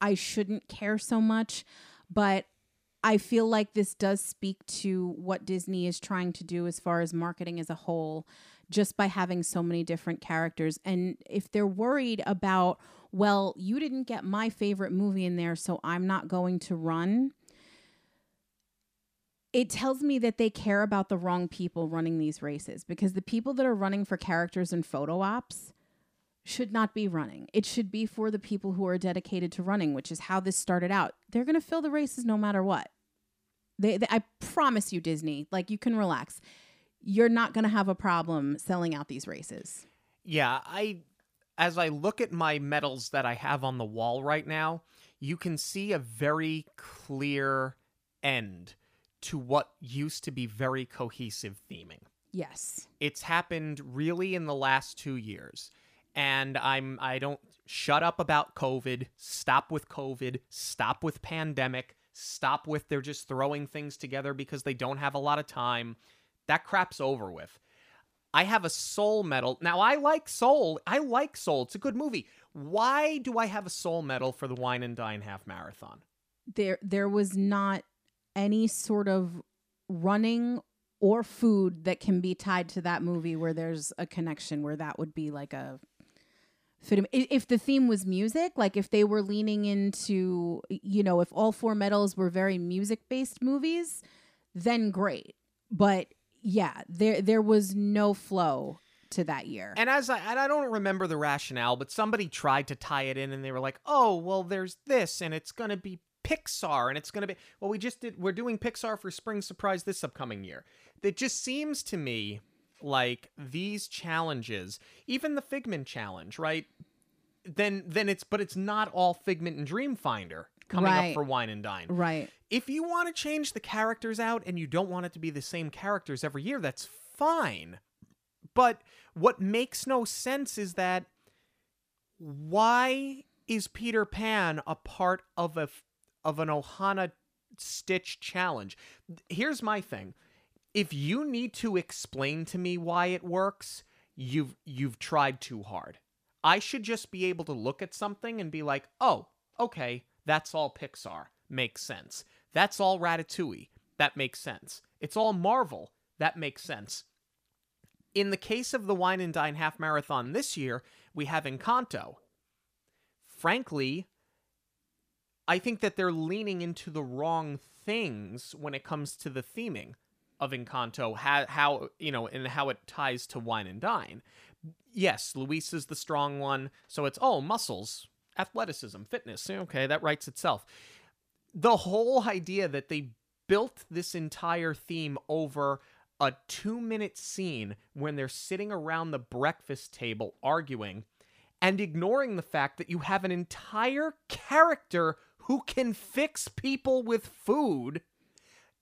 I shouldn't care so much, but I feel like this does speak to what Disney is trying to do as far as marketing as a whole, just by having so many different characters. And if they're worried about, well, you didn't get my favorite movie in there, so I'm not going to run, it tells me that they care about the wrong people running these races because the people that are running for characters and photo ops should not be running. It should be for the people who are dedicated to running, which is how this started out. They're going to fill the races no matter what. They, they, I promise you, Disney, like you can relax. You're not going to have a problem selling out these races. Yeah, I as I look at my medals that I have on the wall right now, you can see a very clear end to what used to be very cohesive theming. Yes. It's happened really in the last 2 years. And I'm I don't shut up about COVID, stop with COVID, stop with pandemic, stop with they're just throwing things together because they don't have a lot of time. That crap's over with. I have a soul medal. Now I like Soul. I like Soul. It's a good movie. Why do I have a soul medal for the Wine and Dine half marathon? There there was not any sort of running or food that can be tied to that movie where there's a connection where that would be like a fit if the theme was music like if they were leaning into you know if all four medals were very music based movies then great but yeah there there was no flow to that year And as I and I don't remember the rationale, but somebody tried to tie it in and they were like, "Oh, well there's this and it's going to be Pixar and it's going to be well we just did we're doing Pixar for Spring Surprise this upcoming year." It just seems to me like these challenges, even the Figment challenge, right? Then then it's but it's not all Figment and Dreamfinder coming Right. up for Wine and Dine. right If you want to change the characters out and you don't want it to be the same characters every year, that's fine. But what makes no sense is that why is Peter Pan a part of a of an Ohana Stitch challenge? Here's my thing. If you need to explain to me why it works, you've you've tried too hard. I should just be able to look at something and be like, "Oh, okay, that's all Pixar. Makes sense. That's all Ratatouille. That makes sense. It's all Marvel. That makes sense." In the case of the Wine and Dine half marathon this year, we have Encanto. Frankly, I think that they're leaning into the wrong things when it comes to the theming of Encanto, how, how you know, and how it ties to Wine and Dine. Yes, Luis is the strong one, so it's oh muscles, athleticism, fitness. Okay, that writes itself. The whole idea that they built this entire theme over a two minute scene when they're sitting around the breakfast table arguing and ignoring the fact that you have an entire character who can fix people with food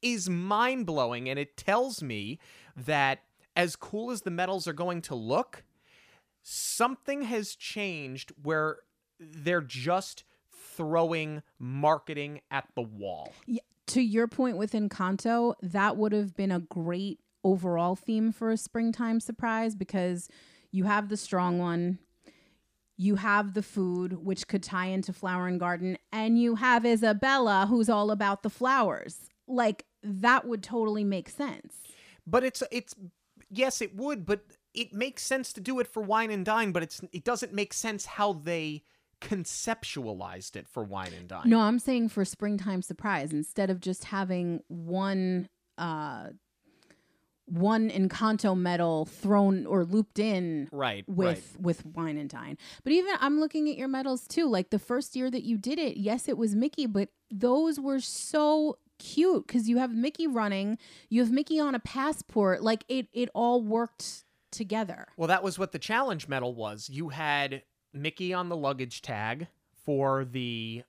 is mind blowing. And it tells me that as cool as the medals are going to look, something has changed where they're just throwing marketing at the wall. Yeah, to your point with Encanto, that would have been a great overall theme for a springtime surprise because you have the strong one, you have the food, which could tie into Flower and Garden, and you have Isabela, who's all about the flowers. Like that would totally make sense. But it's it's yes, it would, but it makes sense to do it for Wine and Dine, but it's it doesn't make sense how they conceptualized it for Wine and Dine. No, I'm saying for springtime surprise instead of just having one uh one Encanto medal thrown or looped in Right, with with wine and dine. But even I'm looking at your medals too. Like the first year that you did it, yes, it was Mickey, but those were so cute because you have Mickey running, you have Mickey on a passport. Like it it all worked together. Well, that was what the challenge medal was. You had Mickey on the luggage tag for the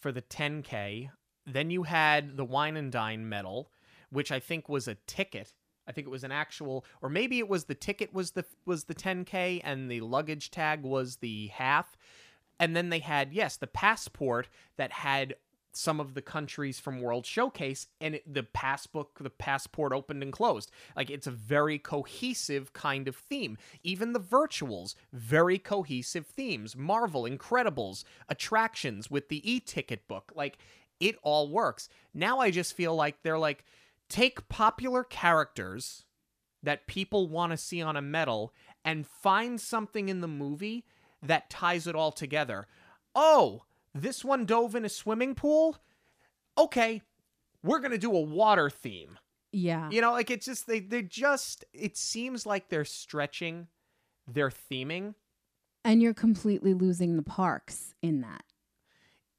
for the 10k. Then you had the wine and dine medal, which I think was a ticket. I think it was an actual or maybe it was the ticket was the was the 10k and the luggage tag was the half. And then they had yes, the passport that had some of the countries from World Showcase, and it, the passbook, the passport opened and closed. Like it's a very cohesive kind of theme. Even the virtuals, very cohesive themes. Marvel, Incredibles, attractions with the e-ticket book, like it all works. Now I just feel like they're like take popular characters that people want to see on a medal and find something in the movie that ties it all together. Oh, this one dove in a swimming pool? Okay, we're going to do a water theme. Yeah. You know, like it's just they they just it seems like they're stretching their theming. And you're completely losing the parks in that.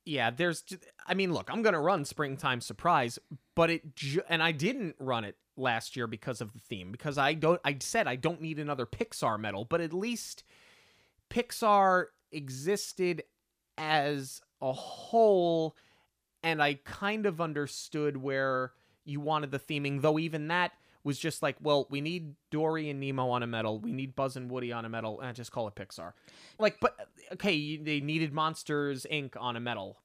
Yeah, there's I mean, look, I'm going to run Springtime Surprise, but it ju- and I didn't run it last year because of the theme because I don't I said I don't need another Pixar medal, but at least Pixar existed as a whole and I kind of understood where you wanted the theming, though even that was just like, well, we need Dory and Nemo on a medal, we need Buzz and Woody on a medal, and just call it Pixar. Like, but okay, they needed Monsters Inc. on a medal.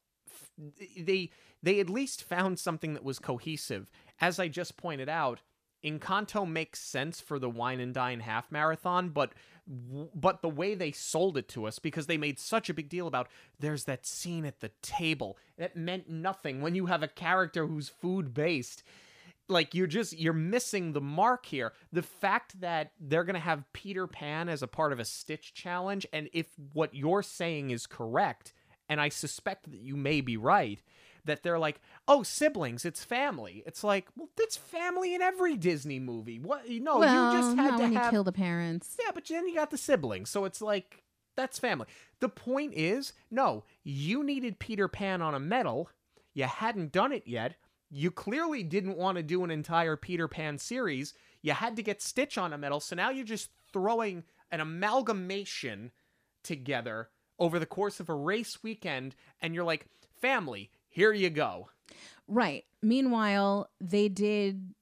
They they at least found something that was cohesive. As I just pointed out, Encanto makes sense for the wine and dine half marathon, but but the way they sold it to us because they made such a big deal about there's that scene at the table that meant nothing when you have a character who's food based like you're just you're missing the mark here. The fact that they're going to have peter pan as a part of a stitch challenge and if what you're saying is correct and i suspect that you may be right that they're like oh siblings it's family it's like well it's family in every disney movie what you know well, you just had to when have you kill the parents. yeah, but then you got the siblings, so it's like that's family. The point is, no, you needed Peter Pan on a medal. You hadn't done it yet. You clearly didn't want to do an entire Peter Pan series. You had to get Stitch on a medal, so now you're just throwing an amalgamation together over the course of a race weekend, and you're like, family, here you go. Right. Meanwhile, they did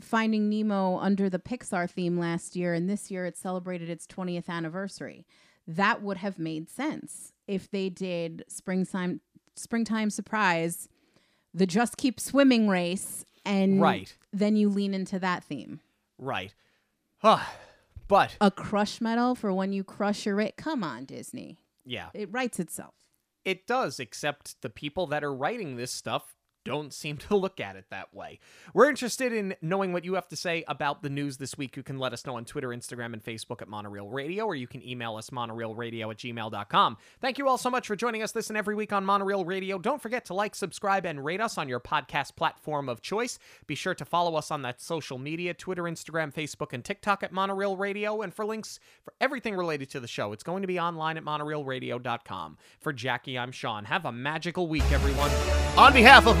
Finding Nemo under the Pixar theme last year, and this year it celebrated its 20th anniversary. That would have made sense if they did Springtime Springtime Surprise, the Just Keep Swimming race, and Right. then you lean into that theme. Right. Huh. But A crush medal for when you crush your it. Come on, Disney. yeah, It writes itself. It does, except the people that are writing this stuff don't seem to look at it that way. We're interested in knowing what you have to say about the news this week. You can let us know on Twitter, Instagram, and Facebook at Monoreel Radio, or you can email us monoreelradio at gmail.com. Thank you all so much for joining us this and every week on Monoreel Radio. Don't forget to like, subscribe, and rate us on your podcast platform of choice. Be sure to follow us on that social media Twitter, Instagram, Facebook, and TikTok at Monoreel Radio. And for links for everything related to the show, it's going to be online at monoreelradio.com. For Jackie, I'm Sean. Have a magical week, everyone. On behalf of